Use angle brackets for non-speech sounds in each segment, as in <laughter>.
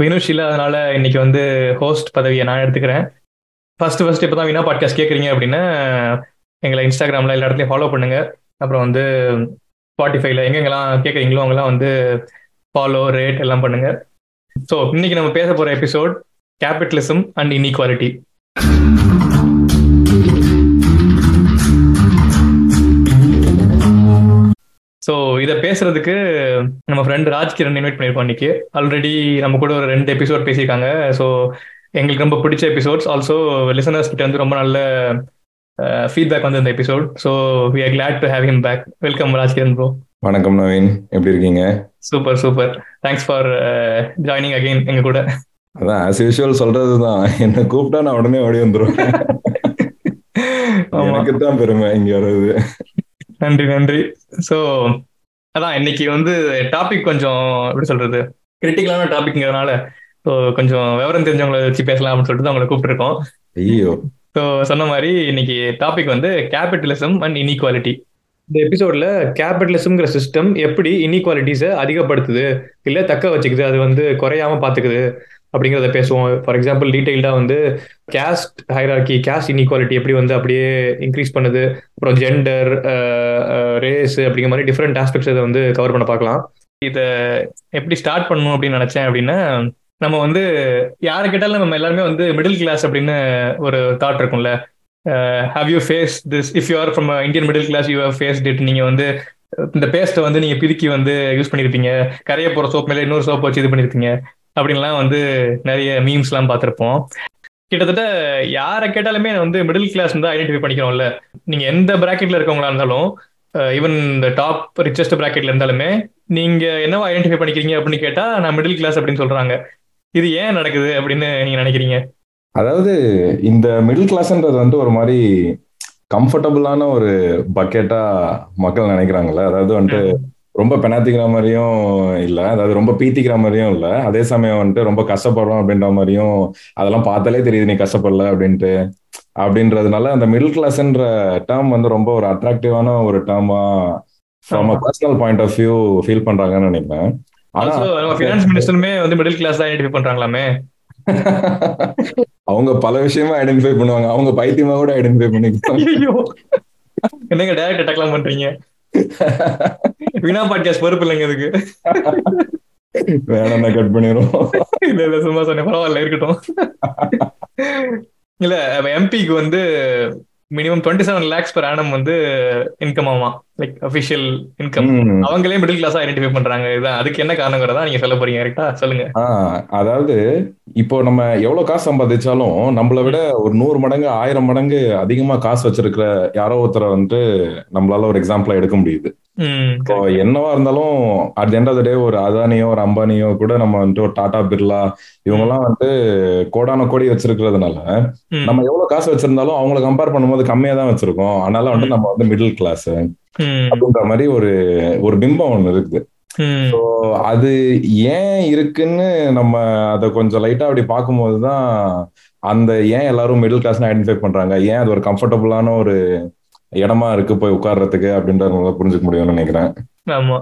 வினுஷ் அதனால இன்னைக்கு வந்து ஹோஸ்ட் பதவியை நான் எடுத்துக்கிறேன். ஃபர்ஸ்ட் ஃபர்ஸ்ட் இப்போ தான் வினா பாட்காஸ்ட் கேட்குறீங்க அப்படின்னா எங்களை இன்ஸ்டாகிராமில் எல்லா இடத்துலையும் ஃபாலோ பண்ணுங்க. அப்புறம் வந்து ஸ்பாட்டிஃபைல எங்கெங்கெல்லாம் கேட்குறீங்களோ அவங்கெல்லாம் வந்து ஃபாலோ ரேட் எல்லாம் பண்ணுங்க. ஸோ இன்னைக்கு நம்ம பேச போகிற episode capitalism and inequality so இதை பேசுறதுக்கு நம்ம ஃப்ரெண்ட் ராஜ்கிரண் இன்வைட் பண்ணியிருக்கோம் இன்னைக்கு. ஆல்ரெடி நம்ம கூட ஒரு ரெண்டு எபிசோட் பேசியிருக்காங்க. ஸோ எங்களுக்கு ரொம்ப பிடிச்ச எபிசோட்ஸ் ஆல்சோ லிசனர்ஸ் கிட்ட வந்து ரொம்ப நல்ல ஃபீட்பேக் வந்து இந்த episode so we are glad to have him back welcome Rajkiran bro வணக்கம் நவீன். எப்படி இருக்கீங்க? Super super thanks for joining again எங்க கூட. அதான் ஆஸ் யூஷுவல் சொல்றதுதான். என்ன கூப்பிட்டா நான் உடனே ஓடி வந்துருவேன். <laughs> எனக்கு தான் பெருமை இங்க வருது நன்றி நன்றி. ஸோ அதான் இன்னைக்கு வந்து டாபிக் கொஞ்சம் எப்படி சொல்றது கிரிட்டிக்கலான டாபிக்ங்கிறதுனால ஸோ கொஞ்சம் விவரம் தெரிஞ்சவங்களை வச்சு பேசலாம் அப்படின்னு சொல்லிட்டு தான் உங்களை கூப்பிட்டுருக்கோம். ஐயோ. ஸோ சொன்ன மாதிரி இன்னைக்கு டாபிக் வந்து கேபிட்டலிசம் அண்ட் இன்இக்வாலிட்டி இந்த எபிசோட்ல கேபிட்டலிசம்ங்கிற சிஸ்டம் எப்படி இன்இக்வாலிட்டிஸை அதிகப்படுத்துது இல்லை தக்க வச்சுக்குது அது வந்து குறையாம பார்த்துக்குது அப்படிங்கிறத பேசுவோம். ஃபார் எக்ஸாம்பிள் டீட்டெயில்டாக வந்து கேஸ்ட் ஹைரார்கி கேஸ்ட் இன்இக்வாலிட்டி எப்படி வந்து அப்படியே இன்க்ரீஸ் பண்ணுது. அப்புறம் ஜெண்டர் ரேஸ் அப்படிங்கிற மாதிரி டிஃப்ரெண்ட் ஆஸ்பெக்ட்ஸ் இதை வந்து கவர் பண்ண பார்க்கலாம். இதை எப்படி ஸ்டார்ட் பண்ணணும் அப்படின்னு நினச்சேன் அப்படின்னா நம்ம வந்து யாரை கேட்டாலும் நம்ம எல்லாருமே வந்து மிடில் கிளாஸ் அப்படின்னு ஒரு தாட் இருக்கும்ல. How you face this if you are from Indian middle class you how face it நீங்கள் வந்து இந்த பேஸ்ட்டை வந்து நீங்கள் பிரிக்கி வந்து யூஸ் பண்ணியிருப்பீங்க கரைய போகிற சோப் மேலே இன்னொரு சோப் வச்சு இது பண்ணியிருப்பீங்க அப்படின்லாம் வந்து நிறைய மீம்ஸ்லாம் பார்த்துருப்போம். கிட்டத்தட்ட யாரை கேட்டாலுமே வந்து மிடில் கிளாஸ் வந்து ஐடென்டிஃபை பண்ணிக்கிறோம்ல. நீங்கள் எந்த ப்ராக்கெட்டில் இருக்கவங்களா இருந்தாலும் ஈவன் இந்த டாப் ரிச்சஸ்ட் ப்ராக்கெட்ல இருந்தாலுமே நீங்க என்னவா ஐடென்டிஃபை பண்ணிக்கிறீங்க அப்படின்னு கேட்டா நான் மிடில் கிளாஸ் அப்படின்னு சொல்றாங்க. இது ஏன் நடக்குது அப்படின்னு நீங்க நினைக்கிறீங்க? அதாவது இந்த மிடில் கிளாஸ்ன்றது வந்து ஒரு மாதிரி கம்ஃபர்டபுளான ஒரு பக்கெட்டா மக்கள் நினைக்கிறாங்கல்ல. அதாவது வந்துட்டு ரொம்ப பெனாத்திக்கிற மாதிரியும் இல்ல. அதாவது ரொம்ப பீத்திக்கிற மாதிரியும் இல்ல. அதே சமயம் வந்துட்டு ரொம்ப கஷ்டப்படுறோம் அப்படின்ற மாதிரியும் அதெல்லாம் பார்த்தாலே தெரியுது நீ கஷ்டப்படல அப்படின்ட்டு. அப்படின்றதுனால அந்த மிடில் கிளாஸ்ன்ற டேர்ம் வந்து ரொம்ப ஒரு அட்ராக்டிவான ஒரு டேர்மா from a personal point of view feel பண்றாங்கன்னு நினைப்பேன் ஃபினான்ஸ் மினிஸ்டருமே வந்து மிடில் கிளாஸ் தான் ஐடென்டிஃபை பண்றாங்களாமே? <laughs> அவங்க பல விஷயமா ஐடென்டிஃபை பண்ணுவாங்க. அவங்க பைத்தியமா கூட ஐடென்டிஃபை பண்ணிக்குவாங்க. என்னங்க டைரக்ட் அட்டாக்லாம் பண்றீங்க? வினா பாட்காஸ்ட் பொறுப்பு இல்லைங்க இதுக்கு. வேணாம் கட் பண்ணிரும் இல்ல இல்ல சும்மா சொன்னேன். பரவாயில்ல இருக்கட்டும். இல்ல எம்பிக்கு வந்து minimum twenty seven lakhs per annum வந்து இன்கம் ஆமா. லைக் அபிஷியல் இன்கம் அவங்களே மிடில் கிளாஸ் ஐடென்டிஃபை பண்றாங்க. இதான் அதுக்கு என்ன காரணங்கிறதா நீங்க சொல்ல போறீங்க கரெக்டா சொல்லுங்க. அதாவது இப்போ நம்ம எவ்வளவு காசு சம்பாதிச்சாலும் நம்மளை விட ஒரு நூறு மடங்கு ஆயிரம் மடங்கு அதிகமா காசு வச்சிருக்கிற யாரோ ஒருத்தரை வந்துட்டு நம்மளால ஒரு எக்ஸாம்பிளா எடுக்க முடியுது. இப்போ என்னவா இருந்தாலும் அட் எண்ட் ஆஃப் டே ஒரு அதானியோ ஒரு அம்பானியோ கூட நம்ம வந்துட்டு ஒரு டாடா பிர்லா இவங்க எல்லாம் வந்து கோடான கோடி வச்சிருக்கிறதுனால நம்ம எவ்வளவு காசு வச்சிருந்தாலும் அவங்கள கம்பேர் பண்ணும்போது கம்மியா தான் வச்சிருக்கோம். அதனால வந்து நம்ம வந்து மிடில் கிளாஸ் அப்படின்ற மாதிரி ஒரு ஒரு பிம்பம் ஒண்ணு இருக்குது. ஸோ அது ஏன் இருக்குன்னு நம்ம அதை கொஞ்சம் லைட்டா அப்படி பார்க்கும்போது தான் அந்த ஏன் எல்லாரும் மிடில் கிளாஸ் ஐடென்டிஃபை பண்றாங்க? ஏன் அது ஒரு கம்ஃபர்டபுளான ஒரு இடமா இருக்கு போய் உட்கார்றதுக்கு அப்படின்றத புரிஞ்சுக்க முடியும்னு நினைக்கிறேன். ஆமா.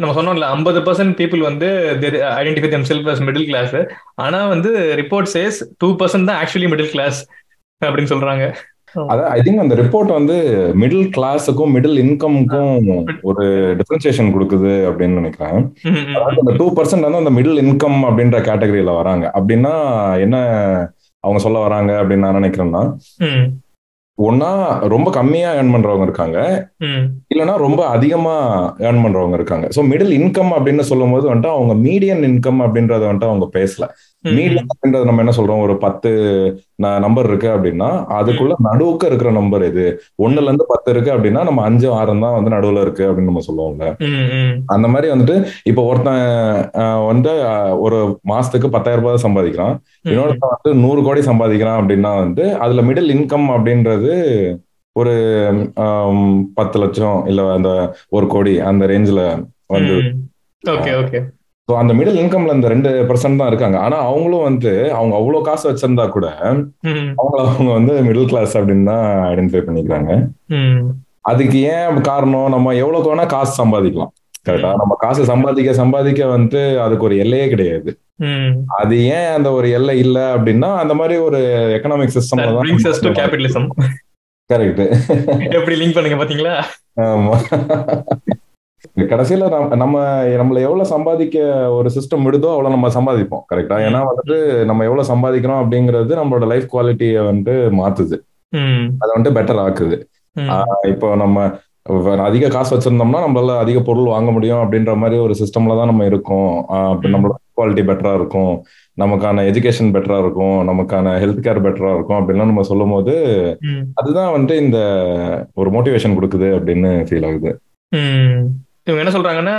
நம்ம சொன்னோம்ல ஐம்பது பர்சன்ட் பீப்புள் வந்து ஐடென்டிஃபை தம் செல்ஃப் மிடில் கிளாஸ் ஆனா வந்து ரிப்போர்ட் சேஸ் டூ பர்சன்ட் தான் ஆக்சுவலி மிடில் கிளாஸ் அப்படின்னு சொல்றாங்க. அதான் ஐ திங்க் அந்த ரிப்போர்ட் வந்து மிடில் கிளாஸுக்கும் மிடில் இன்கமுக்கும் ஒரு டிஃபரன்சியேஷன் கொடுக்குது அப்படின்னு நினைக்கிறேன். அதாவது அந்த டூ பர்சன்ட் வந்து அந்த மிடில் இன்கம் அப்படின்ற கேட்டகரியில வராங்க. அப்படின்னா என்ன அவங்க சொல்ல வராங்க அப்படின்னு நான் நினைக்கிறேன்னா ஒன்னா ரொம்ப கம்மியா ஏர்ன் பண்றவங்க இருக்காங்க. இல்லைன்னா ரொம்ப அதிகமா ஏர்ன் பண்றவங்க இருக்காங்க. ஸோ மிடில் இன்கம் அப்படின்னு சொல்லும் போது வந்துட்டு அவங்க மீடியன் இன்கம் அப்படின்றத வந்துட்டு அவங்க பேசல. மீடியம் அப்படின்றது நம்ம என்ன சொல்றோம்? ஒரு பத்து நம்பர் இருக்கு அப்படின்னா அதுக்குள்ள நடுவுக்கு இருக்கிற நம்பர் எது? ஒண்ணுல இருந்து பத்து இருக்கு அப்படின்னா நம்ம அஞ்சு ஆறு தான் வந்து நடுவுல இருக்கு அப்படின்னு நம்ம சொல்லுவோம்ல. அந்த மாதிரி வந்துட்டு இப்போ ஒருத்தன் வந்து ஒரு மாசத்துக்கு பத்தாயிரம் ரூபாய் சம்பாதிக்கிறான். இன்னொருத்தன் வந்து நூறு கோடி சம்பாதிக்கிறான் அப்படின்னா வந்து அதுல மிடில் இன்கம் அப்படின்றது ஒரு பத்து லட்சம் இல்ல அந்த ஒரு கோடி அந்த ரேஞ்சில வந்து ஓகே ஓகே. ஸோ அந்த மிடில் இன்கம்ல இந்த ரெண்டு பர்சன்ட் தான் இருக்காங்க. ஆனா அவங்களும் வந்து அவங்க அவ்வளவு காசு வச்சிருந்தா கூட அவங்கள அவங்க வந்து மிடில் கிளாஸ் அப்படின்னு தான் ஐடென்டிஃபை பண்ணிக்கிறாங்க. அதுக்கு ஏன் காரணம்? நம்ம எவ்வளவுக்கு வேணா காசு சம்பாதிக்கலாம். கரெக்டா நம்ம காசு சம்பாதிக்க சம்பாதிக்க வந்து அதுக்கு ஒரு எல்லையே கிடையாது. அது ஏன் அந்த ஒரு எல்லை இல்ல அப்படின்னா அந்த மாதிரி ஒரு எக்கனாமிக் சிஸ்டம் கரெக்ட் எப்படி லிங்க் பண்ணுங்க பாத்தீங்களா? ஆமா. கடைசியில நம்ம நம்மள எவ்வளவு சம்பாதிக்க ஒரு சிஸ்டம் விடுதோ அவ்வளவு நம்ம சம்பாதிப்போம். கரெக்டா ஏன்னா வந்துட்டு நம்ம எவ்வளவு சம்பாதிக்கிறோம் அப்படிங்கிறது நம்மளோட லைஃப் குவாலிட்டியை வந்துட்டு மாத்துது. அதை வந்துட்டு பெட்டர் ஆக்குது. இப்போ நம்ம அதிக காசு வச்சிருந்தோம்னா நம்மளால அதிக பொருள் வாங்க முடியும் அப்படின்ற மாதிரி ஒரு சிஸ்டம்ல தான் நம்ம இருக்கோம். நம்மளோட குவாலிட்டி பெட்டரா இருக்கும். நமக்கான எஜுகேஷன் பெட்டரா இருக்கும் நமக்கான ஹெல்த் கேர் பெட்டரா இருக்கும் அப்படின்லாம் நம்ம சொல்லும் போது அதுதான் வந்துட்டு இந்த ஒரு மோட்டிவேஷன் கொடுக்குது அப்படின்னு ஃபீல் ஆகுது. இவங்க என்ன சொல்றாங்கன்னா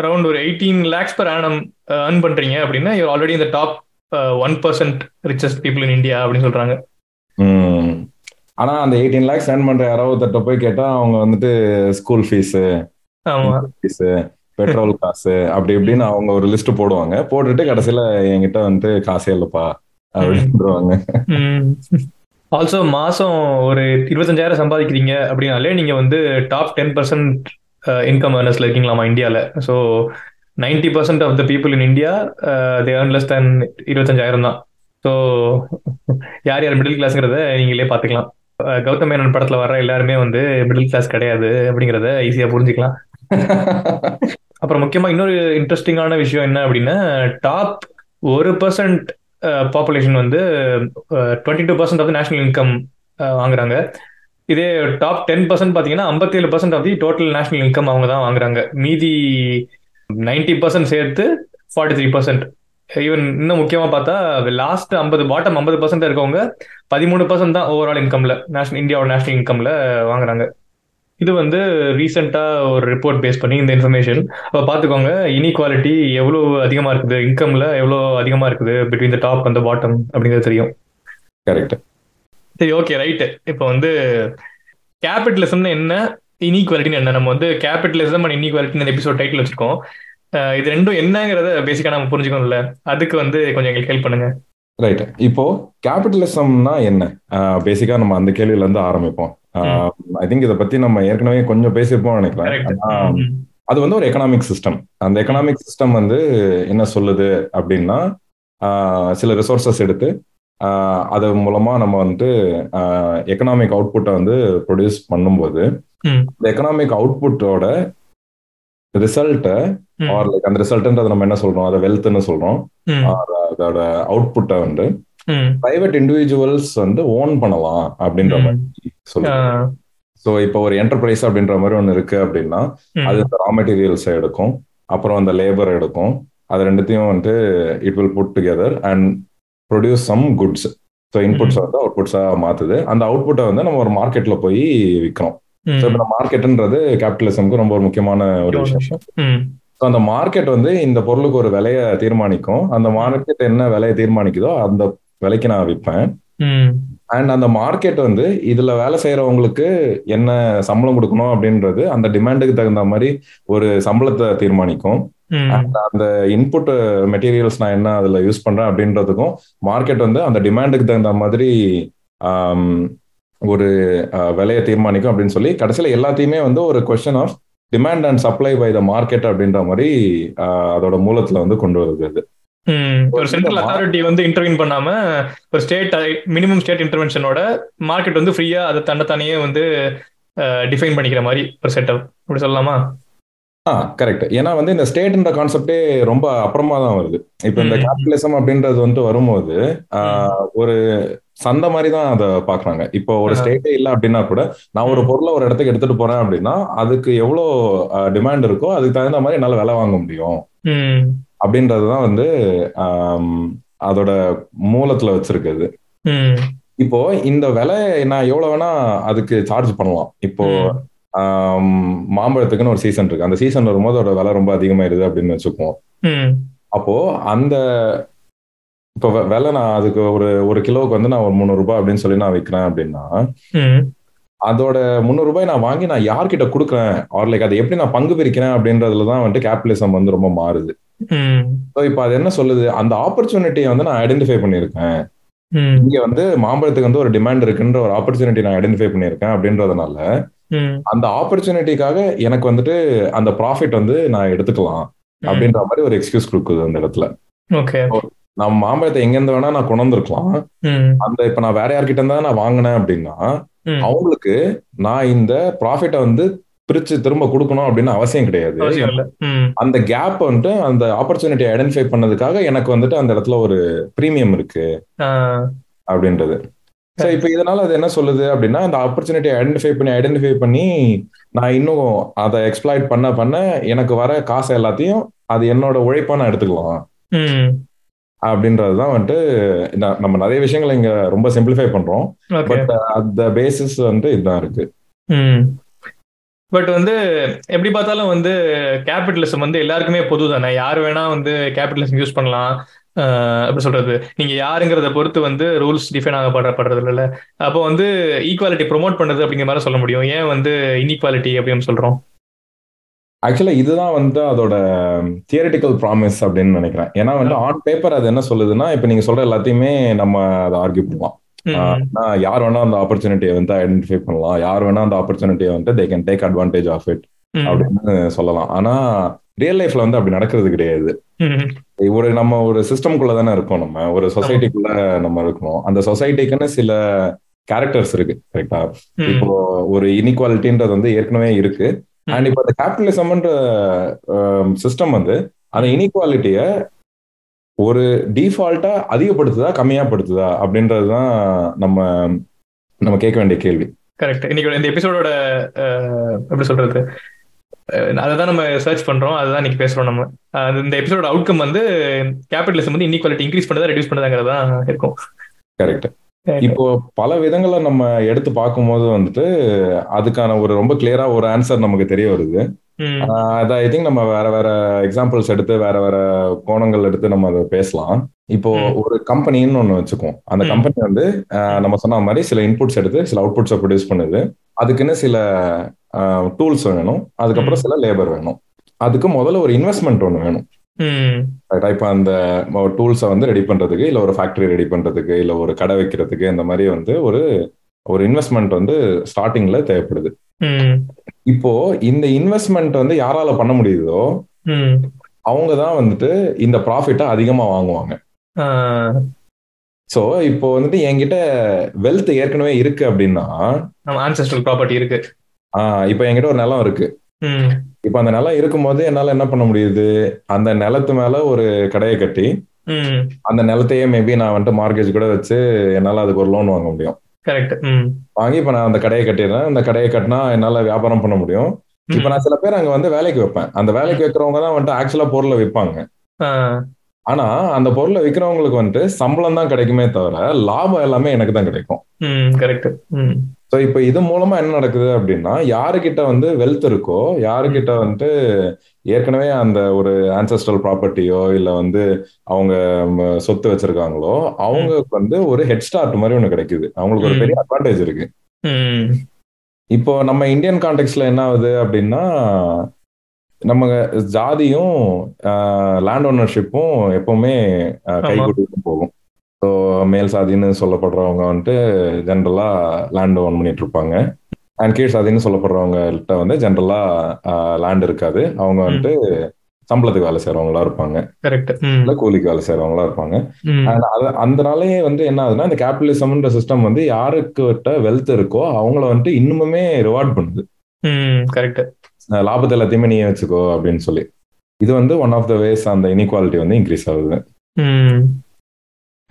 அரௌண்ட் ஒரு eighteen lakhs per annum earn பண்றீங்க அப்படின்னா யூர் ஆல்ரெடி இந்த top one percent richest people in India அப்படின்னு சொல்றாங்க. ஆனா அந்த எயிட்டீன் லேக்ஸ் ஏர்ன் பண்ற யாராவது போய் கேட்டா அவங்க வந்துட்டு ஸ்கூல் ஃபீஸ் ஃபீஸ் பெட்ரோல் காசு அப்படி இப்படின்னு அவங்க ஒரு லிஸ்ட் போடுவாங்க. போட்டுட்டு கடைசியில என்கிட்ட வந்துட்டு காசே இல்லப்பா அப்படின்றாங்க ஆல்சோ மாசம் ஒரு இருபத்தஞ்சாயிரம் சம்பாதிக்கிறீங்க அப்படின்னாலே நீங்க வந்து டாப் டென் பர்சன்ட் இன்கம் ஏர்னர்ஸ்ல இருக்கீங்களாமா இந்தியாவில் so ninety percent of the people in India they earn less than இருபத்தஞ்சாயிரம் தான். ஸோ யார் யார் மிடில் கிளாஸ்ங்கிறத நீங்களே பார்த்துக்கலாம். கௌதம் மேனன் படத்தில் வர எல்லாருமே வந்து மிடில் கிளாஸ் கிடையாது அப்படிங்கிறத ஈஸியாக புரிஞ்சுக்கலாம். <laughs> அப்புறம் முக்கியமாக இன்னொரு இன்ட்ரெஸ்டிங்கான விஷயம் என்ன அப்படின்னா டாப் ஒரு பர்சன்ட் பாப்புலேஷன் வந்து twenty two percent of national income வாங்குறாங்க. இதே டாப் டென் பர்சன்ட் பார்த்தீங்கன்னா ஐம்பத்தேழு percent of the total national income அவங்க தான் வாங்குறாங்க. மீதி நைன்டி பர்சன்ட் சேர்த்து ஃபார்ட்டி த்ரீ பர்சன்ட் ஈவன் இன்னும் முக்கியமாக பார்த்தா லாஸ்ட் ஐம்பது பாட்டம் ஐம்பது பர்சன்ட் இருக்கவங்க பதிமூணு பர்சன்ட் தான் ஓவரால் இன்கம்ல நேஷனல் இந்தியாவோட நேஷனல் இன்கம்ல வாங்குறாங்க. இது வந்து ரீசெண்டாக ஒரு ரிப்போர்ட் பேஸ் பண்ணி இந்த இன்ஃபர்மேஷன் அப்போ பார்த்துக்கோங்க இன்இக்வாலிட்டி எவ்வளோ அதிகமாக இருக்குது? இன்கம்ல எவ்வளோ அதிகமாக இருக்குது? பிட்வீன் த டாப் அந்த பாட்டம் அப்படிங்கிறது தெரியும். கரெக்ட் சரி ஓகே ரைட்டு இப்போ வந்து கேபிட்டலிசம்னு என்ன? இன்இக்வாலிட்டின்னு என்ன? நம்ம வந்து கேபிட்டலிசம் அண்ட் இன்இக்வாலிட்டின்னு எபிசோட் டைட்டில் வச்சிருக்கோம். இது ரெண்டும் என்னங்கிறத பேசிக்கா நம்ம புரிஞ்சுக்கணும்ல? அதுக்கு வந்து கொஞ்சம் எங்களுக்கு ஹெல்ப் பண்ணுங்க. ரைட் இப்போ கேபிட்டலிசம்னா என்ன? பேசிக்கா நம்ம அந்த கேள்வியில இருந்து ஆரம்பிப்போம். ஐ திங்க் இதை பத்தி நம்ம ஏற்கனவே கொஞ்சம் பேசியிருப்போம் நினைக்கிறேன். அது வந்து ஒரு எக்கனாமிக் சிஸ்டம் அந்த எக்கனாமிக் சிஸ்டம் வந்து என்ன சொல்லுது அப்படின்னா சில ரிசோர்சஸ் எடுத்து அது மூலமா நம்ம வந்துட்டு எக்கனாமிக் அவுட்புட்டை வந்து ப்ரொடியூஸ் பண்ணும்போது இந்த எக்கனாமிக் அவுட்புட்டோட ரிசல்ட்டை ஆர் லைக் அந்த ரிசல்ட்ன்றது நம்ம என்ன சொல்றோம்? அதை வெல்த்னு சொல்றோம். அதோட அவுட்புட்டை வந்து பிரைவேட் இண்டிவிஜுவல்ஸ் வந்து ஓன் பண்ணலாம் அப்படின்ற மாதிரி சொல்லுவாங்க ஸோ இப்போ ஒரு என்டர்பிரைஸ் அப்படின்ற மாதிரி ஒன்று இருக்கு அப்படின்னா அது ரா மெட்டீரியல்ஸ் எடுக்கும். அப்புறம் அந்த லேபர் எடுக்கும். அது ரெண்டுத்தையும் வந்துட்டு it will put together and produce some goods so inputs வந்து அவுட்புட்ஸா மாத்துது. அந்த அவுட்புட்டை வந்து நம்ம ஒரு மார்க்கெட்ல போய் விற்கிறோம் ஸோ இப்போ மார்க்கெட்ன்றது கேபிட்டலிசம்க்கு ரொம்ப ஒரு முக்கியமான ஒரு விஷயம். ஸோ அந்த மார்க்கெட் வந்து இந்த பொருளுக்கு ஒரு விலையை தீர்மானிக்கும். அந்த மார்க்கெட் என்ன விலையை தீர்மானிக்குதோ அந்த விலைக்கு நான் விற்பேன். அண்ட் அந்த மார்க்கெட் வந்து இதுல வேலை செய்யறவங்களுக்கு என்ன சம்பளம் கொடுக்கணும் அப்படின்றது அந்த டிமாண்டுக்கு தகுந்த மாதிரி ஒரு சம்பளத்தை தீர்மானிக்கும். அந்த இன்புட் மெட்டீரியல்ஸ் நான் என்ன அதுல யூஸ் பண்றேன் அப்படின்றதுக்கும் மார்க்கெட் வந்து அந்த டிமாண்டுக்கு தகுந்த மாதிரி ஒரு விலையை தீர்மானிக்கும் அப்படின்னு சொல்லி கடைசியில எல்லாத்தையுமே வந்து ஒரு question of demand and supply by the market அப்படின்ற மாதிரி அதோட மூலத்துல வந்து கொண்டு வருது ஒரு சென்ட்ரல் அத்தாரிட்டி வந்து இன்டர்வியூன் பண்ணாம ஒரு ஸ்டேட் மினிமம் ஸ்டேட் இன்டர்வென்ஷனோட மார்க்கெட் வந்து ஃப்ரீயா அதை தன்னைத்தானே வந்து டிஃபைன் பண்ணிக்கிற மாதிரி ஒரு செட்டப் அப்படி சொல்லலாமா? ஆ கரெக்ட் ஏன்னா வந்து இந்த ஸ்டேட்ன்ற கான்செப்டே ரொம்ப அப்புறமா தான் வருது. இப்போ இந்த கேபிட்டலிசம் அப்படின்றது வந்து வரும்போது ஒரு சந்தை மாதிரி தான் அதை பாக்குறாங்க இப்போ ஒரு ஸ்டேட்டே இல்லை அப்படின்னா கூட நான் ஒரு பொருளை ஒரு இடத்துக்கு எடுத்துட்டு போறேன் அப்படின்னா அதுக்கு எவ்வளோ டிமாண்ட் இருக்கோ அதுக்கு தகுந்த மாதிரி என்னால் விலை வாங்க முடியும். அப்படின்றதுதான் வந்து அதோட மூலத்துல வச்சிருக்குது இப்போ இந்த விலை நான் எவ்வளவு வேணா அதுக்கு சார்ஜ் பண்ணலாம். இப்போ மாம்பழத்துக்குன்னு ஒரு சீசன் இருக்கு. அந்த சீசன் வரும்போது அதோட விலை ரொம்ப அதிகமாயிருது அப்படின்னு வச்சுக்குவோம். அப்போ அந்த இப்போ விலை நான் அதுக்கு ஒரு ஒரு கிலோவுக்கு வந்து நான் ஒரு முந்நூறு ரூபாய் அப்படின்னு சொல்லி நான் விற்கிறேன் அப்படின்னா அதோட முந்நூறு ரூபாய் நான் வாங்கி நான் யார்கிட்ட கொடுக்குறேன்? ஆர் லைக் அதை எப்படி நான் பங்கு பிரிக்கிறேன் அப்படின்றதுலதான் வந்துட்டு கேபிட்டலிசம் வந்து ரொம்ப மாறுது. இப்போ அது என்ன சொல்லுது? அந்த ஆப்பர்ச்சுனிட்டியை வந்து நான் ஐடென்டிஃபை பண்ணியிருக்கேன். இங்க வந்து மாம்பழத்துக்கு வந்து ஒரு டிமாண்ட் இருக்குன்ற ஒரு ஆப்பர்ச்சுனிட்டி நான் ஐடென்டிஃபை பண்ணியிருக்கேன் அப்படின்றதுனால அந்த ஆப்பர்ச்சுனிட்டிக்காக எனக்கு வந்துட்டு அந்த ப்ராஃபிட் வந்து நான் எடுத்துக்கலாம் அப்படின்ற மாதிரி ஒரு எக்ஸ்கியூஸ் கொடுக்குது அந்த இடத்துல. ஓகே. நான் மாம்பழத்தை எங்க இருந்து வேணா நான் கொண்டு வந்திருக்கலாம் அந்த இப்ப நான் வேற யார்கிட்ட இருந்தா நான் வாங்கினேன் அப்படின்னா அவங்களுக்கு நான் இந்த ப்ராஃபிட்டை வந்து பிரிச்சு திரும்ப கொடுக்கணும் அப்படின்னு அவசியம் கிடையாது. அந்த கேப் வந்துட்டு அந்த ஆப்பர்ச்சுனிட்டி ஐடென்டிஃபை பண்ணதுக்காக எனக்கு வந்துட்டு அந்த இடத்துல ஒரு பிரீமியம் இருக்கு. அப்படின்றது. ஸோ இப்போ இதனால அது என்ன சொல்லுது அப்படின்னா அந்த ஆப்பர்ச்சுனிட்டி ஐடென்டிஃபை பண்ணி ஐடென்டிஃபை பண்ணி நான் இன்னும் அதை எக்ஸ்பிளாய்ட் பண்ண பண்ண எனக்கு வர காசு எல்லாத்தையும் அது என்னோட உழைப்பா நான் எடுத்துக்கலாம். அப்படின்றது தான் வந்துட்டு நம்ம நிறைய விஷயங்களை இங்க ரொம்ப சிம்பிளிஃபை பண்றோம். பட் அந்த பேசிஸ் வந்து இதுதான் இருக்கு. பட் வந்து எப்படி பார்த்தாலும் வந்து கேபிட்டலிசம் வந்து எல்லாருக்குமே பொது தானே யார் வேணா வந்து கேபிட்டலிசம் யூஸ் பண்ணலாம். எப்படி சொல்றது? நீங்க யாருங்கிறத பொறுத்து வந்து ரூல்ஸ் டிஃபைன் ஆகப்படுறப்படுறது இல்ல அப்போ வந்து ஈக்குவாலிட்டி ப்ரொமோட் பண்ணுறது அப்படிங்கிற மாதிரி சொல்ல முடியும். ஏன் வந்து இன்இக்வாலிட்டி அப்படின்னு சொல்றோம்? ஆக்சுவலா இதுதான் வந்து அதோட தியரிட்டிக்கல் ப்ராமிஸ் அப்படின்னு நினைக்கிறேன். ஏன்னா வந்து ஆன் பேப்பர் அது என்ன சொல்லுதுன்னா இப்ப நீங்க சொல்ற எல்லாத்தையுமே நம்ம அதை ஆர்கியூ பண்ணலாம் யார் வேணா அந்த ஆப்பர்ச்சுனிட்டியை வந்து ஐடென்டிஃபை பண்ணலாம். யார் வேணா அந்த ஆப்பர்ச்சுனிட்டியை வந்து they can take advantage of it அப்படின்னு சொல்லலாம். ஆனா ரியல் லைஃப்ல வந்து அப்படி நடக்கிறது கிடையாது. ஒரு நம்ம ஒரு சிஸ்டம்குள்ள தானே இருக்கோம் நம்ம. ஒரு சொசைட்டிக்குள்ள நம்ம இருக்கணும். அந்த சொசைட்டிக்குன்னு சில கேரக்டர்ஸ் இருக்கு கரெக்டா இப்போ ஒரு இனிக்வாலிட்டின்றது வந்து ஏற்கனவே இருக்கு. அண்ட் இப்போ அந்த கேபிட்டலிசம்ன்ற சிஸ்டம் வந்து அந்த இனிக்வாலிட்டிய ஒரு டிஃபால்ட்டா அதிகப்படுத்துதா கம்மியா படுத்துதா அப்படின்றதுதான் நம்ம நம்ம கேட்க வேண்டிய கேள்வி. கரெக்ட் இன்னைக்கு இந்த எபிசோடோட எப்படி சொல்றது? அதை தான் நம்ம சர்ச் பண்றோம். அதுதான் இன்னைக்கு பேசுறோம் நம்ம. இந்த எபிசோட அவுட்கம் வந்து கேபிட்டலிசம் வந்து இன்இக்வாலிட்டி இன்க்ரீஸ் பண்ணதா ரெடியூஸ் பண்ணதாங்கிறதா இருக்கும். கரெக்ட் இப்போ பல விதங்களை நம்ம எடுத்து பார்க்கும்போது வந்துட்டு அதுக்கான ஒரு ரொம்ப கிளியரா ஒரு ஆன்சர் நமக்கு தெரிய வருது. அதை ஐ திங்க் நம்ம வேற வேற எக்ஸாம்பிள்ஸ் எடுத்து வேற வேற கோணங்கள் எடுத்து நம்ம அதை பேசலாம். இப்போ ஒரு கம்பெனின்னு ஒண்ணு வச்சுக்கோம் அந்த கம்பெனி வந்து நம்ம சொன்ன மாதிரி சில இன்புட்ஸ் எடுத்து சில அவுட்புட்ஸை ப்ரொடியூஸ் பண்ணுது. அதுக்குன்னு சில டூல்ஸ் வேணும். அதுக்கப்புறம் சில லேபர் வேணும். அதுக்கு முதல்ல ஒரு இன்வெஸ்ட்மெண்ட் ஒன்று வேணும். இப்போ அந்த டூல்ஸை வந்து ரெடி பண்றதுக்கு இல்லை ஒரு ஃபேக்டரி ரெடி பண்றதுக்கு இல்லை ஒரு கடை வைக்கிறதுக்கு இந்த மாதிரி வந்து ஒரு ஒரு இன்வெஸ்ட்மெண்ட் வந்து ஸ்டார்டிங்ல தேவைப்படுது. இப்போ இந்த இன்வெஸ்ட்மெண்ட் வந்து யாரால பண்ண முடியுதோ அவங்க தான் வந்துட்டு இந்த ப்ராஃபிட்டை அதிகமா வாங்குவாங்க. சோ இப்போ வந்துட்டு என்கிட்ட வெல்த் ஏற்கனவே இருக்கு அப்படின்னா ப்ராப்பர்ட்டி இருக்கு. ஆஹ் இப்போ என்கிட்ட ஒரு நிலம் இருக்கு. இப்ப அந்த நிலம் இருக்கும்போது என்னால என்ன பண்ண முடியுது? அந்த நிலத்து மேல ஒரு கடையை கட்டி அந்த நிலத்தையே மேபி நான் வந்துட்டு மார்க்கேஜ் கூட வச்சு என்னால அதுக்கு ஒரு லோன் வாங்க முடியும். வாங்கி இப்ப நான் அந்த கடையை கட்டிடுறேன். அந்த கடையை கட்டினா என்னால வியாபாரம் பண்ண முடியும். இப்ப நான் சில பேர் அங்க வந்து வேலைக்கு வைப்பேன். அந்த வேலைக்கு வைக்கிறவங்க தான் வந்துட்டு ஆக்சுவலா பொருளை விற்பாங்க. ஆனா அந்த பொருளை விற்கிறவங்களுக்கு வந்துட்டு சம்பளம் தான் கிடைக்குமே தவிர லாபம் எல்லாமே எனக்கு தான் கிடைக்கும். கரெக்ட் ஸோ இப்போ இது மூலமா என்ன நடக்குது அப்படின்னா யாருக்கிட்ட வந்து வெல்த் இருக்கோ யாருக்கிட்ட வந்துட்டு ஏற்கனவே அந்த ஒரு ஆன்சஸ்ட்ரல் ப்ராப்பர்ட்டியோ இல்லை வந்து அவங்க சொத்து வச்சிருக்காங்களோ அவங்களுக்கு வந்து ஒரு ஹெட் ஸ்டார்ட் மாதிரி ஒன்று கிடைக்குது. அவங்களுக்கு ஒரு பெரிய அட்வான்டேஜ் இருக்கு. இப்போ நம்ம இந்தியன் கான்டெக்ட்ல என்ன ஆகுது அப்படின்னா நம்ம ஜாதியும் லேண்ட் ஓனர்ஷிப்பும் எப்பவுமே கை போகும். ஸோ மேல் சாதின்னு சொல்லப்படுறவங்க வந்துட்டு ஜென்ரலா லேண்ட் ஓன் பண்ணிட்டு இருப்பாங்க அண்ட் கீழ் சாதின்னு சொல்லப்படுறவங்கள்ட்ட வந்து ஜென்ரலா லேண்ட் இருக்காது. அவங்க வந்துட்டு சம்பளத்துக்கு வேலை செய்யறவங்களா இருப்பாங்க. இல்ல கூலிக்கு வேலை செய்யறவங்களா இருப்பாங்க. அதனாலயே வந்து என்ன ஆகுதுன்னா இந்த கேபிட்டலிசம்ன்ற சிஸ்டம் வந்து யாருக்கிட்ட வெல்த் இருக்கோ அவங்கள வந்துட்டு இன்னுமுமே ரிவார்ட் பண்ணுது. கரெக்ட் லாபத்தை எல்லாத்தையுமே நீ வச்சுக்கோ அப்படின்னு சொல்லி. இது வந்து ஒன் ஆஃப் த வேஸ் அந்த இனிக்வாலிட்டி வந்து இன்க்ரீஸ் ஆகுது.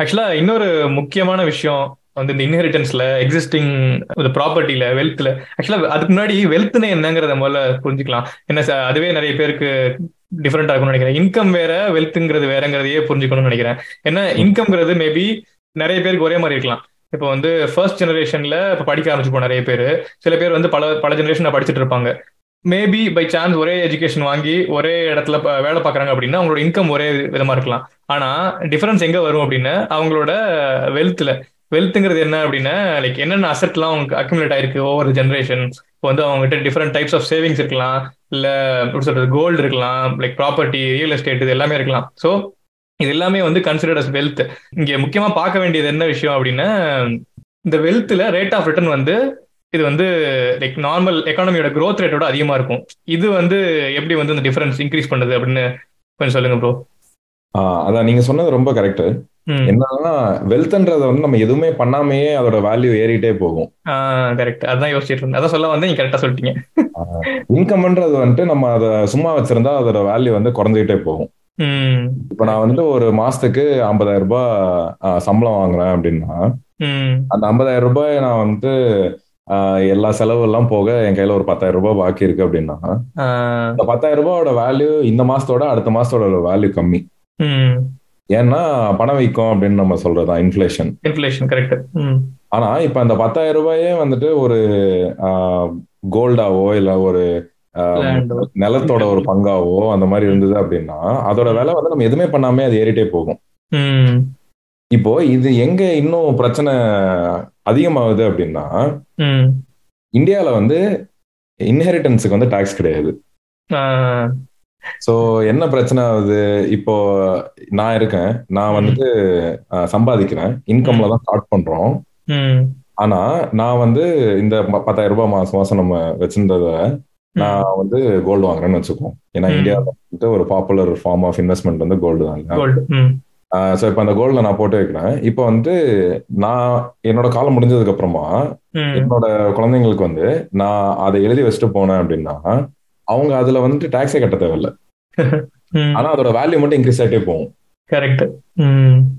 ஆக்சுவலா இன்னொரு முக்கியமான விஷயம் வந்து இந்த இன்ஹெரிட்டன்ஸ்ல எக்ஸிஸ்டிங் இந்த ப்ராப்பர்ட்டில வெல்த்ல ஆக்சுவலா அதுக்கு முன்னாடி வெல்த்னு என்னங்கிறத முதல்ல புரிஞ்சுக்கலாம். என்ன அதுவே நிறைய பேருக்கு டிஃப்ரெண்டா இருக்கும்னு நினைக்கிறேன். இன்கம் வேற வெல்த்ங்கிறது வேறங்கிறதையே புரிஞ்சுக்கணும்னு நினைக்கிறேன். ஏன்னா இன்கம்ங்கிறது மேபி நிறைய பேருக்கு ஒரே மாதிரி இருக்கலாம். இப்போ வந்து ஃபர்ஸ்ட் ஜெனரேஷன்ல இப்போ படிக்க ஆரம்பிச்சிருப்போம் நிறைய பேர். சில பேர் வந்து பல பல ஜெனரேஷன் படிச்சுட்டு இருப்பாங்க. மேபி பை சான்ஸ் ஒரே எஜுகேஷன் வாங்கி ஒரே இடத்துல வேலை பார்க்குறாங்க அப்படின்னா அவங்களோட இன்கம் ஒரே விதமா இருக்கலாம். ஆனா டிஃபரன்ஸ் எங்க வரும் அப்படின்னு அவங்களோட வெல்த்ல வெல்த்ங்கிறது என்ன அப்படின்னா லைக் என்னென்ன அசட்லாம் அவங்க அக்யூமுலேட் ஆயிருக்கு ஒவ்வொரு ஜென்ரேஷன் இப்போ வந்து அவங்ககிட்ட டிஃப்ரெண்ட் டைப்ஸ் ஆஃப் சேவிங்ஸ் இருக்கலாம். இல்ல எப்படி சொல்றது கோல்டு இருக்கலாம். லைக் ப்ராப்பர்ட்டி ரியல் எஸ்டேட் இது எல்லாமே இருக்கலாம். ஸோ இது எல்லாமே வந்து கன்சிடர்ட் அஸ் வெல்த் இங்க முக்கியமா பார்க்க வேண்டியது என்ன விஷயம் அப்படின்னா இந்த வெல்த்ல ரேட் ஆஃப் ரிட்டர்ன் வந்து இது வந்து லைக் நார்மல் எக்கானமியோட க்ரோத் ரேட்டோட அதிகமா இருக்கும். இது வந்து எப்படி வந்து இந்த டிஃபரன்ஸ் இன்க்ரீஸ் பண்ணுது அப்படின்னு கொஞ்சம் சொல்லுங்க ப்ரோ அதான் நீங்க சொன்னது ரொம்ப கரெக்ட் என்னன்னா வெல்த்ன்றத வந்து நம்ம எதுவுமே பண்ணாமையே அதோட வேல்யூ ஏறிட்டே போகும். கரெக்ட் அதான் யோசிச்சுட்டு இருந்தேன். அதான் சொல்ல வந்து நீங்க கரெக்டா சொல்லிட்டீங்க. இன்கம்ன்றது வந்துட்டு நம்ம அதை சும்மா வச்சிருந்தா அதோட வேல்யூ வந்து குறைஞ்சிக்கிட்டே போகும். இப்போ நான் வந்துட்டு ஒரு மாசத்துக்கு ஐம்பதாயிரம் ரூபாய் சம்பளம் வாங்குறேன் அப்படின்னா அந்த ஐம்பதாயிரம் ரூபாய் நான் வந்து எல்லா செலவு எல்லாம் போக என் கையில ஒரு பத்தாயிரம் ரூபாய் பாக்கி இருக்கு அப்படின்னா இந்த பத்தாயிரம் ரூபாயோட வேல்யூ இந்த மாசத்தோட அடுத்த மாசத்தோட வேல்யூ கம்மி. ஏன்னா பணம் வைக்கும் அப்படின்னு நம்ம சொல்றதா இன்ஃபிளேஷன் இன்ஃபிளேஷன் கரெக்ட் ஆனா இப்ப அந்த பத்தாயிரம் ரூபாயே வந்துட்டு ஒரு கோல்டாவோ இல்ல ஒரு. நிலத்தோட ஒரு பங்காவோ அந்த மாதிரி இருந்தது அப்படின்னா அதோட விலை வந்து நம்ம எதுவுமே பண்ணாமே அது ஏறிட்டே போகும். இப்போ இது எங்க இன்னும் பிரச்சனை அதிகமாகுது அப்படின்னா ம். இந்தியால வந்து இன்ஹெரிட்டன்ஸுக்கு வந்து டாக்ஸ் கிடையாது. சோ என்ன பிரச்சனை ஆகுது? இப்போ நான் இருக்கேன். நான் வந்துட்டு சம்பாதிக்கிறேன். இன்கம்ல தான் ஸ்டார்ட் பண்றோம். ஆனா நான் வந்து இந்த பத்தாயிரம் ரூபாய் மாசம் மாசம் நம்ம வச்சிருந்தத நான் வந்து கோல்டு வாங்குறேன்னு வச்சுக்கோம் ஏன்னா. இந்தியாவில் வந்துட்டு ஒரு பாப்புலர் ஃபார்ம் ஆஃப் இன்வெஸ்ட்மெண்ட் வந்து கோல்டு தான் ஸோ இப்போ அந்த கோல்டில் நான் போட்டு வைக்கிறேன். இப்போ வந்து நான் என்னோட காலம் முடிஞ்சதுக்கு அப்புறமா என்னோட குழந்தைங்களுக்கு வந்து நான் அதை எழுதி வச்சுட்டு போனேன் அப்படின்னா அவங்க அதுல வந்துட்டு டாக்ஸே கட்ட தேவையில்ல. <laughs> ஆனா அதோட வேல்யூ மட்டும் இன்க்ரீஸ் ஆகிட்டே போகும். கரெக்ட்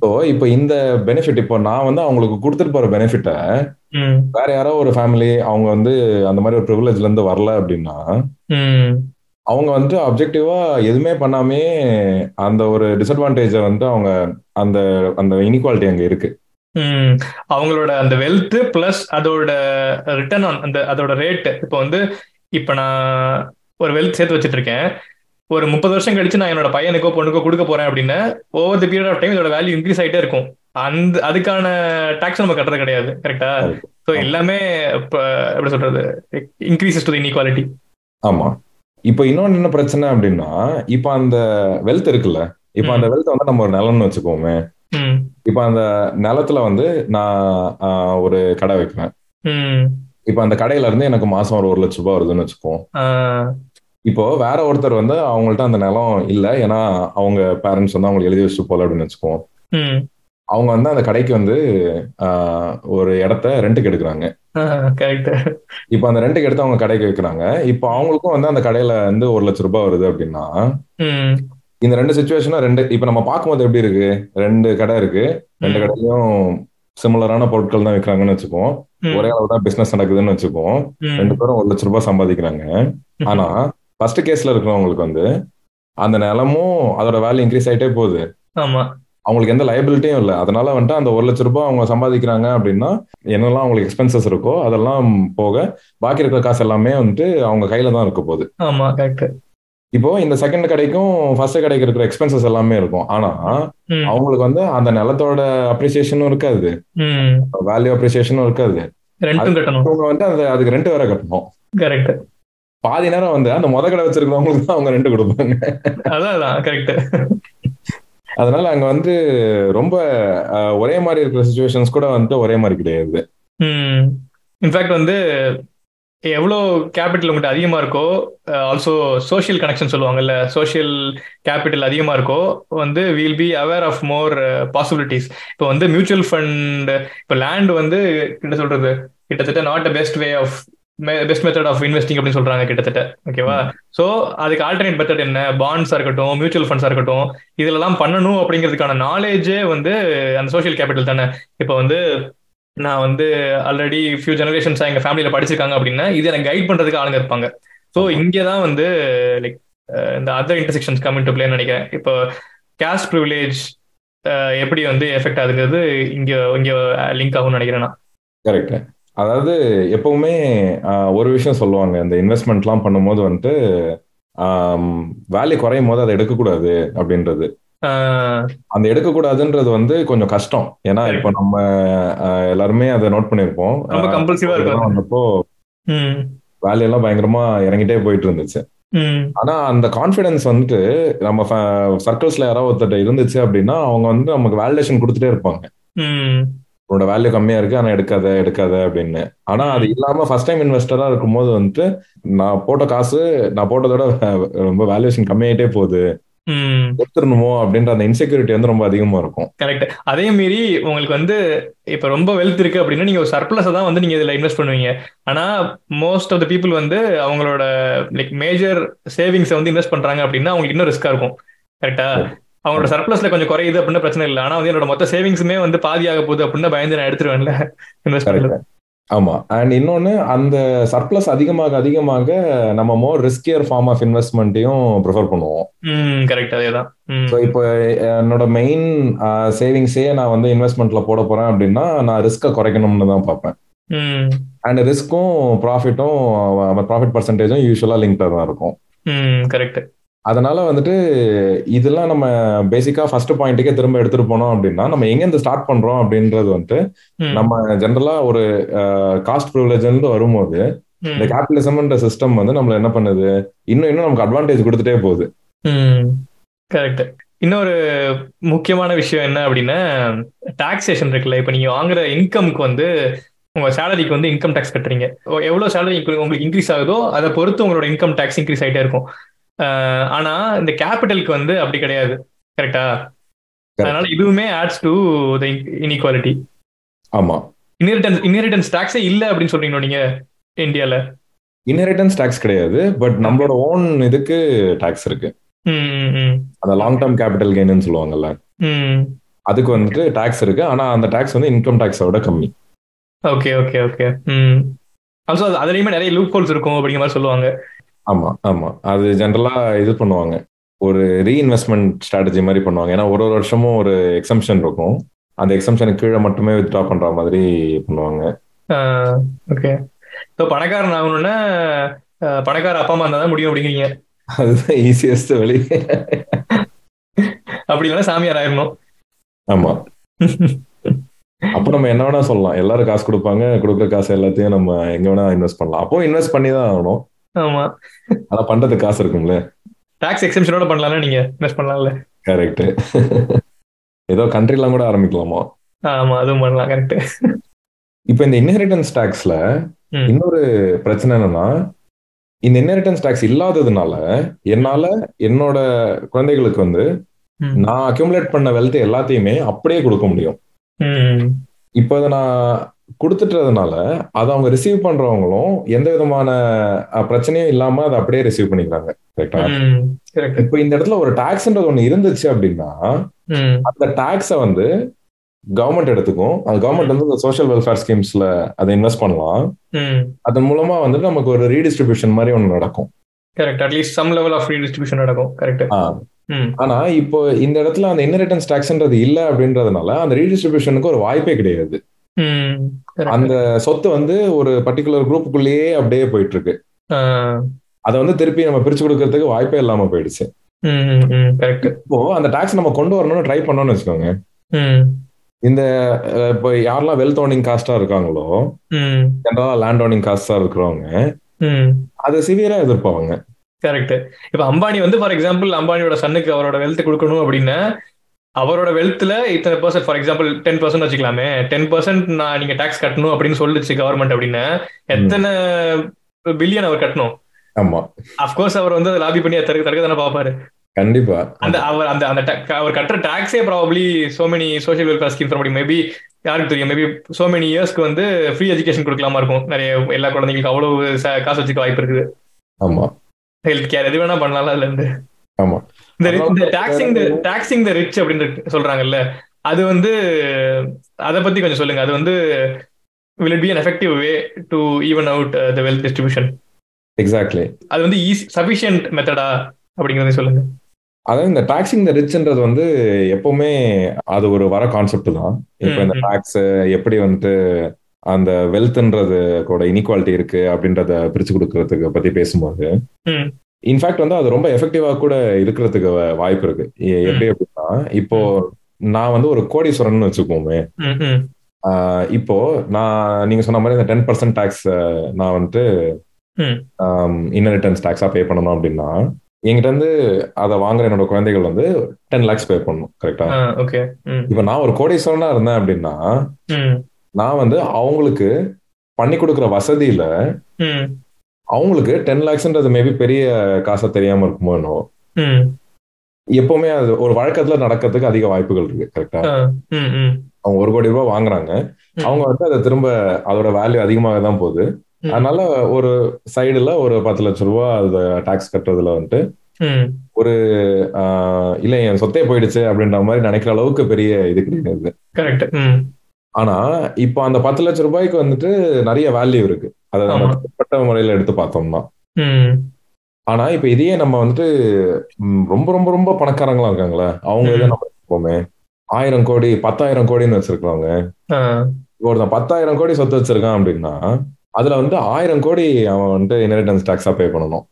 ஸோ இப்போ இந்த பெனிஃபிட் இப்போ நான் வந்து அவங்களுக்கு கொடுத்துட்டு போற பெனிஃபிட்டை வேற யாரோ ஒரு ஃபேமிலி அவங்க வந்து அந்த மாதிரி ஒரு ப்ரிவிலேஜ்ல இருந்து வரல அப்படின்னா அவங்க வந்து அப்ஜெக்டிவா எதுவுமே பண்ணாமே அந்த ஒரு டிஸ்அட்வான்டேஜை வந்து அவங்க அந்த அந்த இனிக்வாலிட்டி அங்க இருக்கு. அவங்களோட அந்த வெல்த் பிளஸ் அதோட ரிட்டர்ன் ஆன் அந்த அதோட ரேட் இப்போ வந்து இப்போ நான் ஒரு வெல்த் சேர்த்து வச்சிட்டு இருக்கேன் ஒரு முப்பது வருஷம் கழிச்சு நான் என்னோட பையனுக்கோ பொண்ணுக்கோ கொடுக்க போறேன் அப்படின்னா over the period of time இதோட வேல்யூ இன்க்ரீஸ் ஆயிட்டே இருக்கும். அந்த அதுக்கான டாக்ஸ் நம்ம கட்டுறது கிடையாது கரெக்டா ஸோ எல்லாமே இப்போ எப்படி சொல்றது? இன்க்ரீசஸ் டு இன்இக்வாலிட்டி ஆமா. இப்போ இன்னொன்னு என்ன பிரச்சனை அப்படின்னா இப்போ அந்த வெல்த் இருக்குல்ல இப்போ அந்த வெல்த் வந்து நம்ம ஒரு நிலம்னு வச்சுக்கோமே. இப்போ அந்த நிலத்துல வந்து நான் ஒரு கடை வைக்கிறேன். இப்போ அந்த கடையில இருந்து எனக்கு மாசம் ஒரு ஒரு லட்ச ரூபாய் வருதுன்னு வச்சுக்கோம் இப்போ வேற ஒருத்தர் வந்து அவங்கள்ட்ட அந்த நிலம் இல்ல ஏன்னா அவங்க பேரண்ட்ஸ் வந்து அவங்களுக்கு எழுதி வச்சுட்டு போல அப்படின்னு வச்சுக்கோம் அவங்க வந்து அந்த கடைக்கு வந்து ஒரு இடத்த ரெண்டுக்கு எடுக்கிறாங்க. இப்போ அந்த ரெண்டுக்கு எடுத்து அவங்க கடைக்கு வைக்கிறாங்க. இப்போ அவங்களுக்கும் வந்து அந்த கடையில வந்து ஒரு லட்ச ரூபாய் வருது அப்படின்னா இந்த ரெண்டு சுச்சுவேஷனும் ரெண்டு இப்போ நம்ம பார்க்கும்போது எப்படி இருக்கு? ரெண்டு கடை இருக்கு. ரெண்டு ம். கடையிலயும் சிமிலரான பொருட்கள் தான் விற்கிறாங்கன்னு வச்சுப்போம். ஒரே அளவு தான் பிசினஸ் நடக்குதுன்னு வச்சுப்போம். ரெண்டு பேரும் ஒரு லட்ச ரூபாய் சம்பாதிக்கிறாங்க. ஆனா ஃபர்ஸ்ட் கேஸ்ல இருக்கிறவங்களுக்கு வந்து அந்த நிலமும் அதோட வேல்யூ இன்க்ரீஸ் ஆயிட்டே போகுது. ஆமா. அவங்களுக்கு எந்த லைபிலிட்டியும் இல்லை. அதனால வந்துட்டு அந்த ஒரு லட்ச ரூபாய் அவங்க சம்பாதிக்கிறாங்க அப்படின்னா என்னெல்லாம் அவங்களுக்கு எக்ஸ்பென்சஸ் இருக்கோ அதெல்லாம் போக பாக்கி இருக்கிற காசு எல்லாமே வந்துட்டு அவங்க கையில தான் இருக்க போகுது. ஆமா கரெக்ட் இப்போ இந்த செகண்ட் கடைக்கும் ஃபர்ஸ்ட் கடைக்கு இருக்கிற எக்ஸ்பென்சஸ் எல்லாமே இருக்கும். ஆனா அவங்களுக்கு வந்து அந்த நிலத்தோட அப்ரிசியேஷனும் இருக்காது. வேல்யூ அப்ரிசியேஷனும் இருக்காது. அவங்க வந்து அந்த அதுக்கு ரெண்ட் வேற கட்டணும். கரெக்ட் பாதி நேரம் வந்து அந்த முத கடை வச்சிருக்கிறவங்களுக்கு தான் அவங்க ரெண்ட் கொடுப்பாங்க. அதான் கரெக்ட் அதனால அங்க வந்து ரொம்ப ஒரே மாதிரி இருக்கிற சுச்சுவேஷன்ஸ் கூட வந்து ஒரே மாதிரி கிடையாது. இன்ஃபேக்ட் வந்து எவ்வளோ கேபிட்டல் உங்கள்கிட்ட அதிகமாக இருக்கோ ஆல்சோ சோஷியல் கனெக்ஷன் சொல்லுவாங்கல்ல சோஷியல் கேபிட்டல் அதிகமாக இருக்கோ வந்து will be aware of more possibilities இப்போ வந்து மியூச்சுவல் ஃபண்ட் இப்போ லேண்ட் வந்து என்ன சொல்றது கிட்டத்தட்ட not a best way of best method of investing அப்படின்னு சொல்றாங்க கிட்டத்தட்ட. ஓகேவா ஸோ அதுக்கு ஆல்டர்னேட் மெத்தட் என்ன? பாண்ட்ஸாக இருக்கட்டும் மியூச்சுவல் ஃபண்ட்ஸாக இருக்கட்டும் இதெல்லாம் பண்ணணும் அப்படிங்கிறதுக்கான நாலேஜே வந்து அந்த சோஷியல் கேபிட்டல் தானே. இப்போ வந்து நான் வந்து ஆல்ரெடி ஃபியூ ஜெனரேஷன்ஸ் எங்க ஃபேமிலியில படிச்சிருக்காங்க அப்படின்னா இது எனக்கு கைட் பண்றதுக்கு ஆளுங்க இருப்பாங்க. ஸோ இங்கே தான் வந்து லைக் இந்த அதர் இன்டர்செக்ஷன்ஸ் கம் டு பிளேன்னு நினைக்கிறேன். இப்போ கேஸ்ட் ப்ரிவிலேஜ் எப்படி வந்து எஃபெக்ட் ஆகுங்கிறது இங்க இங்க லிங்க் ஆகும்னு நினைக்கிறேன் நான். கரெக்ட் அதாவது எப்பவுமே ஒரு விஷயம் சொல்லுவாங்க. இந்த இன்வெஸ்ட்மெண்ட்லாம் பண்ணும்போது வந்துட்டு வேல்யூ குறையும் போது அதை எடுக்கக்கூடாது அப்படின்றது. அந்த எடுக்கக்கூடாதுன்றது வந்து கொஞ்சம் கஷ்டம். ஏன்னா. இப்போ நம்ம எல்லாருமே அதை நோட் இருக்கும் வந்தப்போ வேல்யூ எல்லாம் பயங்கரமா இறங்கிட்டே போயிட்டு இருந்துச்சு. ஆனா அந்த கான்ஃபிடன்ஸ் வந்துட்டு நம்ம சர்க்கிள்ஸ்ல யாராவது ஒருத்தர் இருந்துச்சு அப்படின்னா அவங்க வந்து நமக்கு வேலிடேஷன் கொடுத்துட்டே இருப்பாங்க. உன்னோட வேல்யூ கம்மியா இருக்கு ஆனா எடுக்காத எடுக்காத அப்படின்னு. ஆனா அது இல்லாம ஃபர்ஸ்ட் டைம் இன்வெஸ்டரா இருக்கும்போது வந்துட்டு நான் போட்ட காசு நான் போட்டதோட ரொம்ப வேல்யூஷன் கம்மியாயிட்டே போகுது. எடுத்துடணுமோ அப்படின்ற அந்த இன்செக்யூரிட்டி வந்து ரொம்ப அதிகமா இருக்கும். கரெக்ட் அதே மீறி உங்களுக்கு வந்து இப்ப ரொம்ப வெல்த் இருக்கு அப்படின்னா நீங்க ஒரு சர்ப்ளஸ் தான் வந்து நீங்க இதுல இன்வெஸ்ட் பண்ணுவீங்க. ஆனா மோஸ்ட் ஆஃப் த பீப்புள் வந்து அவங்களோட லைக் மேஜர் சேவிங்ஸ் வந்து இன்வெஸ்ட் பண்றாங்க அப்படின்னா அவங்களுக்கு இன்னும் ரிஸ்கா இருக்கும். கரெக்டா அவங்களோட சர்ப்ளஸ்ல கொஞ்சம் குறையுது அப்படின்னா பிரச்சனை இல்லை. ஆனா வந்து என்னோட மொத்த சேவிங்ஸுமே வந்து பாதி ஆக போகுது அப்படின்னா பயந்து நான் எடுத்துருவேன்ல. இன்வெஸ்ட் ஆமா. அண்ட் இன்னொன்னு அந்த சர்ப்ளஸ் அதிகமாக அதிகமாக நம்ம மோர் ரிஸ்கியர் ஃபார்ம் ஆஃப் இன்வெஸ்ட்மெண்ட்டையும் ப்ரிஃபர் பண்ணுவோம். கரெக்ட் அதேதான். ஸோ இப்போ என்னோட மெயின் சேவிங்ஸே நான் வந்து இன்வெஸ்ட்மெண்ட்ல போட போறேன் அப்படின்னா நான் ரிஸ்க்கை குறைக்கணும்னு தான் பார்ப்பேன். அண்ட் ரிஸ்க்கும் ப்ராஃபிட்டும் ப்ராஃபிட் பர்சன்டேஜும் யூஸ்வலா லிங்க்டாக தான் இருக்கும். கரெக்ட் அதனால வந்துட்டு இதெல்லாம் நம்ம பேசிக்கா ஃபர்ஸ்ட் பாயிண்ட்டுக்கே திரும்ப எடுத்துட்டு போனோம் அப்படின்னா நம்ம எங்கேருந்து ஸ்டார்ட் பண்றோம் அப்படின்றது வந்துட்டு நம்ம ஜென்ரலா ஒரு காஸ்ட் ப்ரிவிலேஜ்ல வரும்போது இந்த கேபிட்டலிசம்ன்ற சிஸ்டம் வந்து நம்மள என்ன பண்ணுது? இன்னும் இன்னும் நமக்கு அட்வான்டேஜ் கொடுத்துட்டே போகுது. கரெக்ட் இன்னொரு முக்கியமான விஷயம் என்ன அப்படின்னா டாக்ஸேஷன் இருக்குல்ல இப்போ நீங்க வாங்குற இன்கம்க்கு வந்து உங்க சேலரிக்கு வந்து இன்கம் டேக்ஸ் கட்டுறீங்க. எவ்வளவு சேலரி உங்களுக்கு இன்க்ரீஸ் ஆகுதோ அதை பொறுத்து உங்களோட இன்கம் டேக்ஸ் இன்க்ரீஸ் ஆயிட்டே இருக்கும். ஆனா இந்த கேபிட்டலுக்கு வந்து அப்படி கிடையாது. கரெக்டா? அதனால இதுவுமே ஆட்ஸ் டு த இன்இக்வாலிட்டி ஆமா. இன்ஹெரிட்டன்ஸ் இன்ஹெரிட்டன்ஸ் டாக்ஸே இல்ல அப்படின்னு சொல்றீங்க நீங்க இந்தியால? இன்ஹெரிட்டன்ஸ் டாக்ஸ் கிடையாது பட் நம்மளோட ஓன் இதுக்கு டாக்ஸ் இருக்கு. அந்த லாங் டேர்ம் கேபிட்டல் கெயின்னு சொல்லுவாங்கல்ல. அதுக்கு வந்துட்டு டாக்ஸ் இருக்கு ஆனா அந்த டாக்ஸ் வந்து இன்கம் டாக்ஸை விட கம்மி. ஓகே ஓகே ஓகே ம். ஆல்சோ அதுலயுமே நிறைய லூப் ஹோல்ஸ் இருக்கும் அப்படிங்கிற மாதிரி சொல்லுவாங்க. ஆமா ஆமா. அது ஜென்ரலா இது பண்ணுவாங்க. ஒரு ரீஇன்வெஸ்ட்மெண்ட் ஸ்ட்ராட்டஜி மாதிரி பண்ணுவாங்க. ஏன்னா ஒரு ஒரு வருஷமும் ஒரு எக்ஸம்ஷன் இருக்கும். அந்த எக்ஸம்ஷனுக்கு கீழே மட்டுமே வித்ட்ரா பண்ற மாதிரி பண்ணுவாங்க. ஓகே ஸோ பணக்காரன் ஆகணும்னா பணக்கார அப்பா அம்மா இருந்தால் தான் முடியும் அப்படிங்கிறீங்க. அதுதான் ஈஸியஸ்ட் வழி. அப்படி இல்லைன்னா சாமியார் ஆயிரணும். ஆமா. அப்போ நம்ம என்ன வேணா சொல்லலாம். எல்லாரும் காசு கொடுப்பாங்க. கொடுக்குற காசு எல்லாத்தையும் நம்ம எங்க வேணா இன்வெஸ்ட் பண்ணலாம். அப்போ இன்வெஸ்ட் பண்ணி தான் ஆகணும். ஆமா. ஆனா பண்றதுக்கு காசு இருக்கும்ல. டாக்ஸ் எக்ஸம்ஷனோட பண்ணலாம்ல நீங்க? இன்வெஸ்ட் பண்ணலாம்ல. கரெக்ட் ஏதோ கண்ட்ரிலாம் கூட ஆரம்பிக்கலாமா? ஆமா அதுவும் பண்ணலாம் கரெக்ட் இப்போ இந்த இன்ஹெரிட்டன்ஸ் டாக்ஸ்ல. இன்னொரு பிரச்சனை என்னன்னா இந்த இன்ஹெரிட்டன்ஸ் டாக்ஸ் இல்லாததுனால என்னால என்னோட குழந்தைகளுக்கு வந்து. நான் அக்யூமுலேட் பண்ண வெல்த் எல்லாத்தையுமே அப்படியே கொடுக்க முடியும். இப்போ அதை நான் கொடுத்துட்டதுனால அதை அவங்க ரிசீவ் பண்றவங்களும் எந்த விதமான பிரச்சனையும் இல்லாம அதை அப்படியே ரிசீவ் பண்ணிக்கிறாங்க. கரெக்டா இப்போ இந்த இடத்துல ஒரு டாக்ஸ்ன்றது ஒண்ணு இருந்துச்சு அப்படின்னா அந்த டாக்ஸை வந்து கவர்மெண்ட் எடுத்துக்கும். அந்த கவர்மெண்ட் வந்து சோஷியல் வெல்ஃபேர் ஸ்கீம்ஸ்ல அதை இன்வெஸ்ட் பண்ணலாம். அதன் மூலமா வந்து நமக்கு ஒரு ரீடிஸ்ட்ரிபியூஷன் மாதிரி ஒன்று நடக்கும். Correct at least some level of redistribution நடக்கும். கரெக்ட் ஆனா இப்போ இந்த இடத்துல அந்த இன்ஹெரிட்டன்ஸ் டாக்ஸ்ன்றது இல்ல அப்படின்றதுனால அந்த ரீடிஸ்ட்ரிபியூஷனுக்கு ஒரு வாய்ப்பே கிடையாது. அந்த சொத்து வந்து ஒரு பர்டிகுலர் குரூப்புக்குள்ளேயே அப்படியே போயிட்டு இருக்கு அதை வந்து திருப்பி நம்ம பிரிச்சு கொடுக்கறதுக்கு வாய்ப்பே இல்லாம போயிடுச்சு. இப்போ அந்த டாக்ஸ் நம்ம கொண்டு வரணும்னு ட்ரை பண்ணோம்னு வச்சுக்கோங்க. இந்த இப்போ யாரெல்லாம் வெல்த் ஓனிங் காஸ்டா இருக்காங்களோ ஜென்ரலா லேண்ட் ஓனிங் காஸ்டா இருக்கிறவங்க அதை சிவியரா எதிர்ப்பாங்க கரெக்ட் இப்ப அம்பானி வந்து ஃபார் எக்ஸாம்பிள் அம்பானியோட சன்னுக்கு அவரோட வெல்த் கொடுக்கணும் அப்படின்னா அவரோட வெல்த்ல இத்தனை percent for example ten percent வச்சுக்கலாமே. டென் பர்சன்ட் நான் நீங்க டாக்ஸ் கட்டணும் அப்படின்னு சொல்லிச்சு கவர்மெண்ட் அப்படின்னா எத்தனை பில்லியன் அவர் கட்டணும்? ஆமா. அப்கோர்ஸ் அவர் வந்து லாபி பண்ணி தடுக்க தடுக்க தானே பாப்பாரு கண்டிப்பா. அந்த அவர் அந்த அந்த அவர் கட்டுற டாக்ஸே probably so many social welfare schemes அப்படி மேபி யாருக்கு தெரியும்? மேபி சோ மெனி இயர்ஸ்க்கு வந்து ஃப்ரீ எஜுகேஷன் கொடுக்கலாமா இருக்கும். நிறைய எல்லா குழந்தைங்களுக்கு அவ்வளவு காசு வச்சுக்க வாய்ப்பு இருக்குது. ஆமா. ஹெல்த் கேர் எது வேணா பண்ணலாம் அதுல இருந்து. ஆமா. இந்த டாக்ஸிங் டாக்ஸிங் த ரிச் அப்படின்னு சொல்றாங்கல்ல அது வந்து அத பத்தி கொஞ்சம் சொல்லுங்க. அது வந்து will it be an effective way to even out uh, the wealth distribution? Exactly அது வந்து ஈஸி சஃபிஷியன்ட் மெத்தடா அப்படிங்கறத சொல்லுங்க. அதாவது இந்த டாக்ஸிங் த ரிச்ன்றது வந்து எப்பவுமே அது ஒரு வர கான்செப்ட் தான். இப்போ இந்த. டாக்ஸ் எப்படி வந்துட்டு அந்த வெல்த்ன்றது கூட இனிக்வாலிட்டி இருக்கு அப்படின்றத பிரிச்சு கொடுக்கறதுக்கு பத்தி பேசும்போது ம். இன்ஃபேக்ட் வந்து அது ரொம்ப எஃபெக்டிவா கூட இருக்கிறதுக்கு வாய்ப்பு இருக்கு. எப்படி அப்படின்னா இப்போ நான் வந்து ஒரு கோடீஸ்வரன் வச்சுக்கோமே. இப்போ நான் நீங்க சொன்ன மாதிரி இந்த டென் பர்சன்ட் டேக்ஸ் நான் வந்துட்டு ம். இன்ஹெரிட்டன்ஸ் டாக்ஸா பே பண்ணணும் அப்படின்னா என்கிட்ட இருந்து அதை வாங்குற என்னோட குழந்தைகள் வந்து டென் லேக்ஸ் பே பண்ணணும் கரெக்டா இப்போ நான் ஒரு கோடீஸ்வரனா இருந்தேன் அப்படின்னா நான் வந்து அவங்களுக்கு பண்ணி கொடுக்குற வசதியில அவங்களுக்கு டென் லேக்ஸ்ன்றது மேபி பெரிய காசா தெரியாம இருக்குமோ என்னவோ. எப்பவுமே அது ஒரு வழக்கத்துல நடக்கிறதுக்கு அதிக வாய்ப்புகள் இருக்கு கரெக்டா அவங்க ஒரு கோடி ரூபாய் வாங்குறாங்க. அவங்க வந்து அதை திரும்ப அதோட வேல்யூ அதிகமாக தான் போகுது அதனால ஒரு சைடுல ஒரு பத்து லட்சம் ரூபாய் அது டாக்ஸ் கட்டுறதுல வந்துட்டு ஒரு இல்ல என் சொத்தே போயிடுச்சு அப்படின்ற மாதிரி நினைக்கிற அளவுக்கு பெரிய இது கிடையாது. கரெக்ட் ஆனா இப்போ அந்த பத்து லட்சம் ரூபாய்க்கு வந்துட்டு நிறைய வேல்யூ இருக்கு. அதை நம்ம தனிப்பட்ட முறையில எடுத்து பார்த்தோம்னா. ஆனா இப்ப இதையே நம்ம வந்துட்டு ரொம்ப ரொம்ப ரொம்ப பணக்காரங்களா இருக்காங்களே. அவங்க இதை நம்ம ஆயிரம் கோடி பத்தாயிரம் கோடின்னு வச்சிருக்காங்க ஒருத்தன் பத்தாயிரம் கோடி சொத்து வச்சிருக்கான் அப்படின்னா அதுல வந்து ஆயிரம் கோடி அவன் வந்துட்டு இன்ஹெரிட்டன்ஸ் டாக்ஸா பே பண்ணணும்.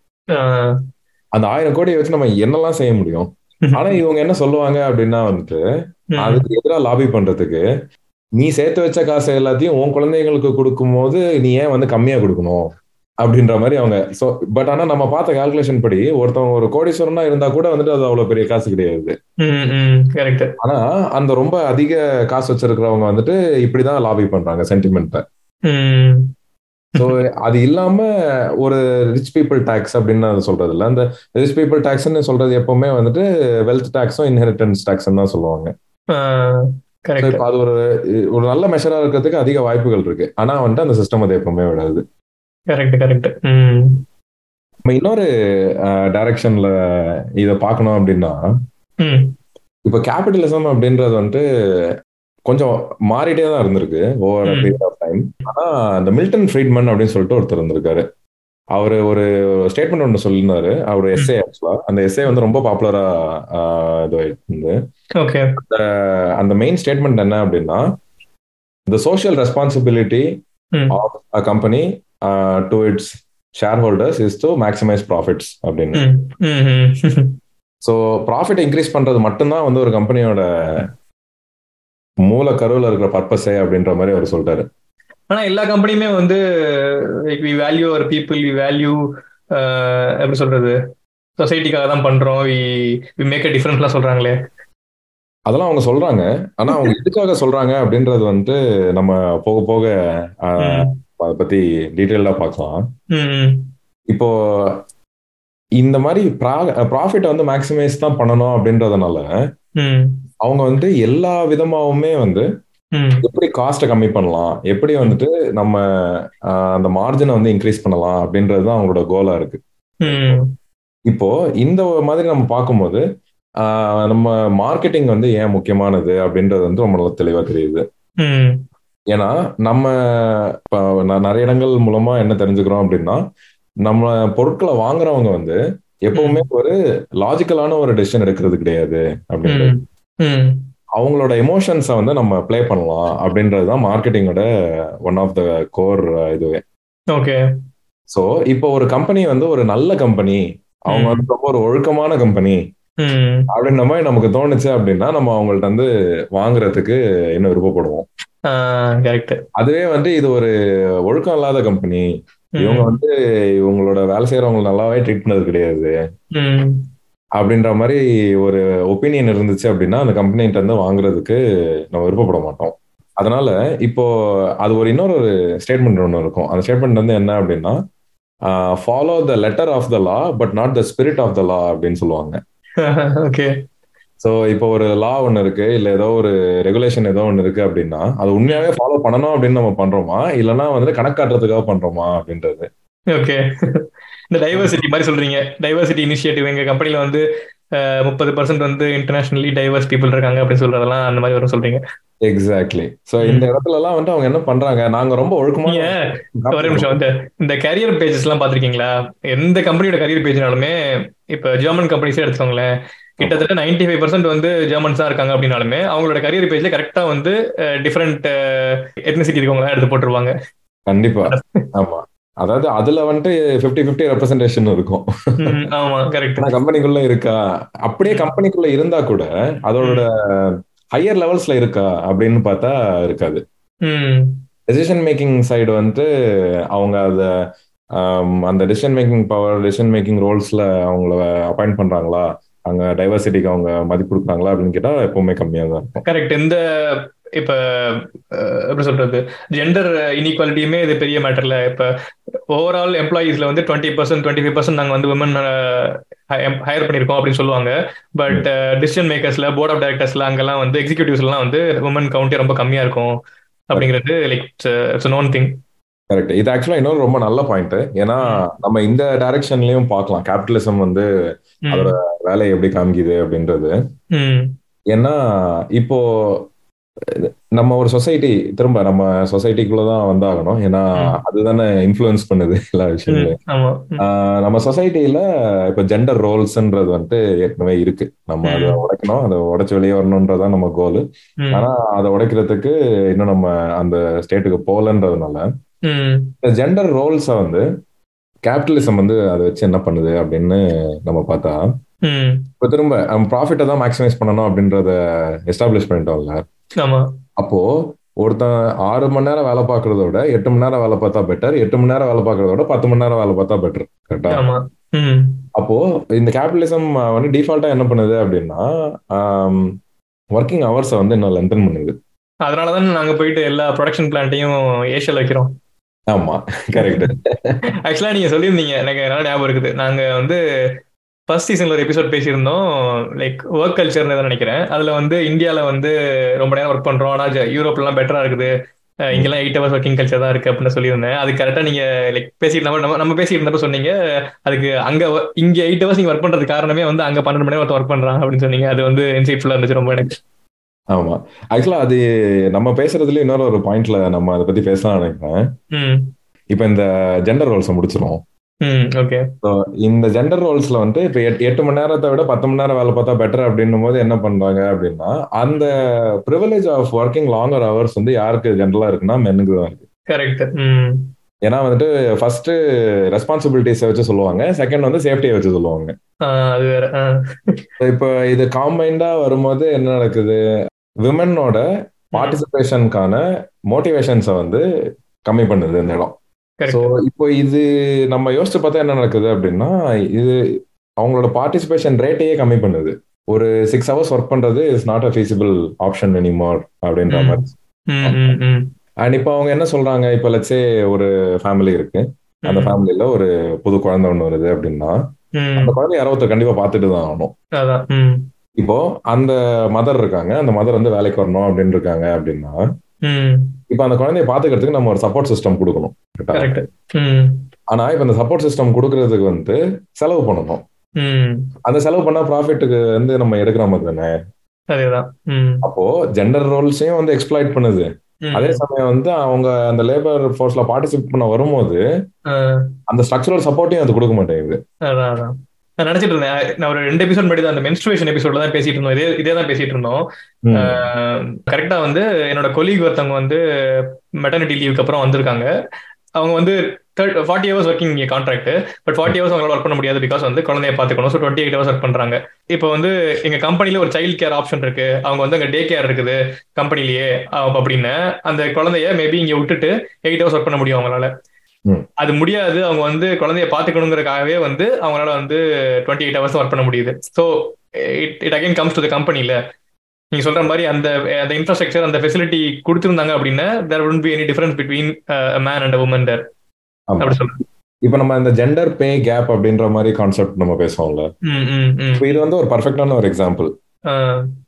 அந்த ஆயிரம் கோடியை வச்சு நம்ம என்னெல்லாம் செய்ய முடியும்? ஆனா இவங்க என்ன சொல்லுவாங்க அப்படின்னா வந்துட்டு அதுக்கு எதிராக லாபி பண்றதுக்கு நீ சேர்த்து வச்ச காசு எல்லாத்தையும் உன் குழந்தைங்களுக்கு கொடுக்கும் போது நீ ஏன் வந்து கம்மியா கொடுக்கணும் அப்படின்ற மாதிரி அவங்க ஸோ பட் ஆனா நம்ம பார்த்த கால்குலேஷன் படி ஒருத்தவங்க ஒரு கோடீஸ்வரனா இருந்தா கூட வந்துட்டு அது அவ்வளவு பெரிய காசு கிடையாது. ஆனா அந்த ரொம்ப அதிக காசு வச்சிருக்கிறவங்க வந்துட்டு இப்படிதான் லாபி பண்றாங்க சென்டிமெண்ட்டை ஸோ அது இல்லாம ஒரு ரிச் பீப்புள் டேக்ஸ் அப்படின்னு சொல்றது இல்லை அந்த ரிச் பீப்புள் டேக்ஸ்ன்னு சொல்றது எப்பவுமே வந்துட்டு வெல்த் டேக்ஸும் இன்ஹெரிட்டன்ஸ் டேக்ஸ் தான் சொல்லுவாங்க. இப்போ அது ஒரு ஒரு நல்ல மெஷரா இருக்கிறதுக்கு அதிக வாய்ப்புகள் இருக்கு. ஆனா வந்துட்டு அந்த சிஸ்டம் அதை எப்பவுமே விடாது. கரெக்ட் கரெக்ட் இன்னொரு டைரக்ஷன்ல இத பார்க்கணும் அப்படின்னா இப்போ கேபிட்டலிசம் அப்படின்றது வந்துட்டு கொஞ்சம் மாறிட்டே தான் இருந்திருக்கு ஓவர் பீரியட் ஆஃப் டைம் ஆனா இந்த மில்டன் ஃப்ரீட்மன் அப்படின்னு சொல்லிட்டு ஒருத்தர் இருந்திருக்காரு. அவர் ஒரு ஸ்டேட்மெண்ட் ஒன்று சொல்லியிருந்தாரு அவர் எஸ்ஏ ஆக்சுவலா அந்த எஸ்ஏ வந்து ரொம்ப பாப்புலரா இது இருந்து அந்த மெயின் ஸ்டேட்மெண்ட் என்ன அப்படின்னா the social responsibility of a company to its share holders is to maximize profits அப்படின்னு. ஸோ ப்ராஃபிட் இன்க்ரீஸ் பண்றது மட்டும்தான் வந்து ஒரு கம்பெனியோட மூல கருவில் இருக்கிற பர்பஸே அப்படின்ற மாதிரி அவர் சொல்லிட்டாரு. ஆனா எல்லா கம்பெனியுமே வந்து we value our people we value எப்படி சொல்றது? சொசைட்டிக்காக தான் பண்றோம். வி வி மேக் அ டிஃபரன்ஸ்லாம் சொல்றாங்களே. அதெல்லாம் அவங்க சொல்றாங்க. ஆனா அவங்க <laughs> எதுக்காக சொல்றாங்க அப்படின்றது வந்து நம்ம போக போக அதை பத்தி டீட்டெயில்டா பார்க்கலாம். இப்போ இந்த மாதிரி ப்ராஃபிட் வந்து மேக்சிமைஸ் தான் பண்ணணும் அப்படின்றதுனால அவங்க வந்து எல்லா விதமாவுமே வந்து எப்படி காஸ்ட்டை கம்மி பண்ணலாம்? எப்படி வந்துட்டு நம்ம அந்த மார்ஜினை வந்து இன்க்ரீஸ் பண்ணலாம்? அப்படின்றது தான் அவங்களோட கோலா இருக்கு. இப்போ இந்த மாதிரி நம்ம பார்க்கும்போது நம்ம மார்க்கெட்டிங் வந்து ஏன் முக்கியமானது? அப்படின்றது வந்து நல்லா தெளிவா தெரியுது. ஏன்னா நம்ம நிறைய இடங்கள் மூலமா என்ன தெரிஞ்சுக்கிறோம் அப்படின்னா நம்ம பொருட்களை வாங்குறவங்க வந்து எப்பவுமே ஒரு லாஜிக்கலான ஒரு டெசிஷன் எடுக்கிறது கிடையாது அப்படின்றது. அவங்களோட எமோஷன்ஸை வந்து நம்ம ப்ளே பண்ணலாம் அப்படின்றது தான் மார்க்கெட்டிங்கோட ஒன் ஆஃப் த கோர் இதுவே. ஓகே ஸோ இப்போ ஒரு கம்பெனி வந்து ஒரு நல்ல கம்பெனி அவங்க வந்து ரொம்ப ஒரு ஒழுக்கமான கம்பெனி அப்படின்ற மாதிரி நமக்கு தோணுச்சு அப்படின்னா நம்ம அவங்கள்ட்ட வந்து வாங்குறதுக்கு இன்னும் விருப்பப்படுவோம். அதுவே வந்து இது ஒரு ஒழுக்கம் இல்லாத கம்பெனி இவங்க வந்து இவங்களோட வேலை செய்யறவங்க நல்லாவே ட்ரீட் பண்ணது கிடையாது. அப்படின்ற மாதிரி ஒரு ஒப்பீனியன் இருந்துச்சு அப்படின்னா அந்த கம்பெனிகிட்ட இருந்து வாங்குறதுக்கு நம்ம விருப்பப்பட மாட்டோம். அதனால இப்போ அது ஒரு இன்னொரு ஸ்டேட்மெண்ட் ஒன்று இருக்கும். அந்த ஸ்டேட்மெண்ட் வந்து என்ன அப்படின்னா follow the letter of the law but not the spirit of the law அப்படின்னு சொல்லுவாங்க. <laughs> ஓகே ஸோ இப்போ ஒரு லா ஒன்று இருக்கு இல்லை ஏதோ ஒரு ரெகுலேஷன் ஏதோ ஒன்று இருக்கு அப்படின்னா அது உண்மையாவே ஃபாலோ பண்ணணும் அப்படின்னு நம்ம பண்றோமா? இல்லைன்னா வந்துட்டு கணக்காட்டுறதுக்காக பண்றோமா அப்படின்றது. ஓகே <laughs> இந்த டைவர்சிட்டி மாதிரி சொல்றீங்க. டைவர்சிட்டி இனிஷியேட்டிவ் எங்க கம்பெனில வந்து முப்பது பர்சன்ட் வந்து இன்டர்நேஷனலி டைவர்ஸ் பீப்புள் இருக்காங்க அப்படின்னு சொல்றதெல்லாம் அந்த மாதிரி வரும் சொல்றீங்க. எக்ஸாக்ட்லி சோ இந்த இடத்துல எல்லாம் வந்து அவங்க என்ன பண்றாங்க? நாங்க ரொம்ப ஒழுக்கமா ஒரு நிமிஷம் வந்து இந்த கரியர் பேஜஸ் எல்லாம் பாத்திருக்கீங்களா எந்த கம்பெனியோட கரியர் பேஜ்னாலுமே இப்ப ஜெர்மன் கம்பெனிஸே எடுத்துக்கோங்களேன். கிட்டத்தட்ட நைன்டி ஃபைவ் பர்சன்ட் வந்து ஜெர்மன்ஸ் தான் இருக்காங்க அப்படின்னாலுமே அவங்களோட கரியர் பேஜ்ல கரெக்டா வந்து டிஃப்ரெண்ட் எத்னிசிட்டி இருக்கவங்க எடுத்து போட்டுருவாங்க. கண்டிப்பா. <laughs> ஆமா. அதாவது அதுல வந்துட்டு பிப்டி பிப்டி ரெப்ரஸன்டேஷன் இருக்கும். கம்பெனிக்குள்ள இருக்கா? அப்படியே கம்பெனிக்குள்ள இருந்தா கூட அதோட ஹையர் லெவல்ஸ்ல இருக்கா அப்படின்னு பார்த்தா இருக்காது. டெசிஷன் மேக்கிங் சைடு வந்துட்டு அவங்க அத அந்த decision making power decision making ரோல்ஸ்ல அவங்கள அப்பாயிண்ட் பண்றாங்களா? அங்க டைவர்சிட்டிக்கு அவங்க மதிப்பு கொடுக்குறாங்களா அப்படின்னு கேட்டா எப்பவுமே கம்மியா தான் இருக்கும். கரெக்ட் இந்த இப்ப எப்படி சொல்றது? ஜெண்டர் இன்இக்வாலிட்டியுமே இது பெரிய மேட்டர்ல இப்ப ஓவரால் எம்ப்ளாயீஸ்ல வந்து twenty percent twenty five percent நாங்க வந்து உமன் ஹையர் பண்ணிருக்கோம் அப்படின்னு சொல்லுவாங்க. பட் டிசிஷன் மேக்கர்ஸ்ல போர்ட் ஆஃப் டைரக்டர்ஸ்ல அங்கெல்லாம் வந்து எக்ஸிகூட்டிவ்ஸ்லாம் வந்து உமன் கவுண்டே ரொம்ப கம்மியா இருக்கும் அப்படிங்கிறது like it's known thing correct இது ஆக்சுவலா இன்னொரு ரொம்ப நல்ல பாயிண்ட் ஏன்னா நம்ம இந்த டைரக்ஷன்லயும் பார்க்கலாம். கேபிட்டலிசம் வந்து அதோட வேலையை எப்படி காமிக்குது அப்படின்றது. ஏன்னா இப்போ நம்ம ஒரு சொசைட்டி திரும்ப நம்ம சொசைட்டிக்குள்ளதான் வந்தாகணும். ஏன்னா அதுதானே இன்ஃபுளுன்ஸ் பண்ணுது எல்லா விஷயங்களையும். நம்ம சொசைட்டில இப்ப ஜெண்டர் ரோல்ஸ்ன்றது வந்துட்டு ஏற்கனவே இருக்கு. நம்ம அதை உடைக்கணும் அதை உடைச்சு வெளியே வரணும்ன்றதான் நம்ம கோல் ஆனா அதை உடைக்கிறதுக்கு இன்னும் நம்ம அந்த ஸ்டேட்டுக்கு போகலன்றதுனால இந்த ஜெண்டர் ரோல்ஸ வந்து கேபிட்டலிசம் வந்து அதை வச்சு என்ன பண்ணுது அப்படின்னு நம்ம பார்த்தா இப்ப திரும்ப ப்ராஃபிட்டை தான் மேக்ஸிமைஸ் பண்ணணும் அப்படின்றத எஸ்டாப்ளிஷ் பண்ணிட்டோம்ல. அப்போ ஒருத்தன் ஆறு மணி நேரம் வேலை பார்க்கறத விட எட்டு மணி நேரம் வேலை பார்த்தா பெட்டர் எட்டு மணி நேரம் வேலை பார்க்கறத விட பத்து மணி நேரம் வேலை பார்த்தா பெட்டர் கரெக்டா அப்போ இந்த கேபிட்டலிசம் வந்து டிஃபால்ட்டா என்ன பண்ணுது அப்படின்னா ஒர்க்கிங் ஹவர்ஸை வந்து இன்னும் லென்தன் பண்ணுது. அதனாலதான் நாங்க போயிட்டு எல்லா ப்ரொடக்ஷன் பிளான்ட்டையும் ஏஷியால வைக்கிறோம். ஆமா. கரெக்ட் <laughs> ஆக்சுவலா நீங்க சொல்லியிருந்தீங்க. எனக்கு நல்லா ஞாபகம் இருக்குது? நாங்க வந்து ஃபர்ஸ்ட் சீசன்ல ஒரு எபிசோட் பேசியிருந்தோம். லைக் ஒர்க் கல்ச்சர்னு தான் நினைக்கிறேன். அதுல வந்து இந்தியால வந்து ரொம்ப நேரம் ஒர்க் பண்றோம். ஆனா யூரோப்லாம் பெட்டரா இருக்குது. இங்கெல்லாம் எயிட் ஹவர்ஸ் ஒர்க்கிங் கல்ச்சர் தான் இருக்கு அப்படின்னு சொல்லியிருந்தேன். அது கரெக்டா நீங்க லைக் பேசிட்டு நம்ம நம்ம பேசிட்டு இருந்தப்ப சொன்னீங்க. அதுக்கு அங்க இங்க எயிட் ஹவர்ஸ் நீங்க ஒர்க் பண்றது காரணமே வந்து அங்க பன்னெண்டு மணி நேரம் ஒர்க் பண்றான் அப்படின்னு சொன்னீங்க. அது வந்து இன்சைட்ஃபுல்லா இருந்துச்சு ரொம்ப எனக்கு. ஆமா. ஆக்சுவலா அது நம்ம பேசுறதுல இன்னொரு ஒரு பாயிண்ட்ல நம்ம அதை பத்தி பேசலாம் நினைக்கிறேன். இப்ப இந்த ஜெண்டர் ரோல்ஸ் முடிச்சிரும் ஓகே இந்த ஜெண்டர் ரோல்ஸ்ல வந்து இப்ப எட்டு மணி நேரத்தை விட பத்து மணி நேரம் வேலை பார்த்தா பெட்டர் அப்படின்னும் போது என்ன பண்றாங்க அப்படின்னா அந்த privilege of working longer hours வந்து யாருக்கு ஜென்ரலா இருக்குன்னா மென்னுக்கு தான் இருக்கு. கரெக்ட் ஏன்னா வந்துட்டு ஃபர்ஸ்ட் ரெஸ்பான்சிபிலிட்டிஸை வச்சு சொல்லுவாங்க செகண்ட் வந்து சேஃப்டியை வச்சு சொல்லுவாங்க. அது வேற இப்போ இது காம்பைண்டா வரும்போது என்ன நடக்குது? விமனோட பார்ட்டிசிபேஷனுக்கான மோட்டிவேஷன்ஸை வந்து கம்மி பண்ணுது இந்த இடம். ஸோ இப்போ இது நம்ம யோசிச்சு பார்த்தா என்ன நடக்குது அப்படின்னா இது அவங்களோட பார்ட்டிசிபேஷன் ரேட்டையே கம்மி பண்ணுது. ஒரு சிக்ஸ் ஹவர்ஸ் ஒர்க் பண்றது is not a feasible option anymore அப்படின்ற மாதிரி. அண்ட் இப்போ அவங்க என்ன சொல்றாங்க? இப்போ லட்சே ஒரு ஃபேமிலி இருக்கு. அந்த ஃபேமிலியில ஒரு புது குழந்தை ஒண்ணு வருது அப்படின்னா அந்த குழந்தை யாரோ கண்டிப்பா பார்த்துட்டு தான் ஆகணும். இப்போ அந்த மதர் இருக்காங்க அந்த மதர் வந்து வேலைக்கு வரணும் அப்படின்னு இருக்காங்க அப்படின்னா இப்ப அந்த குழந்தைய பாத்துக்கிறதுக்கு நம்ம ஒரு சப்போர்ட் சிஸ்டம் கொடுக்கணும். ஆனா இப்ப இந்த சப்போர்ட் சிஸ்டம் கொடுக்கறதுக்கு வந்து செலவு பண்ணணும். அந்த செலவு பண்ணா ப்ராஃபிட்டுக்கு வந்து நம்ம எடுக்கிற மாதிரி தானே? அப்போ ஜெண்டர் ரோல்ஸையும் வந்து எக்ஸ்பிளாய்ட் பண்ணுது. அதே சமயம் வந்து அவங்க அந்த லேபர் ஃபோர்ஸ்ல பார்ட்டிசிபேட் பண்ண வரும்போது அந்த ஸ்ட்ரக்சரல் சப்போர்ட்டையும் அது கொடுக்க மாட்டேங்குது. நான் நினைச்சிட்டு இருந்தேன். நான் ஒரு ரெண்டு எபிசோட் மட்டும் அந்த மென்ஸ்ட்ரேஷன் எபிசோட்ல தான் பேசிட்டு இருந்தோம். இதே இதே தான் பேசிட்டு இருந்தோம். கரெக்டா வந்து என்னோட கொலீக் ஒருத்தவங்க வந்து மெட்டர்னிட்டி லீவுக்கு அப்புறம் வந்திருக்காங்க. அவங்க வந்து third forty hours working contract but forty hours அவங்களால ஒர்க் பண்ண முடியாது பிகாஸ் வந்து குழந்தைய பார்த்துக்கணும். So twenty eight hours work பண்றாங்க. இப்போ வந்து எங்க கம்பெனில ஒரு சைல்ட் கேர் ஆப்ஷன் இருக்கு. அவங்க வந்து அங்க டே கேர் இருக்குது கம்பெனிலேயே அப்படின்னு அந்த குழந்தைய மேபி இங்க விட்டுட்டு எயிட் ஹவர்ஸ் ஒர்க் பண்ண முடியும் அவங்களால. அது முடியாது. அவங்க வந்து குழந்தைய பாத்துக்கணுங்கிறதுக்காகவே வந்து அவங்களால வந்து டுவெண்ட்டி எயிட் ஹவர்ஸ் ஒர்க் பண்ண முடியுது. So it it again comes to the கம்பெனில நீங்க சொல்ற மாதிரி அந்த அந்த இன்ஃப்ராஸ்ட்ரக்சர் அந்த ஃபெசிலிட்டி கொடுத்துருந்தாங்க அப்படின்னா there would be any difference between man and woman there அப்படி சொல்றேன். இப்ப நம்ம இந்த ஜெண்டர் பே கேப் அப்படின்ற மாதிரி கான்செப்ட் நம்ம பேசுவோம்ல. இது வந்து ஒரு பர்ஃபெக்டான ஒரு எக்ஸாம்பிள்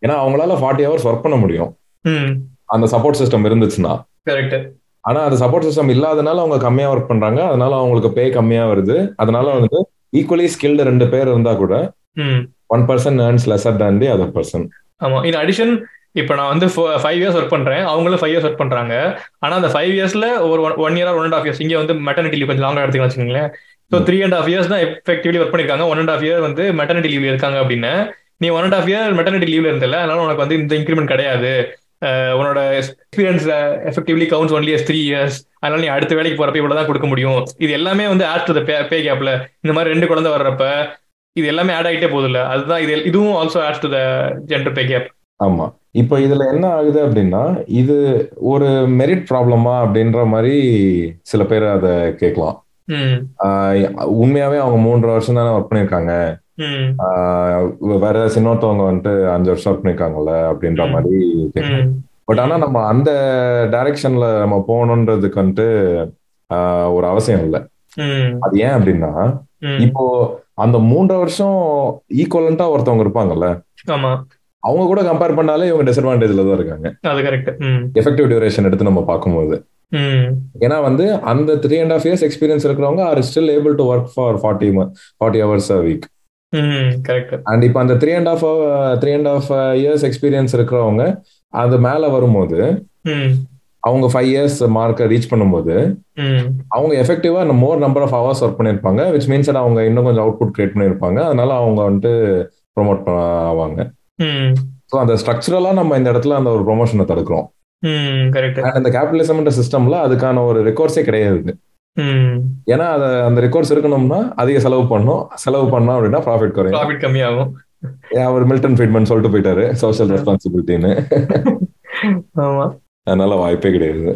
ஏன்னா அவங்களால ஃபார்ட்டி ஹவர்ஸ் ஒர்க் பண்ண முடியும். அந்த சப்போர்ட் சிஸ்டம் இருந்துச்சுன்னா. கரெக்ட் ஆனா அந்த சப்போர்ட் சிஸ்டம் இல்லாதனால அவங்க கம்மியா ஒர்க் பண்றாங்க. அதனால அவங்களுக்கு பே கம்மியா வருது. அதனால வந்து ஈக்குவலி ஸ்கில்டு ரெண்டு பேர் இருந்தா கூட one person earns lesser than the other person ஆமா. இன் அடிஷன் இப்போ நான் வந்து ஃபைவ் இயர்ஸ் ஒர்க் பண்றேன். அவங்களும் ஃபைவ் இயர்ஸ் ஒர்க் பண்றாங்க. ஆனா அந்த ஃபைவ் இயர்ஸ்ல ஒரு one year one and half years இங்க வந்து மெட்டர்னிட்டி லீவ் கொஞ்சம் லாங்கா எடுத்துக்கலாம் வச்சுக்கோங்களேன். So three and half years தான் எஃபெக்டிவ்லி ஒர்க் பண்ணிருக்காங்க. ஒன் அண்ட் ஆஃப் இயர் வந்து மெட்டர்னிட்டி லீவ்ல இருக்காங்க அப்படின்னு. நீ one and half year maternity லீவ்ல இருந்தல அதனால உனக்கு வந்து இந்த இன்க்ரிமெண்ட் கிடையாது. உன்னோட experience effectively counts only three years அதனால நீ அடுத்த வேலைக்கு போறப்ப இவ்வளவுதான் கொடுக்க முடியும். இது எல்லாமே வந்து ஆட் டு பே கேப்ல இந்த மாதிரி ரெண்டு குழந்தை வர்றப்ப இது எல்லாமே ஆட் ஆகிட்டே போகுது இல்ல அதுதான் இது இதுவும் also add to the gender pay gap ஆமா. இப்போ இதுல என்ன ஆகுது அப்படின்னா இது ஒரு மெரிட் ப்ராப்ளமா அப்படின்ற மாதிரி சில பேர் அதை கேட்கலாம். உண்மையாவே அவங்க மூன்று வருஷம் தானே ஒர்க் பண்ணிருக்காங்க வேற இன்னொருத்தவங்க வந்துட்டு அஞ்சு வருஷம் ஒர்க் பண்ணிருக்காங்கல்ல அப்படின்ற மாதிரி பட் ஆனா நம்ம அந்த டைரக்ஷன்ல நம்ம போகணுன்றதுக்கு வந்துட்டு ஒரு அவசியம் இல்லை. அது ஏன் அப்படின்னா இப்போ அந்த மூன்றரை வருஷம் ஈக்குவலண்டா ஒருத்தவங்க இருப்பாங்கல்ல ஆமா. அவங்க கூட கம்பேர் பண்ணாலே இவங்க டிஸ்அட்வான்டேஜ்ல தான் இருக்காங்க. அது கரெக்ட் எஃபெக்டிவ் டியூரேஷன் எடுத்து நம்ம பார்க்கும்போது. ஏன்னா வந்து அந்த three and half years experience இருக்கிறவங்க are still able to work for forty forty hours a week correct and இப்போ அந்த three and half three and half years experience இருக்கிறவங்க அது மேல வரும்போது அவங்க ஃபைவ் இயர்ஸ் மார்க்கை ரீச் பண்ணும்போது அவங்க எஃபெக்டிவா more number of hours work பண்ணியிருப்பாங்க விச் மீன்ஸ் அவங்க இன்னும் கொஞ்சம் அவுட்புட் கிரியேட் பண்ணியிருப்பாங்க. அதனால அவங்க வந்துட்டு ப்ரொமோட் ஆவாங்க. ஸோ அந்த ஸ்ட்ரக்சரலா நம்ம இந்த இடத்துல அந்த ஒரு ப்ரொமோஷனை தடுக்கிறோம். இந்த கேபிட்டலிசம்ன்ற சிஸ்டம்ல அதுக்கான ஒரு ரெக்கார்ட்ஸே கிடையாது. ஏன்னா அது அந்த ரெக்கார்ட்ஸ் இருக்கணும்னா அதிக செலவு பண்ணணும் செலவு பண்ணோம் அப்படின்னா ப்ராஃபிட் குறையும். ப்ராஃபிட் கம்மியாகும். அவர் மில்டன் ஃப்ரீட்மன் சொல்லிட்டு போயிட்டாரு சோஷியல் ரெஸ்பான்சிபிலிட்டின்னு ஆமா. அதனால வாய்ப்பே கிடையாது.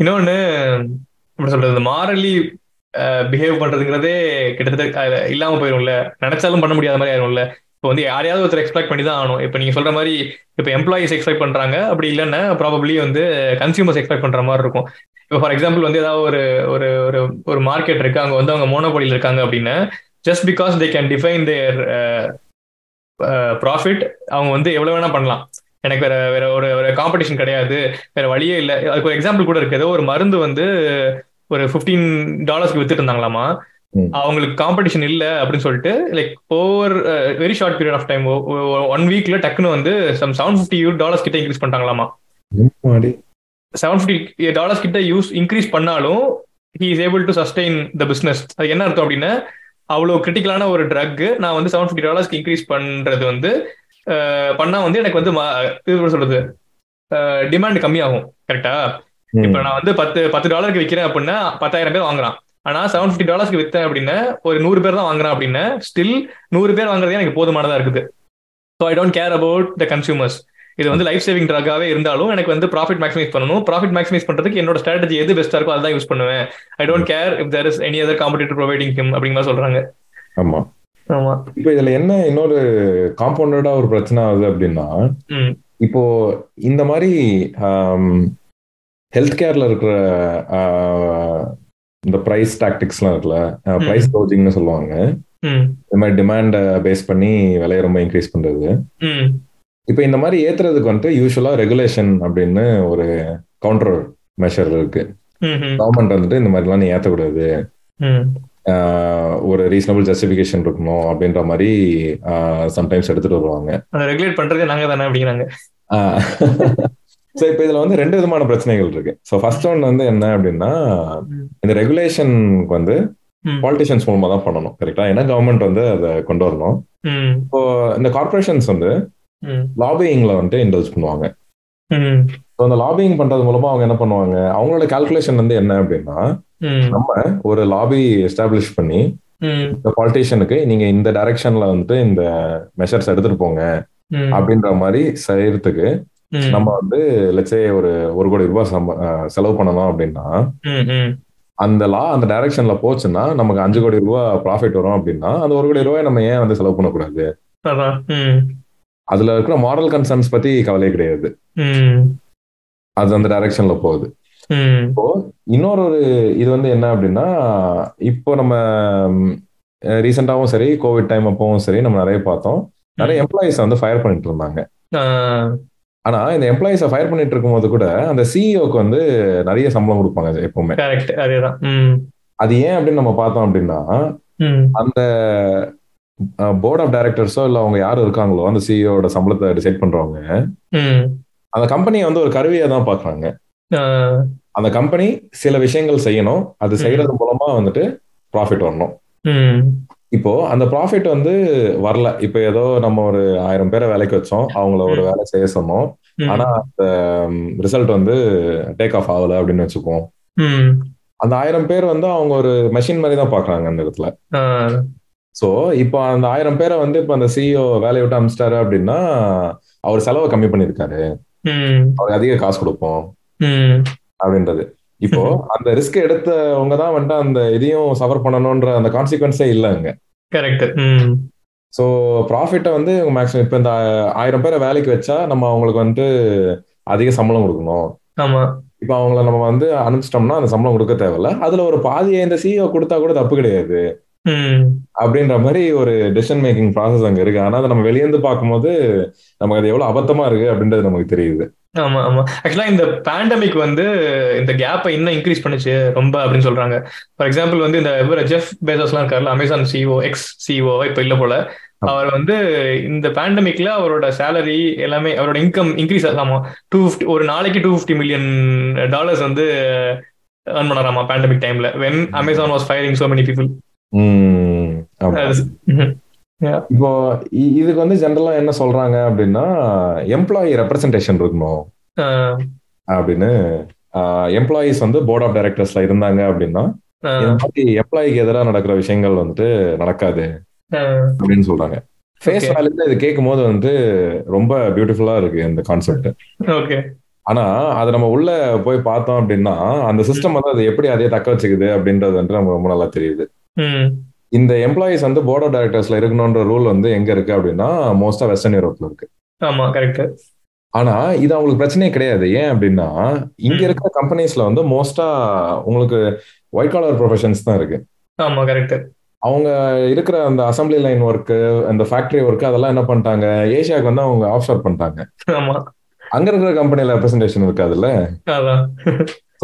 இன்னொன்னு எப்படி சொல்றது மாரலி பிஹேவ் பண்றதுங்கிறதே கிட்டத்தட்ட இல்லாம போயிரும்ல. நினைச்சாலும் பண்ண முடியாத மாதிரி ஆயிரும்ல. இப்போ வந்து யாரையாவது ஒருத்தர் எக்ஸ்பெக்ட் பண்ணி தான் ஆகணும். இப்போ நீங்க சொல்ற மாதிரி இப்போ எம்ப்ளாயிஸ் எக்ஸ்பெக்ட் பண்றாங்க அப்படி இல்லைன்னா ப்ராபப்ளி வந்து கன்சியூமர்ஸ் எக்ஸ்பெக்ட் பண்ற மாதிரி இருக்கும். இப்போ ஃபார் எக்ஸாம்பிள் வந்து ஏதாவது ஒரு ஒரு ஒரு ஒரு மார்க்கெட் இருக்கு. அங்க வந்து அவங்க மோனோபொலியில் இருக்காங்க அப்படின்னா just because they can define their profit அவங்க வந்து எவ்வளோ வேணா பண்ணலாம். எனக்கு வேற வேற ஒரு ஒரு காம்படிஷன் கிடையாது. வேற வழியே இல்லை. அதுக்கு ஒரு எக்ஸாம்பிள் கூட இருக்கு. ஏதோ ஒரு மருந்து வந்து ஒரு ஃபிஃப்டீன் டாலர்ஸ்க்கு வித்துட்டு இருந்தாங்களாமா. அவங்களுக்கு காம்படிஷன் இல்ல அப்படின்னு சொல்லிட்டு like over very short period of time one வீக்ல டக்குன்னு வந்து சம் செவன் ஃபிஃப்டி டாலர்ஸ் கிட்ட இன்க்ரீஸ் பண்ணிட்டாங்களாமா. செவன் ஃபிஃப்டி டாலர்ஸ் கிட்ட யூஸ் இன்க்ரீஸ் பண்ணாலும் he is able to sustain the business அது என்ன அர்த்தம் அப்படின்னா அவ்வளோ கிரிட்டிக்கலான ஒரு ட்ரக் நான் வந்து செவன் ஃபிஃப்டி டாலர்ஸ்க்கு இன்க்ரீஸ் பண்றது வந்து பண்ணா வந்து எனக்கு வந்து இது சொல்றது? டிமாண்ட் கம்மியாகும் கரெக்டா. இப்ப நான் வந்து பத்து பத்து டாலருக்கு விற்கிறேன் அப்படின்னா பத்தாயிரம் பேர் வாங்குறான். ஆனா செவன் ஃபிஃப்டி டாலர்ஸ்க்கு வித்தேன் அப்படின்னா ஒரு நூறு பேர் தான் வாங்குறான் அப்படின்னா ஸ்டில் நூறு பேர் வாங்குறதே எனக்கு போதுமானதா இருக்குது. So I don't care about the consumers இது வந்து லைஃப் சேவிங் ட்ரக்காவே இருந்தாலும் எனக்கு வந்து ப்ராஃபிட் மேக்ஸிமைஸ் பண்ணணும். ப்ராஃபிட் மேக்ஸிமைஸ் பண்றதுக்கு என்னோட ஸ்ட்ராட்டஜி எது பெஸ்டா இருக்கோ அதான் யூஸ் பண்ணுவேன். I don't care if there is any other competitor providing him அப்படிங்கிற சொல்றாங்க. ஆமா. ஆமா. இப்போ இதுல என்ன இன்னொரு காம்பவுண்டடா ஒரு பிரச்சனை ஆகுது அப்படின்னா இப்போ இந்த மாதிரி ஹெல்த் கேர்ல இருக்கிற இந்த பிரைஸ் டாக்டிக்ஸ்லாம் இருக்குல்ல பிரைஸ் கவுச்சிங்னு சொல்லுவாங்க. இந்த மாதிரி டிமாண்டை பேஸ் பண்ணி விலையை ரொம்ப இன்க்ரீஸ் பண்றது. இப்போ இந்த மாதிரி ஏத்துறதுக்கு வந்துட்டு யூஸ்வலா ரெகுலேஷன் அப்படின்னு ஒரு கவுண்டர் மெஷர் இருக்கு. கவர்மெண்ட் வந்துட்டு இந்த மாதிரிலாம் நீ ஏத்தக்கூடாது. ஒரு ரீசனபிள் ஜஸ்டிஃபிகேஷன் இருக்கணும் அப்படின்ற மாதிரி சம்டைம்ஸ் எடுத்துட்டு வருவாங்க. ரெகுலேட் பண்றதே நாங்க தானே அப்படிங்கிறாங்க. ஸோ <laughs> இப்போ இதுல வந்து ரெண்டு விதமான பிரச்சனைகள் இருக்கு. ஸோ ஃபர்ஸ்ட் ஒன் வந்து என்ன அப்படின்னா. இந்த ரெகுலேஷனுக்கு வந்து. பாலிட்டிஷியன்ஸ் மூலமா தான் பண்ணணும் கரெக்டா ஏன்னா கவர்மெண்ட் வந்து அதை கொண்டு வரணும். இப்போ இந்த கார்பரேஷன்ஸ் வந்து லாபியிங்ல வந்துட்டு இன்டல்ஸ் பண்ணுவாங்க. அந்த லாபியிங் பண்றது மூலமா அவங்க என்ன பண்ணுவாங்க? அவங்களோட கால்குலேஷன் வந்து என்ன அப்படின்னா நம்ம ஒரு லாபி எஸ்டாப்ளிஷ் பண்ணி இந்த பாலிட்டிஷியனுக்கு நீங்க இந்த டைரக்ஷன்ல வந்துட்டு இந்த மெஷர்ஸ் எடுத்துட்டு போங்க அப்படின்ற மாதிரி செய்யறதுக்கு நம்ம வந்து லட்சே ஒரு ஒரு கோடி ரூபாய் செலவு பண்ணணும் அப்படின்னா அந்த லா அந்த டைரக்ஷன்ல போச்சுன்னா நமக்கு அஞ்சு கோடி ரூபாய் ப்ராஃபிட் வரும் அப்படின்னா அந்த ஒரு கோடி ரூபாய் நம்ம ஏன் வந்து செலவு பண்ணக்கூடாது? அதுல இருக்கிற மாரல் கன்சர்ன்ஸ் பத்தி கவலையே கிடையாது. அது அந்த டைரக்ஷன்ல போகுது. ம். இன்னொரு ஒரு இது வந்து என்ன அப்படின்னா இப்போ நம்ம ரீசெண்டாவும் சரி கோவிட் டைம் அப்பவும் சரி நம்ம நிறைய பார்த்தோம். நிறைய எம்ப்ளாயிஸ் வந்து ஃபயர் பண்ணிட்டு இருந்தாங்க. ஆனா இந்த எம்ப்ளாயிஸை ஃபயர் பண்ணிட்டு இருக்கும்போது கூட அந்த சிஇஓக்கு வந்து நிறைய சம்பளம் கொடுப்பாங்க எப்பவுமே. அது ஏன் அப்படின்னு நம்ம பார்த்தோம் அப்படின்னா அந்த போர்ட் ஆஃப் டைரக்டர்ஸோ இல்லை அவங்க யார் இருக்காங்களோ அந்த சிஇஓட சம்பளத்தை டிசைட் பண்றவங்க அந்த கம்பெனியை வந்து ஒரு கருவியை தான் பார்க்குறாங்க. ஆ, அந்த கம்பெனி சில விஷயங்கள் செய்யணும். அது செய்யறது மூலமா வந்துட்டு ப்ராஃபிட் வரணும். இப்போ அந்த ப்ராஃபிட் வந்து வரல. இப்போ ஏதோ நம்ம ஒரு ஆயிரம் பேரை வேலைக்கு வச்சோம். அவங்கள ஒரு வேலை செய்ய சொன்னோம். ஆனா அந்த ரிசல்ட் வந்து டேக் ஆஃப் ஆகல அப்படின்னு வச்சுப்போம் ம். அந்த ஆயிரம் பேர் வந்து அவங்க ஒரு மெஷின் மாதிரி தான் பாக்குறாங்க அந்த இடத்துல. சோ இப்போ அந்த ஆயிரம் பேரை வந்து இப்போ அந்த சிஇஓ வேலையை விட்டு அமிச்சிட்டாரு அப்படின்னா அவர் செலவை கம்மி பண்ணியிருக்காரு. ம். அவருக்கு அதிக காசு கொடுப்போம். அப்படின்றது. இப்போ அந்த ரிஸ்க் எடுத்தவங்க தான் வந்துட்டு அந்த இதையும் சஃபர் பண்ணணும்ன்ற அந்த கான்சிக்வன்ஸே இல்லை அங்க. கரெக்ட் ஸோ ப்ராஃபிட்டை வந்து மேக்ஸிமம் இப்போ இந்த ஆயிரம் பேரை வேலைக்கு வச்சா நம்ம அவங்களுக்கு வந்துட்டு அதிக சம்பளம் கொடுக்கணும். ஆமா. இப்போ அவங்கள நம்ம வந்து அனுப்பிச்சிட்டோம்னா அந்த சம்பளம் கொடுக்க தேவையில்ல. அதுல ஒரு பாதியை இந்த சிஇஓ கொடுத்தா கூட தப்பு கிடையாது. அப்படின்ற மாதிரி ஒரு டெசிஷன் மேக்கிங் ப்ராசஸ் அங்க இருக்கு. ஆனா அதை நம்ம வெளியேந்து பார்க்கும்போது நமக்கு அது எவ்வளவு அபத்தமா இருக்கு அப்படின்றது நமக்கு தெரியுது. ஆமா ஆமா. ஆக்சுவலா இந்த பேண்டமிக் வந்து இந்த கேப்பை இன்னும் இன்க்ரீஸ் பண்ணுச்சு ரொம்ப அப்படின்னு சொல்றாங்க. ஃபார் எக்ஸாம்பிள் வந்து இந்த இவர் ஜெஃப் பேசஸ்லாம் இருக்காருல்ல அமேசான் சிஓ எக்ஸ் சிஓ இப்ப இல்ல போல. அவர் வந்து இந்த பேண்டமிக்ல அவரோட சேலரி எல்லாமே அவரோட இன்கம் இன்க்ரீஸ் ஆகாமா டூ ஃபிஃப்டி ஒரு நாளைக்கு டூ ஃபிஃப்டி மில்லியன் டாலர்ஸ் வந்து ஏர்ன் பண்ணாராமா பேண்டமிக் டைம்ல when Amazon was firing so many people. இப்போ இ- இதுக்கு வந்து ஜென்ரலா என்ன சொல்றாங்க அப்படின்னா எம்ப்ளாயி ரெப்ரசன்டேஷன் இருக்கணும். அப்படின்னு எம்ப்ளாயிஸ் வந்து போர்ட் ஆஃப் டைரக்டர்ஸ்ல இருந்தாங்க அப்படின்னா இந்த மாதிரி எம்ப்ளாயிக்கு எதிராக நடக்கிற விஷயங்கள் வந்துட்டு நடக்காது அப்படின்னு சொல்றாங்க. ஃபேஸ். வேல்யூல இது கேட்கும் போது வந்து ரொம்ப பியூட்டிஃபுல்லா இருக்கு இந்த கான்செப்ட் ஓகே ஆனா அதை நம்ம உள்ள போய் பார்த்தோம் அப்படின்னா அந்த சிஸ்டம் வந்து அதை எப்படி அதே தக்க வச்சுக்குது அப்படின்றது வந்து நமக்கு ரொம்ப நல்லா தெரியுது. இந்த எம்ப்ளாயிஸ் வந்து போர்ட் ஆஃப் டைரக்டர்ஸ்ல இருக்கணும்ன்ற ரூல் வந்து எங்க இருக்கு அப்படின்னா மோஸ்டா வெஸ்டர்ன் யூரோப்ல இருக்கு. ஆமா கரெக்ட் ஆனா இது அவங்களுக்கு பிரச்சனையே கிடையாது. ஏன் அப்படின்னா இங்க. இருக்கிற கம்பெனிஸ்ல வந்து மோஸ்டா உங்களுக்கு ஒயிட் காலர் ப்ரொஃபஷன்ஸ் தான் இருக்கு. ஆமா கரெக்ட் அவங்க இருக்கிற அந்த அசம்பிளி லைன் ஒர்க்கு அந்த ஃபேக்டரி ஒர்க் அதெல்லாம் என்ன பண்ணிட்டாங்க? ஏசியாவுக்கு வந்து அவங்க ஆஃப்ஷோர் பண்ணிட்டாங்க. ஆமா. அங்க இருக்கிற கம்பெனில ரெப்ரசன்டேஷன் இருக்காதுல்ல?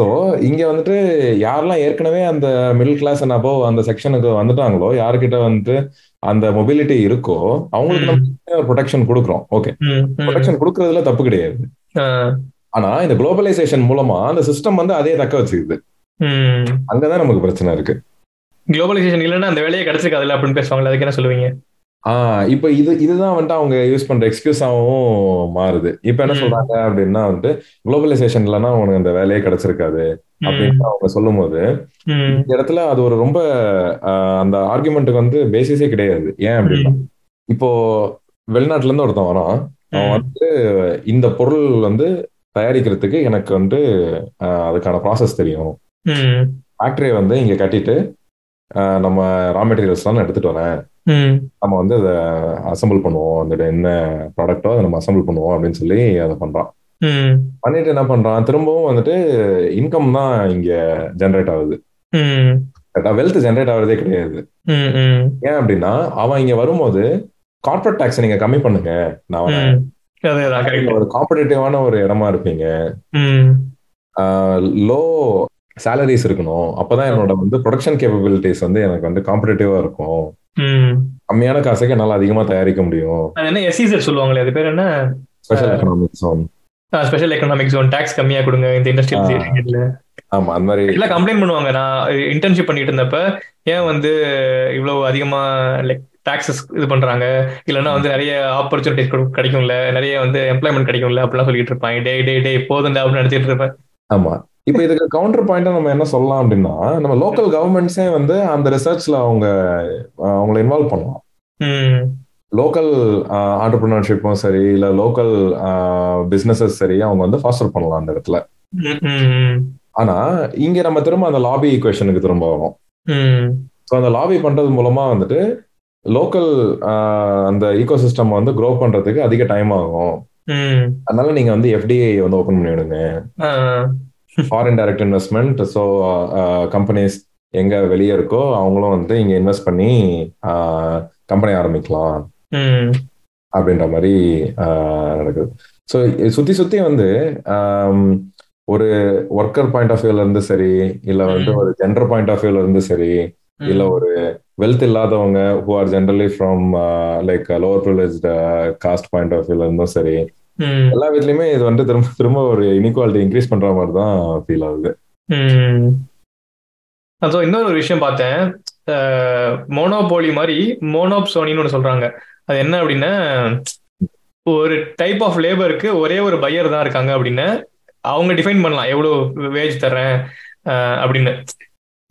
ஸோ இங்க வந்துட்டு யாரெல்லாம் ஏற்கனவே அந்த மிடில் கிளாஸ் அண்ட் அபோவ் அந்த செக்ஷனுக்கு வந்துட்டாங்களோ யார்கிட்ட வந்துட்டு அந்த மொபிலிட்டி இருக்கோ அவங்களுக்கு நம்ம ஒரு ப்ரொடெக்ஷன் கொடுக்குறோம். ஓகே. ப்ரொடெக்ஷன் கொடுக்கறதுல தப்பு கிடையாது. ஆனா இந்த குளோபலைசேஷன் மூலமா அந்த சிஸ்டம் வந்து அதே தக்க வச்சுக்குது. அங்கதான் நமக்கு பிரச்சனை இருக்கு. குளோபலைசேஷன் இல்லைன்னா அந்த வேலையை கிடைச்சிருக்காதுல்ல அப்படின்னு பேசுவாங்கல்ல அதுக்கு என்ன சொல்லுவீங்க? ஆஹ் இப்ப இது இதுதான் வந்துட்டு அவங்க யூஸ் பண்ற எக்ஸ்கியூஸாவும் மாறுது. இப்ப என்ன. சொல்றாங்க அப்படின்னா வந்துட்டு குளோபலைசேஷன் இல்லைன்னா உனக்கு அந்த வேலையே கிடைச்சிருக்காது அப்படின்னு அவங்க சொல்லும் போது இந்த இடத்துல அது ஒரு ரொம்ப அந்த ஆர்குமெண்ட்டுக்கு வந்து பேசிஸே கிடையாது. ஏன் அப்படின்னா இப்போ வெளிநாட்டுல இருந்து ஒருத்தன் வரான். அவன் வந்து இந்த பொருள் வந்து தயாரிக்கிறதுக்கு எனக்கு வந்து அதுக்கான ப்ராசஸ் தெரியும். ஃபேக்டரியை வந்து இங்க கட்டிட்டு நம்ம ரா மெட்டீரியல்ஸ்லாம் எடுத்துட்டு வரேன். நம்ம வந்து அதை அசம்பிள் பண்ணுவோம். அந்த என்ன ப்ராடக்ட்டோ அதை நம்ம அசம்பிள் பண்ணுவோம் அப்படின்னு சொல்லி அதை பண்றான். பண்ணிட்டு என்ன பண்றான்? திரும்பவும் வந்துட்டு இன்கம் தான் இங்க ஜென்ரேட் ஆகுது. வெல்த் ஜென்ரேட் ஆகுறதே கிடையாது. ஏன் அப்படின்னா அவன் இங்க வரும்போது கார்ப்பரேட் டாக்ஸ் நீங்க கம்மி பண்ணுங்க. நான் ஒரு காம்படிட்டிவான ஒரு இடமா இருப்பீங்க. லோ சேலரிஸ் இருக்கணும். அப்பதான் என்னோட வந்து ப்ரொடக்ஷன் கேப்பபிலிட்டிஸ் வந்து எனக்கு வந்து காம்படிட்டிவா இருக்கும். கம்மியான காசுக்கு என்னால அதிகமா தயாரிக்க முடியும். என்ன எஸ்இசெட் சொல்லுவாங்களே அது பேர் என்ன? Special economic zone special economic zone tax கம்மியா கொடுங்க இந்த. இண்டஸ்ட்ரியல் ஆமா அந்த மாதிரி. எல்லாம் கம்ப்ளைண்ட் பண்ணுவாங்க. நான் இன்டர்ன்ஷிப் பண்ணிட்டு இருந்தப்ப ஏன் வந்து இவ்வளவு அதிகமா லைக் டாக்ஸஸ் இது பண்றாங்க? இல்லைன்னா வந்து நிறைய ஆப்பர்ச்சுனிட்டிஸ் கிடைக்கும்ல நிறைய வந்து எம்ப்ளாய்மெண்ட் கிடைக்கும்ல அப்படிலாம் சொல்லிட்டு இருப்பாங்க. டே டே டே போதும் அப்படின்னு நினைச்சிட்டு இருப்பேன். ஆமா. இப்ப இதுக்கு கவுண்டர் பாயிண்டா நம்ம என்ன சொல்லலாம் அப்படின்னா நம்ம லோக்கல் கவர்மெண்ட்ஸே வந்து அந்த ரிசர்ச்ல அவங்க அவங்கள இன்வால்வ் பண்ணலாம். லோக்கல் ஆண்டர்பிரினர்ஷிப்பும் சரி இல்ல லோக்கல் பிசினஸஸ் சரி அவங்க வந்து ஃபாஸ்டர் பண்ணலாம் அந்த இடத்துல. ஆனா இங்க நம்ம திரும்ப அந்த லாபி ஈக்குவேஷனுக்கு திரும்ப வரோம். ஸோ அந்த லாபி பண்றது மூலமா வந்துட்டு லோக்கல் அந்த ஈகோ சிஸ்டம் வந்து க்ரோ பண்றதுக்கு அதிக டைம் ஆகும். அதனால நீங்க வந்து எஃப்டிஐ வந்து ஓபன் பண்ணி விடுங்க ஆ, foreign direct investment so companies எங்க வெளியே இருக்கோ அவங்களும் வந்து இங்க இன்வெஸ்ட் பண்ணி கம்பெனி ஆரம்பிக்கலாம். அப்படின்ற மாதிரி நடக்குது. ஸோ சுத்தி சுத்தி வந்து ஒரு ஒர்க்கர் பாயிண்ட் ஆஃப் வியூல இருந்து சரி இல்ல வந்து. ஒரு ஜெண்டர் பாயிண்ட் ஆஃப் வியூல இருந்து சரி இல்ல ஒரு வெல்த் இல்லாதவங்க who are generally from like lower privilege caste point of வியூல இருந்தும் சரி எல்லா வீட்லயுமே இது வந்து திரும்ப திரும்ப ஒரு இனிக்வாலிட்டி இன்க்ரீஸ் பண்ற மாதிரி தான் ஃபீல் ஆகுது. அதோ இன்னொரு விஷயம் பார்த்தேன். மோனோபோலி மாதிரி மோனோப்சோனின்னு ஒன்று சொல்றாங்க. அது என்ன அப்படின்னா ஒரு டைப் ஆஃப் லேபருக்கு ஒரே ஒரு பையர் தான் இருக்காங்க அப்படின்னு அவங்க டிஃபைன் பண்ணலாம். எவ்வளோ வேஜ் தர்றேன் அப்படின்னு.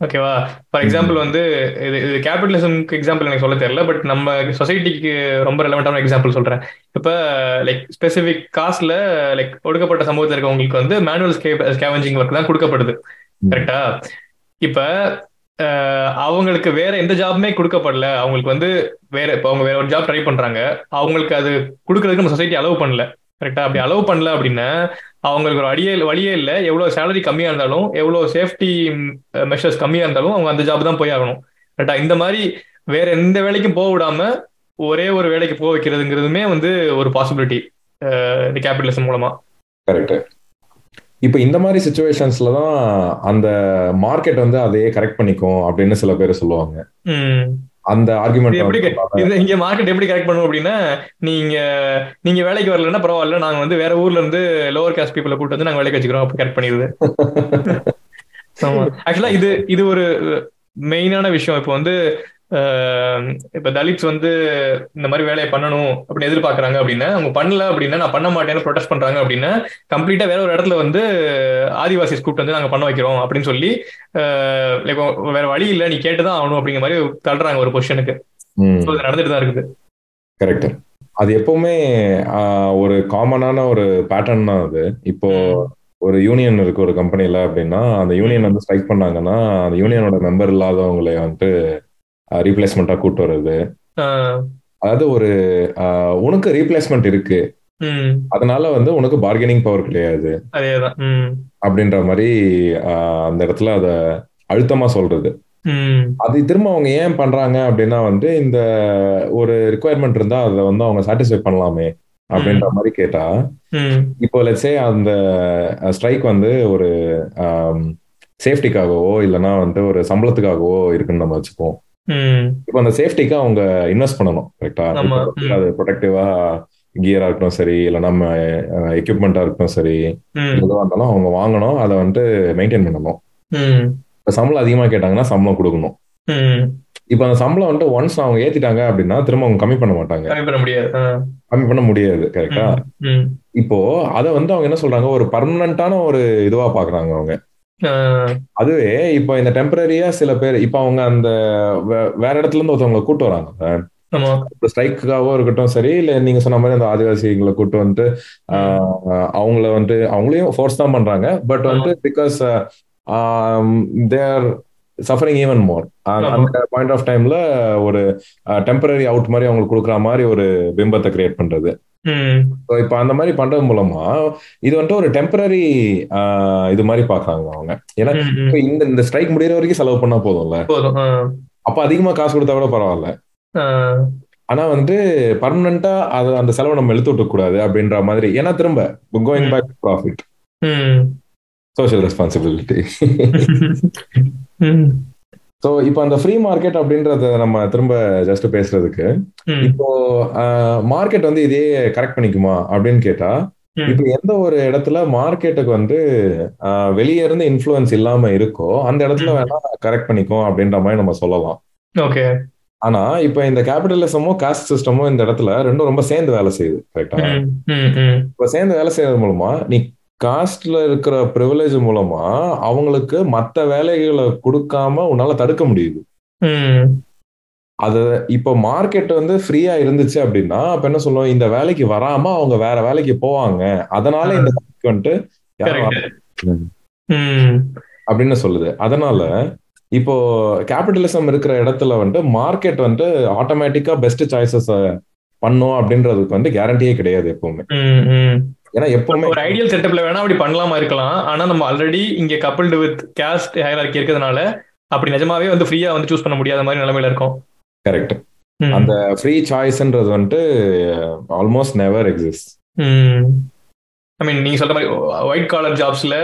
ஓகேவா? ஃபார் எக்ஸாம்பிள் வந்து இது இது கேபிட்டலிசம்க்கு எக்ஸாம்பிள் எனக்கு சொல்ல தெரியல பட் நம்ம சொசைட்டிக்கு ரொம்ப ரெலவெண்டான எக்ஸாம்பிள் சொல்றேன். இப்போ லைக் ஸ்பெசிஃபிக் காஸ்ட்ல லைக் ஒடுக்கப்பட்ட சமூகத்தில் இருக்கவங்களுக்கு வந்து மேனுவல் ஸ்கேவெஞ்சிங் ஒர்க் தான் கொடுக்கப்படுது. கரெக்டா இப்ப அவங்களுக்கு வேற எந்த ஜாபுமே கொடுக்கப்படல. அவங்களுக்கு வந்து வேற இப்போ அவங்க வேற ஒரு ஜாப் ட்ரை பண்றாங்க. அவங்களுக்கு அது கொடுக்கறதுக்கு நம்ம சொசைட்டி அலோவ் பண்ணல. கரெக்டா அப்படி அலோவ் பண்ணல அப்படின்னா அவங்களுக்கு ஒரு அடியே வழியே இல்லை. எவ்வளவு சேலரி கம்மியா இருந்தாலும் எவ்வளவு சேஃப்டி மெஷர்ஸ் கம்மியா இருந்தாலும் அவங்க அந்த ஜாப் தான் போய் ஆகணும். கரெக்டா இந்த மாதிரி வேற எந்த வேலைக்கும் போக விடாம ஒரே ஒரு வேலைக்கு போக வைக்கிறதுங்கிறதுமே வந்து ஒரு பாசிபிலிட்டி இந்த கேபிட்டலிசம் மூலமா. கரெக்ட் இப்போ இந்த மாதிரி சுச்சுவேஷன்ஸ்ல தான் அந்த மார்க்கெட் வந்து அதையே கரெக்ட் பண்ணிக்கும் அப்படின்னு சில பேர் சொல்லுவாங்க. அந்த எப்படி ஆர்குமெண்ட் இது இங்க மார்க்கெட் எப்படி கரெக்ட் பண்ணுவோம் அப்படின்னா நீங்க நீங்க வேலைக்கு வரலன்னா பரவாயில்ல நாங்க வந்து வேற ஊர்ல இருந்து லோவர் காஸ்ட் பீப்புளை கூட்டு வந்து நாங்க வேலைக்கு வச்சுக்கிறோம் அப்படி கரெக்ட் பண்ணிடுது. <laughs> ஆமா. ஆக்சுவலா இது இது ஒரு மெயினான விஷயம். இப்போ வந்து இப்ப தலித்ஸ் வந்து இந்த மாதிரி வேலையை பண்ணணும் அப்படின்னு எதிர்பார்க்கறாங்க அப்படின்னா அவங்க பண்ணல அப்படின்னா நான் பண்ண மாட்டேன்னு ப்ரொடெஸ்ட் பண்றாங்க அப்படின்னா கம்ப்ளீட்டா வேற ஒரு இடத்துல வந்து ஆதிவாசி கூப்பிட்டு வந்து நாங்க பண்ண வைக்கிறோம் அப்படின்னு சொல்லி வேற வழி இல்ல நீ கேட்டுதான் ஆகணும் அப்படிங்கிற மாதிரி தள்ளுறாங்க ஒரு பொசிஷனுக்கு நடந்துட்டு தான் இருக்குது. கரெக்ட் அது எப்பவுமே ஒரு காமனான ஒரு பேட்டர்ன் தான் அது. இப்போ ஒரு யூனியன் இருக்கு ஒரு கம்பெனில அப்படின்னா அந்த யூனியன் வந்து ஸ்ட்ரைக் பண்ணாங்கன்னா அந்த யூனியனோட மெம்பர் இல்லாதவங்களை வந்துட்டு ரீப்ளேஸ்மெண்டா கூட்டு வர்றது. அதாவது ஒரு உனக்கு ரீப்ளேஸ்மெண்ட் இருக்கு. அதனால வந்து உனக்கு பார்கெனிங் பவர் கிடையாது. அப்படின்ற மாதிரி அந்த இடத்துல அத அழுத்தமா சொல்றது. அது திரும்ப அவங்க ஏன் பண்றாங்க அப்படின்னா வந்து இந்த ஒரு ரிக்குவயர்மெண்ட் இருந்தா அதை வந்து அவங்க சாட்டிஸ்ஃபை பண்ணலாமே அப்படின்ற மாதிரி கேட்டா இப்போ லட்சே அந்த ஸ்ட்ரைக் வந்து ஒரு சேஃப்டிக்காகவோ இல்லைன்னா வந்துட்டு ஒரு சம்பளத்துக்காகவோ இருக்குன்னு நம்ம வச்சுப்போம். இப்போ அந்த சேஃப்டிக்கு அவங்க இன்வெஸ்ட் பண்ணணும் கரெக்டா. அது ப்ரொடெக்டிவா கியரா இருக்கட்டும் சரி இல்லை நம்ம எக்யூப்மெண்டா இருக்கட்டும் சரி உம் எதுவாக இருந்தாலும் அவங்க வாங்கணும் அதை வந்துட்டு மெயின்டைன் பண்ணணும். சம்பளம் அதிகமா கேட்டாங்கன்னா சம்பளம் கொடுக்கணும். இப்போ அந்த சம்பளம் வந்துட்டு ஒன்ஸ் அவங்க ஏத்திட்டாங்க அப்படின்னா திரும்ப அவங்க கம்மி பண்ண மாட்டாங்க. கம்மி பண்ண முடியாது கம்மி பண்ண முடியாது கரெக்டா? இப்போ அதை வந்து அவங்க என்ன சொல்றாங்க? ஒரு பர்மனண்டான ஒரு இதுவா பாக்குறாங்க அவங்க. அதுவே இப்போ இந்த டெம்பரரியா சில பேர் இப்போ அவங்க அந்த வேற இடத்துல இருந்து ஒருத்தவங்களை கூட்டு வராங்க ஸ்ட்ரைக்காவோ இருக்கட்டும் சரி இல்ல நீங்க சொன்ன மாதிரி அந்த ஆதிவாசிகளை கூட்டு வந்துட்டு அவங்கள வந்துட்டு அவங்களையும் ஃபோர்ஸ் தான் பண்றாங்க. பட் வந்துட்டு because their suffering even more அந்த பாயிண்ட் ஆஃப் டைம்ல ஒரு டெம்பரரி அவுட் மாதிரி அவங்களுக்கு கொடுக்குற மாதிரி ஒரு பிம்பத்தை கிரியேட் பண்றது. இப்போ அந்த மாதிரி பண்றது மூலமா இது வந்துட்டு ஒரு டெம்பரரி இது மாதிரி பாக்குறாங்க அவங்க. ஏன்னா இந்த இந்த ஸ்ட்ரைக் முடியிற வரைக்கும் செலவு பண்ணா போதும்ல. அப்ப அதிகமா காசு கொடுத்தா கூட பரவாயில்ல. ஆனா வந்துட்டு பர்மனண்டா அது அந்த செலவை நம்ம இழுத்து விட்டு கூடாது அப்படின்ற மாதிரி. ஏன்னா திரும்ப going back profit um social responsibility so இப்போ அந்த ஃப்ரீ மார்க்கெட் அப்படின்றத நம்ம திரும்ப ஜஸ்ட் பேசுறதுக்கு இப்போ மார்க்கெட் வந்து இதே கரெக்ட் பண்ணிக்குமா அப்படின்னு கேட்டா. இப்போ எந்த ஒரு இடத்துல மார்க்கெட்டுக்கு வந்து வெளியே இருந்து இன்ஃப்ளூயன்ஸ் இல்லாம இருக்கோ அந்த இடத்துல. வேணா கரெக்ட் பண்ணிக்கும் அப்படின்ற மாதிரி நம்ம சொல்லலாம். ஓகே. ஆனா இப்போ இந்த கேபிட்டலிசமும் காஸ்ட் சிஸ்டமும் இந்த இடத்துல ரெண்டும் ரொம்ப சேர்ந்து வேலை செய்யுது கரெக்டா இப்போ சேர்ந்து வேலை செய்யறது மூலமா நீ காஸ்ட்ல இருக்கிற ப்ரிவிலேஜ் மூலமா அவங்களுக்கு மத்த வேலைகளை கொடுக்காம உன்னால தடுக்க முடியுது. அது இப்போ மார்க்கெட் வந்து ஃப்ரீயா இருந்துச்சு அப்படின்னா அப்ப என்ன சொல்லுவோம்? இந்த வேலைக்கு வராம அவங்க வேற வேலைக்கு போவாங்க. அதனால இந்த வந்துட்டு அப்படின்னு சொல்லுது. அதனால இப்போ கேபிட்டலிசம் இருக்கிற இடத்துல வந்துட்டு மார்க்கெட் வந்துட்டு ஆட்டோமேட்டிக்கா பெஸ்ட் சாய்ஸஸ் பண்ணும் அப்படின்றதுக்கு வந்து கேரண்டியே கிடையாது எப்பவுமே. ஏன்னா எப்பவுமே ஒரு ஐடியல் செட்டப்ல வேணா அப்படி பண்ணலாமா இருக்கலாம். ஆனா நம்ம ஆல்ரெடி இங்க கப்பிள்டு வித் கேஸ்ட் ஹைரார்கி இருக்கிறதுனால அப்படி நிஜமாவே வந்து ஃப்ரீயா வந்து சூஸ் பண்ண முடியாத மாதிரி நிலைமையில இருக்கும். கரெக்ட் அந்த ஃப்ரீ சாய்ஸ்ன்றது வந்துட்டு almost never exist I mean நீங்க சொல்ற மாதிரி ஒயிட் காலர் ஜாப்ஸ்ல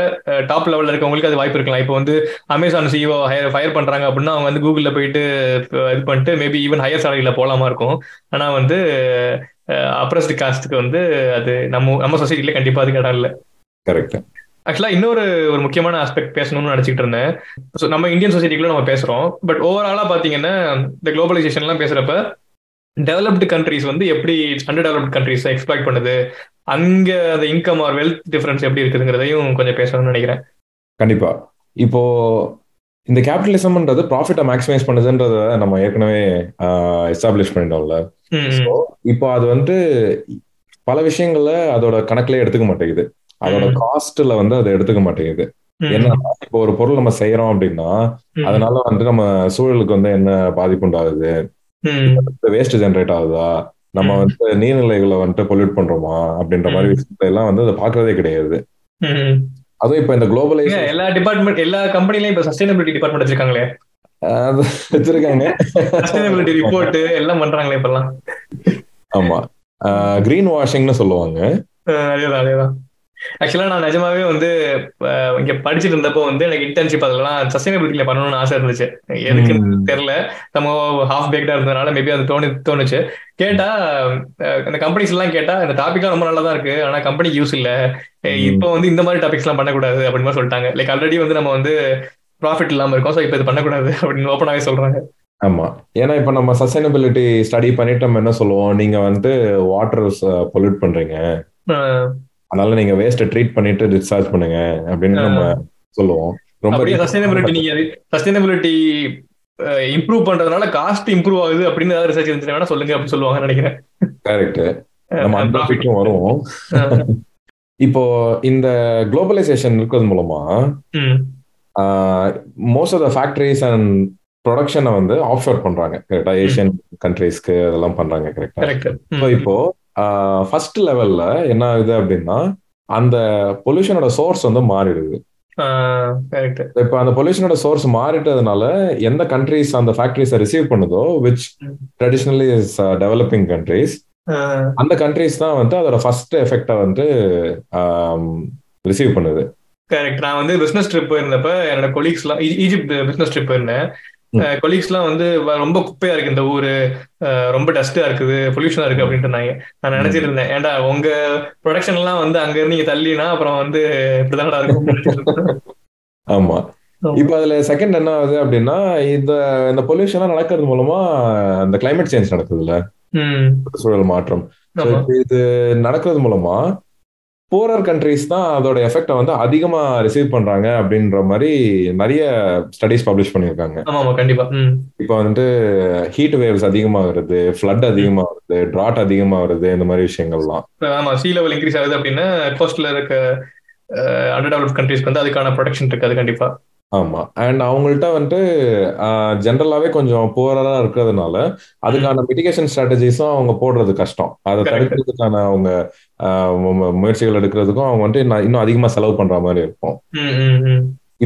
டாப் லெவல்ல இருக்கவங்களுக்கு அது வாய்ப்பு இருக்கலாம். இப்போ வந்து அமேசான் சிஓ ஹையர் ஃபயர் பண்றாங்க அப்படின்னா அவங்க வந்து கூகுள்ல போயிட்டு அஹ், இது பண்ணிட்டு மேபி ஈவன் ஹையர் சேலரியில போலாமா இருக்கும். ஆனா வந்து அப்ரஸ்ட் காஸ்ட்டுக்கு வந்து அது நம்ம நம்ம சொசைட்டில கண்டிப்பா அதுக்கு இடம் இல்லை. கரெக்ட் ஆக்சுவலா இன்னொரு ஒரு முக்கியமான ஆஸ்பெக்ட் பேசணும்னு நினைச்சிட்டு இருந்தேன். So, நம்ம இந்தியன் சொசைட்டிக்குள்ள நம்ம பேசுறோம். பட் ஓவராலா பாத்தீங்கன்னா இந்த குளோபலைசேஷன் எல்லாம் பேசுறப்ப டெவலப்டு கண்ட்ரிஸ் வந்து எப்படி அண்டர் டெவலப்டு கண்ட்ரிஸ் எக்ஸ்ப்ளாய்ட் பண்ணுது? அங்க அந்த இன்கம் ஆர் வெல்த் டிஃபரன்ஸ் எப்படி இருக்குதுங்கிறதையும் கொஞ்சம் பேசணும்னு நினைக்கிறேன். கண்டிப்பா. இப்போ இந்த கேபிட்டலிசம்ன்றது ப்ராஃபிட்டை மேக்ஸிமைஸ் பண்ணுதுன்றத நம்ம ஏற்கனவே எஸ்டாப்ளிஷ் பண்ணிட்டோம்ல. இப்போ அது வந்து பல விஷயங்கள்ல அதோட கணக்குல எடுத்துக்க மாட்டேங்குது. அதோட. காஸ்ட்ல வந்து அதை எடுத்துக்க மாட்டேங்குது. என்னன்னா இப்போ ஒரு பொருள் நம்ம செய்யறோம் அப்படின்னா அதனால வந்து நம்ம சூழலுக்கு வந்து என்ன பாதிப்பு உண்டாகுது? வேஸ்ட் ஜென்ரேட் ஆகுதா? நம்ம வந்து நீர்நிலைகளை வந்துட்டு பொல்யூட் பண்றோமா? அப்படின்ற மாதிரி விஷயத்தை எல்லாம் வந்து அதை பாக்குறதே கிடையாது. அதுவும் இப்ப இந்த குளோபலைசேஷன் எல்லா டிபார்ட்மெண்ட் எல்லா கம்பெனிலயும் இப்ப சஸ்டைனபிலிட்டி டிபார்ட்மெண்ட் வச்சிருக்காங்களே. வச்சிருக்காங்க. சஸ்டைனபிலிட்டி ரிப்போர்ட் எல்லாம் பண்றாங்களே இப்பெல்லாம். ஆமா. கிரீன் வாஷிங்னு சொல்லுவாங்க. அதேதான் அதேதான். ஆக்சுவலா நான் நிஜமாவே வந்து இங்க படிச்சுட்டு இருந்தப்போ வந்து எனக்கு இன்டர்ன்ஷிப் அதெல்லாம் சஸ்டைனபிலிட்டியில பண்ணணும்னு ஆசை இருந்துச்சு. எதுக்குன்னு தெரியல. நம்ம ஹாஃப் பேக்டா இருந்ததுனால மேபி அது தோணு தோணுச்சு. கேட்டா இந்த கம்பெனிஸ் எல்லாம் கேட்டா இந்த டாபிக்லாம் ரொம்ப நல்லா தான் இருக்கு. ஆனா கம்பெனிக்கு யூஸ் இல்ல. இப்போ வந்து இந்த மாதிரி டாபிக்ஸ் எல்லாம் பண்ணக்கூடாது அப்படின்னு சொல்லிட்டாங்க. லைக் ஆல்ரெடி வந்து நம்ம வந்து ப்ராஃபிட் இல்லாம இருக்கோம். ஸோ இப்போ இது பண்ணக்கூடாது அப்படின்னு ஓப்பனாவே சொல்றாங்க. ஆமா. ஏன்னா இப்ப நம்ம சஸ்டைனபிலிட்டி ஸ்டடி பண்ணிட்டு நம்ம என்ன சொல்லுவோம்? நீங்க வந்து வாட்டர் பொல்யூட் பண்றீங்க. அதனால நீங்க வேஸ்ட் ட்ரீட் பண்ணிட்டு டிஸ்சார்ஜ் பண்ணுங்க அப்படின்னு நம்ம சொல்லுவோம். ரொம்ப சஸ்டைனபிலிட்டி நீங்க சஸ்டைனபிலிட்டி இம்ப்ரூவ் பண்றதுனால காஸ்ட் இம்ப்ரூவ் ஆகுது அப்படின்னு ஏதாவது ரிசர்ச் இருந்துச்சு வேணா சொல்லுங்க அப்படின்னு சொல்லுவாங்க நினைக்கிறேன். கரெக்ட் நம்ம அந்த டாபிக்கும் வருவோம். <laughs> இப்போ இந்த குளோபலைசேஷன் இருக்கிறது மூலமா most of the factories and ப்ரொடக்ஷனை வந்து ஆஃப் ஷோர் பண்றாங்க கரெக்டா ஏஷியன் கண்ட்ரீஸ்க்கு அதெல்லாம் பண்றாங்க கரெக்டா ஸோ இப்போ ஃபர்ஸ்ட் லெவல்ல என்ன ஆகுது அப்படின்னா அந்த பொல்யூஷனோட சோர்ஸ் வந்து மாறிடுது. இப்போ அந்த பொல்யூஷனோட சோர்ஸ் மாறிட்டதுனால எந்த கண்ட்ரிஸ் அந்த ஃபேக்டரிஸை ரிசீவ் பண்ணுதோ which traditionally is developing countries அந்த கண்ட்ரிஸ் தான் வந்து அதோட ஃபர்ஸ்ட் எஃபெக்டை வந்து ரிசீவ் பண்ணுது. கரெக்ட் நான் வந்து பிசினஸ் ட்ரிப் போயிருந்தப்ப என்னோட கொலீக்ஸ்லாம் ஈஜிப்ட் பிசினஸ் ட்ரிப் போயிருந்தேன். கொலீக்ஸ்லாம் வந்து ரொம்ப குப்பையா இருக்கு இந்த ஊரு. ரொம்ப டஸ்டா இருக்குது பொல்யூஷனா இருக்கு அப்படின்ட்டு நான் நினைச்சிட்டு இருந்தேன். ஏன்டா உங்க ப்ரொடக்ஷன் எல்லாம் வந்து அங்க இருந்து நீங்க தள்ளினா அப்புறம் வந்து இப்படிதான்டா இருக்கும் ஆமா. இப்ப அதுல செகண்ட் என்ன ஆகுது அப்படின்னா இந்த இந்த பொல்யூஷன் நடக்கிறது மூலமா இந்த கிளைமேட் சேஞ்ச் நடக்குதுல்ல. சூழல் மாற்றம். இது நடக்கிறது மூலமா போரர் கண்ட்ரிஸ் தான் அதோட எஃபெக்டை வந்து அதிகமா ரிசீவ் பண்றாங்க அப்படின்ற மாதிரி நிறைய ஸ்டடிஸ் பப்ளிஷ் பண்ணியிருக்காங்க. கண்டிப்பா. இப்போ வந்துட்டு ஹீட் வேவ்ஸ் அதிகமா வருது ஃபிளட் அதிகமா வருது டிராட் அதிகமா வருது இந்த மாதிரி விஷயங்கள்லாம். ஆமா சீ லெவல் இன்க்ரீஸ் ஆகுது அப்படின்னா கோஸ்ட்ல இருக்க அண்டர் டெவலப் கண்ட்ரிஸ்க்கு வந்து அதுக்கான ப்ரொடக்ஷன் இருக்காது கண்டிப்பா. ஆமா. அண்ட் அவங்கள்ட்ட வந்துட்டு ஜென்ரலாவே கொஞ்சம் போரா இருக்கிறதுனால அதுக்கான மிட்டிகேஷன் ஸ்ட்ராட்டஜிஸும் அவங்க போடுறது கஷ்டம். அதை தடுக்கிறதுக்கான அவங்க முயற்சிகள் எடுக்கிறதுக்கும் அவங்க வந்துட்டு இன்னும் அதிகமா செலவு பண்ற மாதிரி இருக்கும்.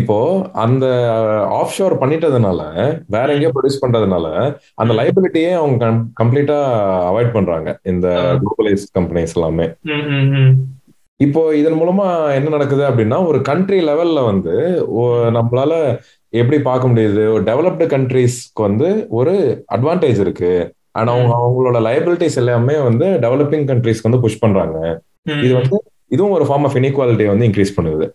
இப்போ அந்த ஆஃப் ஷோர் பண்ணிட்டதுனால வேற எங்கேயோ ப்ரொடியூஸ் பண்றதுனால அந்த லைபிலிட்டியே அவங்க கம்ப்ளீட்டா அவாய்ட் பண்றாங்க. இந்த குளோபலைஸ் கம்பெனிஸ் எல்லாமே. இப்போ இதன் மூலமா என்ன நடக்குது அப்படின்னா ஒரு கண்ட்ரி லெவல்ல வந்து நம்மளால எப்படி பார்க்க முடியுது? ஒரு டெவலப்டு கண்ட்ரீஸ்க்கு வந்து ஒரு அட்வான்டேஜ் இருக்கு. ஆனா அவங்க அவங்களோட லைபிலிட்டிஸ் எல்லாமே வந்து டெவலப்பிங் கண்ட்ரீஸ்க்கு வந்து புஷ் பண்றாங்க. இது வந்து இதுவும் ஒரு ஃபார்ம் ஆஃப் இன்இக்வாலிட்டி வந்து இன்க்ரீஸ் பண்ணுது.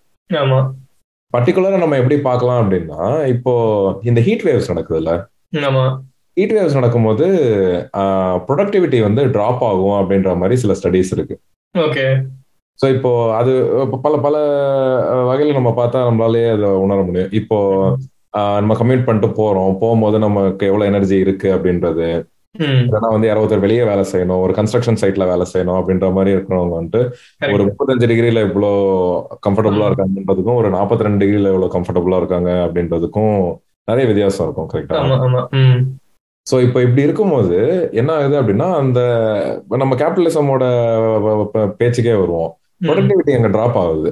பர்டிகுலரா நம்ம எப்படி பார்க்கலாம் அப்படின்னா இப்போ இந்த ஹீட் வேவ்ஸ் நடக்குதுல்ல? ஹீட் வேவ்ஸ் நடக்கும்போது ப்ரொடக்டிவிட்டி வந்து டிராப் ஆகும் அப்படின்ற மாதிரி சில ஸ்டடிஸ் இருக்கு. ஓகே. ஸோ இப்போ அது பல பல வகையில் நம்ம பார்த்தா நம்மளாலேயே அதை உணர முடியும். இப்போ நம்ம கம்யூட் பண்ணிட்டு போறோம். போகும்போது நமக்கு எவ்வளவு எனர்ஜி இருக்கு அப்படின்றது. இல்லைன்னா வந்து யாரோ ஒருத்தர் வெளியே வேலை செய்யணும். ஒரு கன்ஸ்ட்ரக்ஷன் சைட்ல வேலை செய்யணும் அப்படின்ற மாதிரி இருக்கிறவங்க வந்துட்டு ஒரு முப்பத்தஞ்சு டிகிரில இவ்வளோ கம்ஃபர்டபுளா இருக்காங்கன்றதுக்கும் ஒரு நாற்பத்தி ரெண்டு டிகிரில எவ்வளவு கம்ஃபர்டபுளா இருக்காங்க அப்படின்றதுக்கும் நிறைய வித்தியாசம் இருக்கும் கரெக்டா ஸோ இப்போ இப்படி இருக்கும்போது என்ன ஆகுது அப்படின்னா அந்த நம்ம கேபிட்டலிசமோட பேச்சுக்கே வருவோம். ப்ரொடக்டிவிட்டி அங்க டிராப் ஆகுது.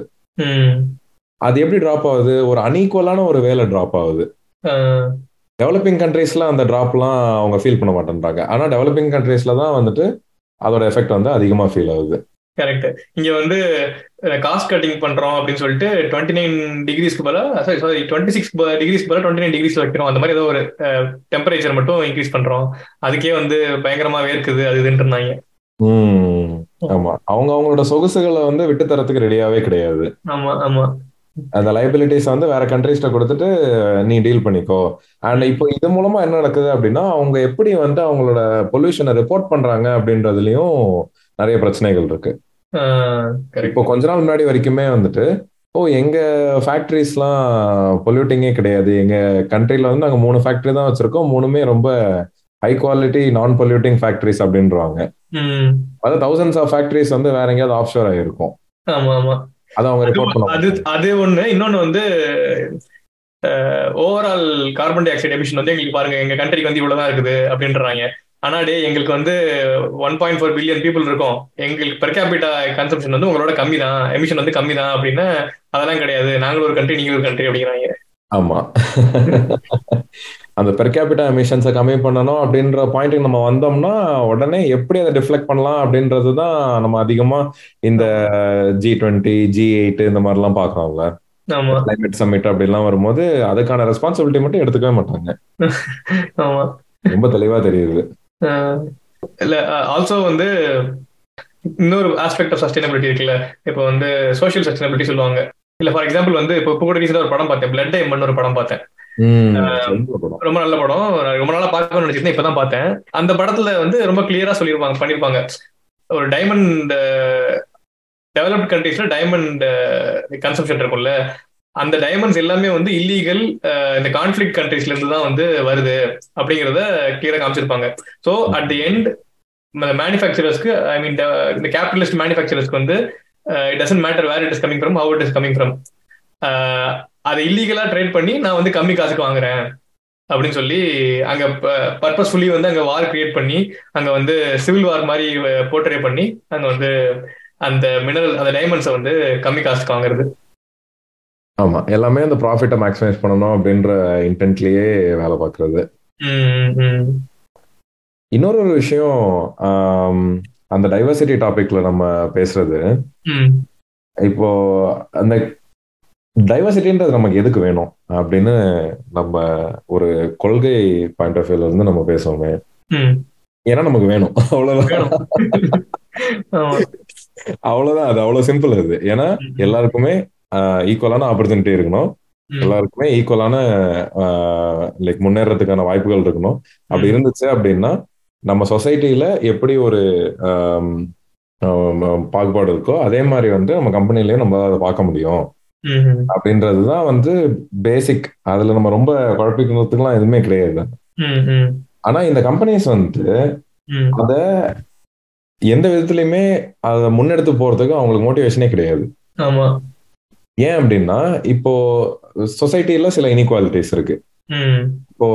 அது எப்படி டிராப் ஆகுது? ஒரு அன்ஈக்குவலான ஒரு வேலை டிராப் ஆகுது. டெவலப்பிங் கண்ட்ரீஸ்ல அந்த டிராப்லாம் அவங்க ஃபீல் பண்ண மாட்டேன்றாங்க. ஆனா டெவலப்பிங் கண்ட்ரீஸ்ல தான் வந்துட்டு அதோட எஃபெக்ட் வந்து அதிகமா ஃபீல் ஆகுது. கரெக்ட் இங்க வந்து காஸ்ட் கட்டிங் பண்றோம் அப்படின்னு சொல்லிட்டு டுவெண்ட்டி நைன் டிகிரிஸ்க்கு பதிலா சாரி சாரி டுவெண்ட்டி சிக்ஸ் டிகிரிஸ்க்கு பதிலா டுவெண்ட்டி நைன் டிகிரிஸ் வைக்கிறோம். அந்த மாதிரி ஏதோ ஒரு டெம்பரேச்சர் மட்டும் இன்க்ரீஸ் பண்றோம். அதுக்கே வந்து பயங்கரமா வேர்க்குது அது இருந்தாங்க. ஆமா. அவங்க அவங்களோட சொகுசுகளை வந்து விட்டு தரத்துக்கு ரெடியாவே கிடையாது. ஆமா ஆமா. அந்த லைபிலிட்டிஸ் வந்து வேற கண்ட்ரீஸ்ட கொடுத்துட்டு நீ டீல் பண்ணிக்கோ. அண்ட் இப்போ இது மூலமா என்ன நடக்குது அப்படின்னா அவங்க எப்படி வந்து அவங்களோட பொல்யூஷனை ரிப்போர்ட் பண்றாங்க அப்படின்றதுலயும் நிறைய பிரச்சனைகள் இருக்கு. இப்போ கொஞ்ச நாள் முன்னாடி வரைக்குமே வந்துட்டு ஓ எங்க ஃபேக்டரிஸ்லாம் பொல்யூட்டிங்கே கிடையாது. எங்க கண்ட்ரில வந்து நாங்க மூணு ஃபேக்டரி தான் வச்சிருக்கோம். மூணுமே ரொம்ப high quality non polluting factories அப்படின்றாங்க அதாவது தௌசண்ட்ஸ் ஆஃப் ஃபேக்டரிஸ் வந்து வேற எங்கேயாவது ஆஃப் ஷோர் ஆயிருக்கும். ஆமா ஆமா. அது அவங்க ரிப்போர்ட் அது பண்ணுவாங்க. அது ஒண்ணு. இன்னொன்னு வந்து overall carbon dioxide emission வந்து எங்களுக்கு பாருங்க எங்க கண்ட்ரிக்கு வந்து இவ்வளவுதான் இருக்குது அப்படின்றாங்க. ஆனா டே எங்களுக்கு வந்து one point four billion people இருக்கும். எங்களுக்கு பெர் கேபிட்டா கன்சம்ஷன் வந்து உங்களோட கம்மி தான் எமிஷன் வந்து கம்மி தான் அப்படின்னா அதெல்லாம் கிடையாது. நாங்களும் ஒரு கண்ட்ரி நீங்களும் ஒரு கண்ட்ரி அப்படிங்கிறாங்க. ஆமா. <laughs> அந்த பெர் கேபிட்டா எமிஷன்ஸை கம்மி பண்ணணும் அப்படின்ற பாயிண்ட்டுக்கு நம்ம வந்தோம்னா உடனே எப்படி அதை டிஃப்ளெக்ட் பண்ணலாம் அப்படின்றது தான் நம்ம அதிகமா இந்த ஜி டுவெண்ட்டி ஜி எயிட் இந்த மாதிரிலாம் பாக்குறோம்ல கிளைமேட் சம்மிட் அப்படிலாம் வரும்போது அதுக்கான ரெஸ்பான்சிபிலிட்டி மட்டும் எடுத்துக்கவே மாட்டாங்க. <laughs> ஆமா. ரொம்ப தெளிவா தெரியுது. இல்ல ஆல்சோ வந்து இன்னொரு ஆஸ்பெக்ட் ஆஃப் சஸ்டைனபிலிட்டி இருக்குல்ல. இப்போ வந்து சோஷியல் சஸ்டைனபிலிட்டி சொல்லுவாங்க. இல்ல ஃபார் எக்ஸாம்பிள் வந்து இப்போ கூட ரீசெண்டா ஒரு படம் பார்த்தேன். பிளட் டைமண்ட் ஒரு படம் பார்த்தேன். ரொம்ப நல்ல படம். ரொம்ப நாளா பார்க்கணும்னு நினைச்சிருந்தேன் இப்பதான் பார்த்தேன். அந்த படத்துல வந்து ரொம்ப கிளியரா சொல்லிருப்பாங்க பண்ணிருப்பாங்க. ஒரு டைமண்ட் டெவலப்ட் கண்ட்ரீஸ்ல டைமண்ட் கன்சம்ஷன் இருக்கும்ல. அந்த டைமண்ட்ஸ் எல்லாமே வந்து இல்லீகல் இந்த கான்ஃபிளிக் கண்ட்ரீஸ்ல இருந்து தான் வந்து வருது அப்படிங்கிறத கிளியரா காமிச்சிருப்பாங்க. ஸோ அட் தி எண்ட் மேனுஃபேக்சரர்ஸ்க்கு ஐ மீன் இந்த கேபிட்டலிஸ்ட் மேனுஃபேக்சரர்ஸ்க்கு வந்து it doesn't matter where it is coming from how it is coming from அதை இல்லீகலா ட்ரேட் பண்ணி நான் வந்து கம்மி காசுக்கு வாங்குறேன் அப்படின்னு சொல்லி அங்க பர்பஸ்ஃபுல்லி வந்து அங்க வார் கிரியேட் பண்ணி அங்க வந்து சிவில் வார் மாதிரி போர்ட்ரே பண்ணி அங்க வந்து அந்த மினரல் அந்த டைமண்ட்ஸை வந்து கம்மி காசுக்கு வாங்குறது. ஆமா. எல்லாமே அந்த ப்ராஃபிட்டை மேக்ஸிமைஸ் பண்ணணும் அப்படின்ற இன்டென்ட்லயே வேலை பார்க்கறது. இன்னொரு ஒரு விஷயம் அந்த டைவர்சிட்டி டாபிக்ல நம்ம பேசுறது. இப்போ அந்த டைவர்சிட்டின்றது நமக்கு எதுக்கு வேணும் அப்படின்னு நம்ம ஒரு கொள்கை பாயிண்ட் ஆஃப் வியூல இருந்து நம்ம பேசுவோமே. ஏன்னா நமக்கு வேணும். அவ்வளவுதான். அவ்வளவுதான். அது அவ்வளவு சிம்பிள் அது. ஏன்னா எல்லாருக்குமே ஈக்குவலான ஆப்பர்ச்சுனிட்டி இருக்கணும். எல்லாருக்குமே ஈக்குவலான லைக் முன்னேறதுக்கான வாய்ப்புகள் இருக்கணும். அப்படி இருந்துச்சு அப்படின்னா நம்ம சொசைட்டில எப்படி ஒரு பாகுபாடு இருக்கோ அதே மாதிரி வந்து நம்ம கம்பெனிலயும் நம்ம அதை பார்க்க முடியும். அப்படின்றதுதான் வந்து பேசிக் அதுல நம்ம ரொம்ப குழப்பிக்கிறதுக்குலாம் எதுவுமே கிடையாது. ஆனா இந்த கம்பெனிஸ் வந்து அத எந்த விதத்துலயுமே அதை முன்னெடுத்து போறதுக்கு அவங்களுக்கு மோட்டிவேஷனே கிடையாது. ஏன் அப்படின்னா இப்போ சொசைட்டில சில இன்இக்வாலிட்டிஸ் இருக்கு. இப்போ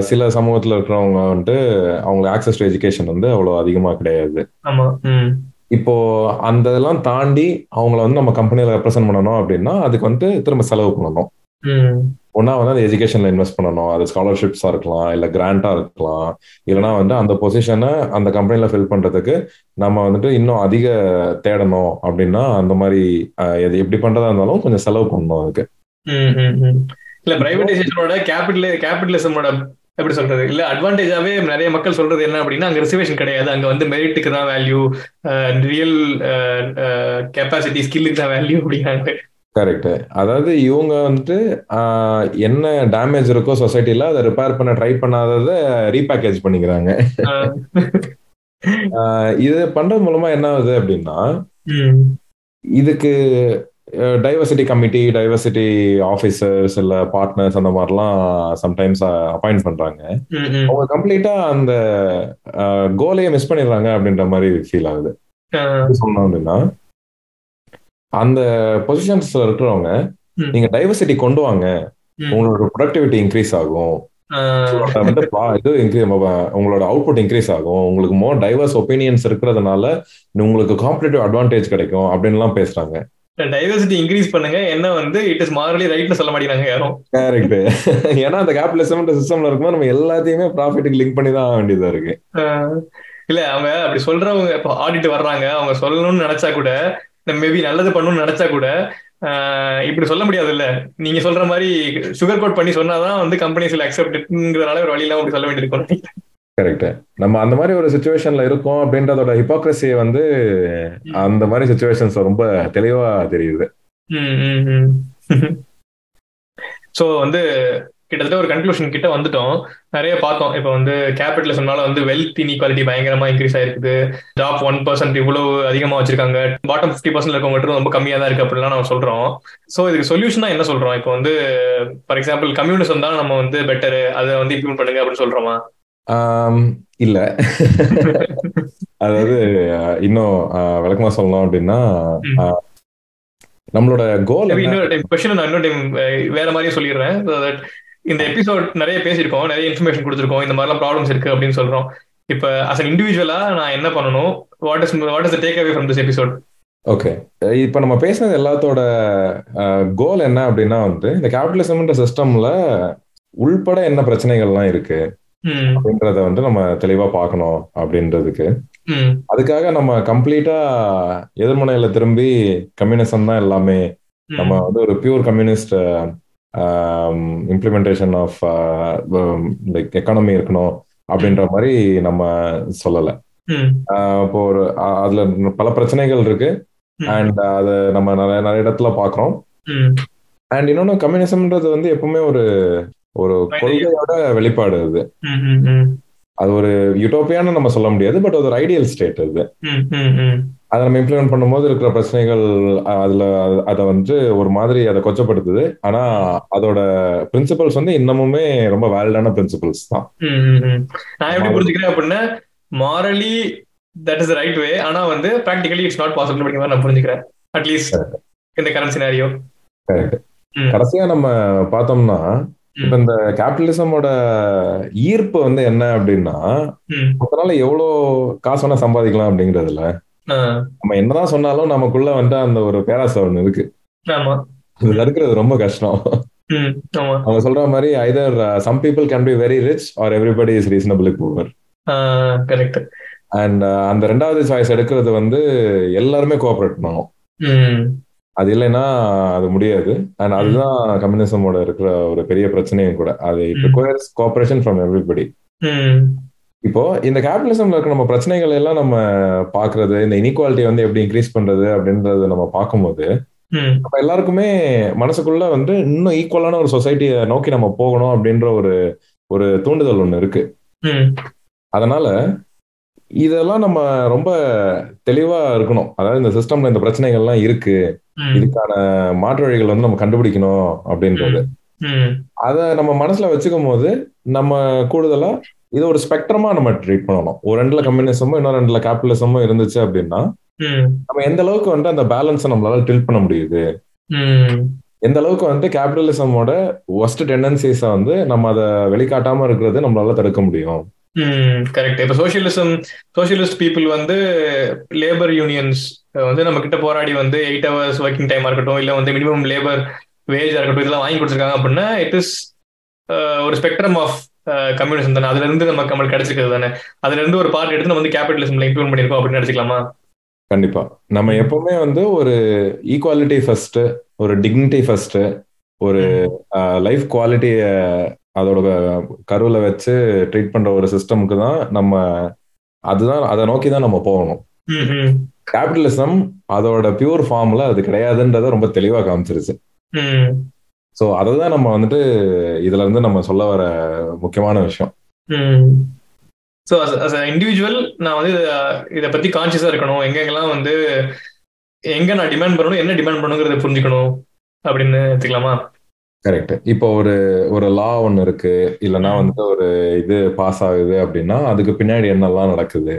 சில சமூகத்துல இருக்கிறவங்க வந்துட்டு அவங்களுக்கு ஆக்சஸ் டு எஜுகேஷன் வந்து அவ்வளவு அதிகமா கிடையாது. இப்போ அந்த இதெல்லாம் தாண்டி அவங்கள வந்து நம்ம கம்பெனியில ரெப்ரசென்ட் பண்ணணும் அப்படின்னா அதுக்கு வந்து திரும்ப செலவு பண்ணணும். ஒன்னா வந்து அந்த எஜுகேஷன்ல இன்வெஸ்ட் பண்ணணும். அது ஸ்காலர்ஷிப்ஸா இருக்கலாம் இல்ல கிராண்டா இருக்கலாம். இல்லைன்னா வந்து அந்த பொசிஷனை அந்த கம்பெனில ஃபில் பண்றதுக்கு நம்ம வந்துட்டு இன்னும் அதிக தேடணும் அப்படின்னா அந்த மாதிரி எது எப்படி பண்றதா இருந்தாலும் கொஞ்சம் செலவு பண்ணணும் அதுக்கு. இல்ல பிரைவேடைசேஷனோட கேபிட்டல் கேபிட்டலிசமோட எப்படி சொல்றது? இல்ல அட்வான்டேஜாவே நிறைய மக்கள் சொல்றது என்ன அப்படின்னா அங்க ரிசர்வேஷன் கிடையாது. அங்க வந்து மெரிட்டுக்கு தான் வேல்யூ ரியல் கெப்பாசிட்டி ஸ்கில்லுக்கு தான் வேல்யூ அப்படிங்கிறாங்க கரெக்ட் அதாவது இவங்க வந்துட்டு என்ன டேமேஜ் இருக்கோ சொசைட்டில அதை ரிப்பேர் பண்ண ட்ரை பண்ணாதத ரீபேக்கேஜ் பண்ணிக்கிறாங்க. இது பண்றது மூலமா என்ன ஆகுது அப்படின்னா இதுக்கு டைவர்சிட்டி கமிட்டி டைவர்சிட்டி ஆஃபீஸர்ஸ் இல்ல பார்ட்னர்ஸ் அந்த மாதிரிலாம் சம்டைம்ஸ் அப்பாயிண்ட் பண்றாங்க. அவங்க கம்ப்ளீட்டா அந்த கோலையே மிஸ் பண்ணிடுறாங்க அப்படின்ற மாதிரி ஃபீல் ஆகுது. சொன்னோம் அப்படின்னா அந்த பொசிஷன்ஸ்ல இருக்கிறவங்க நீங்க டைவர்சிட்டி கொண்டு வாங்க உங்களோட ப்ரொடக்டிவிட்டி இன்க்ரீஸ் ஆகும். இது உங்களோட அவுட்புட் இன்க்ரீஸ் ஆகும். உங்களுக்கு மோர் டைவர்ஸ் ஒப்பீனியன்ஸ் இருக்கிறதுனால உங்களுக்கு காம்படேட்டிவ் அட்வான்டேஜ் கிடைக்கும் அப்படின்லாம் பேசுறாங்க. டைவர்சிட்டி இன்க்ரீஸ் பண்ணுங்க. என்ன வந்து இட் இஸ் மாரலி ரைட்னு சொல்ல மாட்டேங்கிறாங்க யாரும். கரெக்ட் <laughs> ஏன்னா அந்த கேபிட்டலிசம் சிஸ்டம்ல இருக்கும்போது நம்ம எல்லாத்தையுமே ப்ராஃபிட்டுக்கு லிங்க் பண்ணி தான் வேண்டியதா இருக்கு. இல்ல அவங்க அப்படி சொல்றவங்க இப்போ ஆடிட் வர்றாங்க. அவங்க சொல்லணும்னு நினைச்சா கூட மேபி நல்லது பண்ணணும்னு நினைச்சா கூட இப்படி சொல்ல முடியாது இல்ல நீங்க சொல்ற மாதிரி சுகர் கோட் பண்ணி சொன்னாதான் வந்து கம்பெனிஸ்ல அக்செப்ட்ங்கிறனால ஒரு வழியில அப்படி சொல்ல வேண்டியிருக்கும் கரெக்ட் நம்ம அந்த மாதிரி ஒரு சுச்சுவேஷன்ல இருக்கோம் அப்படின்றதோட ஹிப்போக்ரஸி வந்து அந்த மாதிரி சுச்சுவேஷன்ஸ் ரொம்ப தெளிவா தெரியுது. சோ <laughs> வந்து கிட்டத்தட்ட ஒரு கன்க்ளூஷன் கிட்ட வந்துட்டோம். நிறைய பார்த்தோம். இப்போ வந்து கேபிட்டலிசம்னால வந்து வெல்த் இன்இக்வாலிட்டி பயங்கரமா இன்க்ரீஸ் ஆயிருக்கு டாப் ஒன் பர்சன்ட் இவ்வளவு அதிகமா வச்சிருக்காங்க. பாட்டம் ஃபிஃப்டி பர்சன்ட் இருக்கவங்க ரொம்ப கம்மியா தான் இருக்கு அப்படிலாம் நம்ம சொல்றோம். ஸோ இதுக்கு சொல்யூஷனா என்ன சொல்றோம்? இப்போ வந்து ஃபார் எக்ஸாம்பிள் கம்யூனிசம் தான் நம்ம வந்து பெட்டர் அதை வந்து இம்ப்ளிமெண்ட் பண்ணுங்க அப்படின்னு சொல்றோமா? இல்ல. அதாவது இன்னும் விளக்கமா சொல்லணும் அப்படின்னா நம்மளோட கோல் இன்னொரு டைம் கொஸ்டின் நான் இன்னொரு டைம் வேற மாதிரியே சொல்லிடுறேன். இந்த எபிசோட் நிறைய பேசியிருக்கோம் நிறைய இன்ஃபர்மேஷன் கொடுத்துருக்கோம் இந்த மாதிரிலாம் ப்ராப்ளம்ஸ் இருக்கு அப்படின்னு சொல்றோம். இப்ப அஸ் அன் இண்டிவிஜுவலா நான் என்ன பண்ணணும்? What is what is take away from this episode okay இப்போ நம்ம பேசினது எல்லாத்தோட கோல் என்ன அப்படின்னா வந்து இந்த கேபிட்டலிசம்ன்ற சிஸ்டம்ல உள்பட என்ன பிரச்சனைகள்லாம் இருக்கு? அப்படின்றத வந்து நம்ம தெளிவா பார்க்கணும் அப்படின்றதுக்கு. அதுக்காக நம்ம கம்ப்ளீட்டா எதிர்மனையில திரும்பி கம்யூனிசம் தான் எல்லாமே. நம்ம வந்து ஒரு pure communist implementation of like economy இருக்கணும் அப்படின்ற மாதிரி நம்ம சொல்லலை. இப்போ ஒரு அதுல பல பிரச்சனைகள் இருக்கு. அண்ட் அதை நம்ம நிறைய நிறைய இடத்துல பாக்குறோம். அண்ட் இன்னொன்னு கம்யூனிசம்ன்றது வந்து எப்பவுமே ஒரு ஒரு கொள்கையோட வெளிப்பாடு அது. அது ஒரு யூட்டோப்பியான்னு நம்ம சொல்ல முடியாது பட் அது ஒரு ஐடியல் ஸ்டேட் அது. அதை நம்ம இம்ப்ளிமெண்ட் பண்ணும்போது இருக்கிற பிரச்சனைகள் அதுல அதை வந்து ஒரு மாதிரி அதை கொச்சப்படுத்துது. ஆனா அதோட பிரின்சிபல்ஸ் வந்து இன்னமுமே ரொம்ப வேலிடான பிரின்சிபல்ஸ் தான். நான் எப்படி புரிஞ்சுக்கிறேன் அப்படின்னா morally that is right way ஆனா வந்து ப்ராக்டிகலி இட்ஸ் நாட் பாசிபிள் அப்படிங்கிற நான் புரிஞ்சுக்கிறேன். அட்லீஸ்ட் இந்த கரண்ட் சினாரியோ கடைசியா நம்ம பார்த்தோம்னா இப்ப இந்த கேபிட்டலிசமோட ஈர்ப்பு வந்து என்ன அப்படின்னா அதனால எவ்வளவு காசு வேணா சம்பாதிக்கலாம் அப்படிங்கறதுல நம்ம என்னதான் சொன்னாலும் நமக்குள்ள வந்து அந்த ஒரு பேராசை ஒண்ணு இருக்கு. இதுல இருக்கிறது ரொம்ப கஷ்டம். அவங்க சொல்ற மாதிரி either some people can be very rich or everybody is reasonable poor correct and அந்த ரெண்டாவது சாய்ஸ் எடுக்கிறது வந்து எல்லாருமே கோஆபரேட் பண்ணணும். அது இல்லைன்னா அது முடியாது. அண்ட் அதுதான் கம்யூனிசமோட இருக்கிற ஒரு பெரிய பிரச்சனையும் கூட. அது it requires cooperation from everybody இப்போ இந்த கேபிட்டலிசம்ல இருக்க நம்ம பிரச்சனைகள் எல்லாம் நம்ம பாக்குறது இந்த இனிக்வாலிட்டி வந்து எப்படி இன்க்ரீஸ் பண்றது அப்படின்றத நம்ம பார்க்கும்போது நம்ம எல்லாருக்குமே மனசுக்குள்ள வந்து இன்னும் ஈக்குவலான ஒரு சொசைட்டியை நோக்கி நம்ம போகணும் அப்படின்ற ஒரு ஒரு தூண்டுதல் ஒண்ணு இருக்கு. அதனால இதெல்லாம் நம்ம ரொம்ப தெளிவா இருக்கணும். அதாவது இந்த சிஸ்டம்ல இந்த பிரச்சனைகள்லாம் இருக்கு. இதுக்கான மாற்று வழிகள் வந்து நம்ம கண்டுபிடிக்கணும் அப்படின்றது. அத நம்ம மனசுல வச்சுக்கும் போது நம்ம கூடுதலா இது ஒரு ஸ்பெக்ட்ரமா நம்ம ட்ரீட் பண்ணணும். ஒரு ரெண்டுல கம்யூனிசமும் இன்னொரு ரெண்டுல கேபிட்டலிசமும் இருந்துச்சு அப்படின்னா நம்ம எந்த அளவுக்கு வந்து அந்த பேலன்ஸை நம்மளால டில் பண்ண முடியுது? எந்த அளவுக்கு வந்து கேபிட்டலிசமோட ஒஸ்ட் டெண்டன்சிஸை வந்து நம்ம அதை வெளிக்காட்டாம இருக்கிறது நம்மளால தடுக்க முடியும்? கரெக்ட் இப்ப சோசியலிசம் சோசியலிஸ்ட் பீப்புள் வந்து லேபர் யூனியன்ஸ் வந்து நம்ம கிட்ட போராடி வந்து எயிட் ஹவர்ஸ் ஒர்க்கிங் டைமா இருக்கட்டும் இல்ல வந்து மினிமம் லேபர் வேஜா இருக்கட்டும் இதெல்லாம் வாங்கி கொடுத்துருக்காங்க அப்படின்னா இட் இஸ் ஒரு ஸ்பெக்ட்ரம் ஆஃப் கம்யூனிசம் தானே. அதுல இருந்து நமக்கு நம்மளுக்கு கிடைச்சிருக்கிறது தானே. அதுல இருந்து ஒரு பார்ட் எடுத்து நம்ம வந்து கேபிட்டலிசம்ல இம்ப்ளிமெண்ட் பண்ணிருக்கோம் அப்படின்னு நினைச்சுக்கலாமா? கண்டிப்பா. நம்ம எப்பவுமே வந்து ஒரு ஈக்குவாலிட்டி ஃபர்ஸ்ட் ஒரு டிக்னிட்டி ஃபர்ஸ்ட் ஒரு லைஃப் குவாலிட்டிய அதோட கருவில் வச்சு ட்ரீட் பண்ற ஒரு சிஸ்டமுக்கு தான் நம்ம அதுதான் அதை நோக்கி தான் நம்ம போகணும். கேபிட்டலிசம் அதோட பியூர் ஃபார்ம்ல அது கிடையாதுன்றத ரொம்ப தெளிவா காமிச்சிருச்சு. ஸோ அதை தான் நம்ம வந்துட்டு இதுல இருந்து நம்ம சொல்ல வர முக்கியமான விஷயம். ஸோ அஸ் அ இண்டிவிஜுவல் நான் வந்து இதை பத்தி கான்சியஸா இருக்கணும். எங்கெங்கெல்லாம் வந்து எங்க நான் டிமாண்ட் பண்ணணும் என்ன டிமாண்ட் பண்ணணுங்கிறத புரிஞ்சுக்கணும் அப்படின்னு எடுத்துக்கலாமா? கரெக்ட் இப்போ ஒரு ஒரு லா ஒன்னு இருக்கு. இல்லைன்னா வந்துட்டு ஒரு இது பாஸ் ஆகுது அப்படின்னா அதுக்கு பின்னாடி என்னெல்லாம் நடக்குது?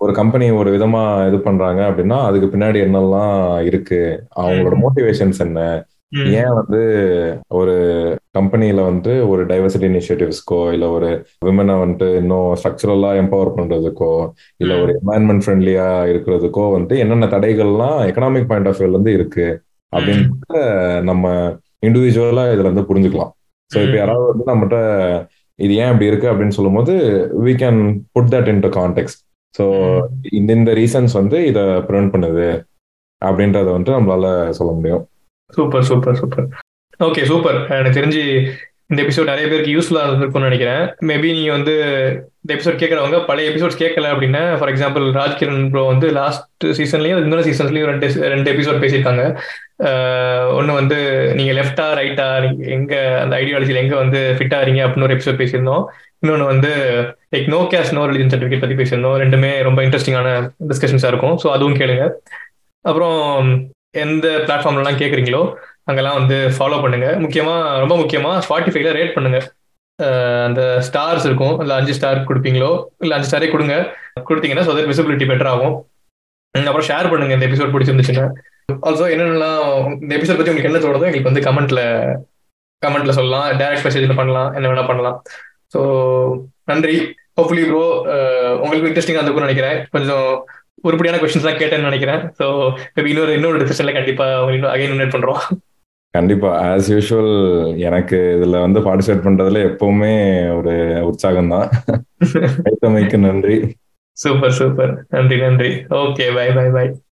ஒரு கம்பெனி ஒரு விதமா இது பண்றாங்க அப்படின்னா அதுக்கு பின்னாடி என்னெல்லாம் இருக்கு? அவங்களோட மோட்டிவேஷன்ஸ் என்ன? ஏன் வந்து ஒரு கம்பெனில வந்து ஒரு டைவர்சிட்டி இனிஷியேட்டிவ்ஸ்க்கோ இல்ல ஒரு விமனை வந்துட்டு இன்னும் ஸ்ட்ரக்சரலா எம்பவர் பண்றதுக்கோ இல்ல ஒரு என்வாயன்மெண்ட் ஃப்ரெண்ட்லியா இருக்கிறதுக்கோ வந்து என்னென்ன தடைகள்லாம் எக்கனாமிக் பாயிண்ட் ஆஃப் வியூல இருந்து இருக்கு? அப்படின்னு நம்ம இண்டிவிஜுவலா இதுல இருந்து புரிஞ்சுக்கலாம். ஸோ இப்போ யாராவது வந்து நம்மகிட்ட இது ஏன் இப்படி இருக்கு? அப்படின்னு சொல்லும் போது we can put that into context so இந்த இந்த ரீசன்ஸ் வந்து இதை ப்ரிவென்ட் பண்ணுது அப்படின்றத வந்துட்டு நம்மளால சொல்ல முடியும். Super super super. Okay super. எனக்கு தெரிஞ்சு இந்த எபிசோட் நிறைய பேருக்கு யூஸ்ஃபுல்லாக இருந்திருக்கும்னு நினைக்கிறேன். மேபி நீங்க வந்து இந்த எபிசோட் கேட்குறவங்க பழைய எபிசோட்ஸ் கேட்கல அப்படின்னா ஃபார் எக்ஸாம்பிள் ராஜ்கிரண் ப்ரோ வந்து லாஸ்ட் சீசன்லயும் இன்னொரு சீசன்ஸ்லயும் ரெண்டு ரெண்டு எபிசோட் பேசியிருக்காங்க. ஒன்று வந்து நீங்க லெஃப்டா ரைட்டா எங்க அந்த ஐடியாலஜியில் எங்க வந்து ஃபிட்டா இருங்க அப்படின்னு ஒரு எபிசோட் பேசியிருந்தோம். இன்னொன்று வந்து like no cash no religion certificate பத்தி பேசியிருந்தோம். ரெண்டுமே ரொம்ப இன்ட்ரெஸ்டிங்கான டிஸ்கஷன்ஸாக இருக்கும். ஸோ அதுவும் கேளுங்க. அப்புறம் எந்த பிளாட்ஃபார்ம்லாம் கேட்குறீங்களோ அங்கெல்லாம் வந்து ஃபாலோ பண்ணுங்க. முக்கியமா ரொம்ப முக்கியமா ஸ்பாட்டிஃபைல ரேட் பண்ணுங்க. அந்த ஸ்டார்ஸ் இருக்கும். இல்லை அஞ்சு ஸ்டார் கொடுப்பீங்களோ இல்லை அஞ்சு ஸ்டாரே கொடுங்க. கொடுத்தீங்கன்னா ஸோ விசிபிலிட்டி பெட்டர் ஆகும். அப்புறம் ஷேர் பண்ணுங்க இந்த எபிசோட் பிடிச்சிருந்துச்சுன்னா. ஆல்சோ என்னென்னலாம் இந்த எபிசோட் பத்தி உங்களுக்கு என்ன தோணுதோ எங்களுக்கு வந்து கமெண்ட்ல கமெண்ட்ல சொல்லலாம். டைரக்ட் மெசேஜ்ல பண்ணலாம். என்ன வேணா பண்ணலாம். ஸோ நன்றி. ஹோப்ஃபுல்லி ப்ரோ உங்களுக்கு இன்ட்ரெஸ்டிங்காக இருந்திருக்கும்னு நினைக்கிறேன். கொஞ்சம் உருப்படியான கொஸ்டின்ஸ் தான் கேட்டேன்னு நினைக்கிறேன். ஸோ மேபி இன்னொரு இன்னொரு டிஸ்கஷன்ல கண்டிப்பா இன்னும் அகைன் இன்வைட் பண்றோம். கண்டிப்பா. ஆஸ் யூஷுவல் எனக்கு இதுல வந்து பார்ட்டிசிபேட் பண்றதுல எப்பவுமே ஒரு உற்சாகம் தான் <laughs> நன்றி. சூப்பர் சூப்பர் நன்றி நன்றி. Okay bye by by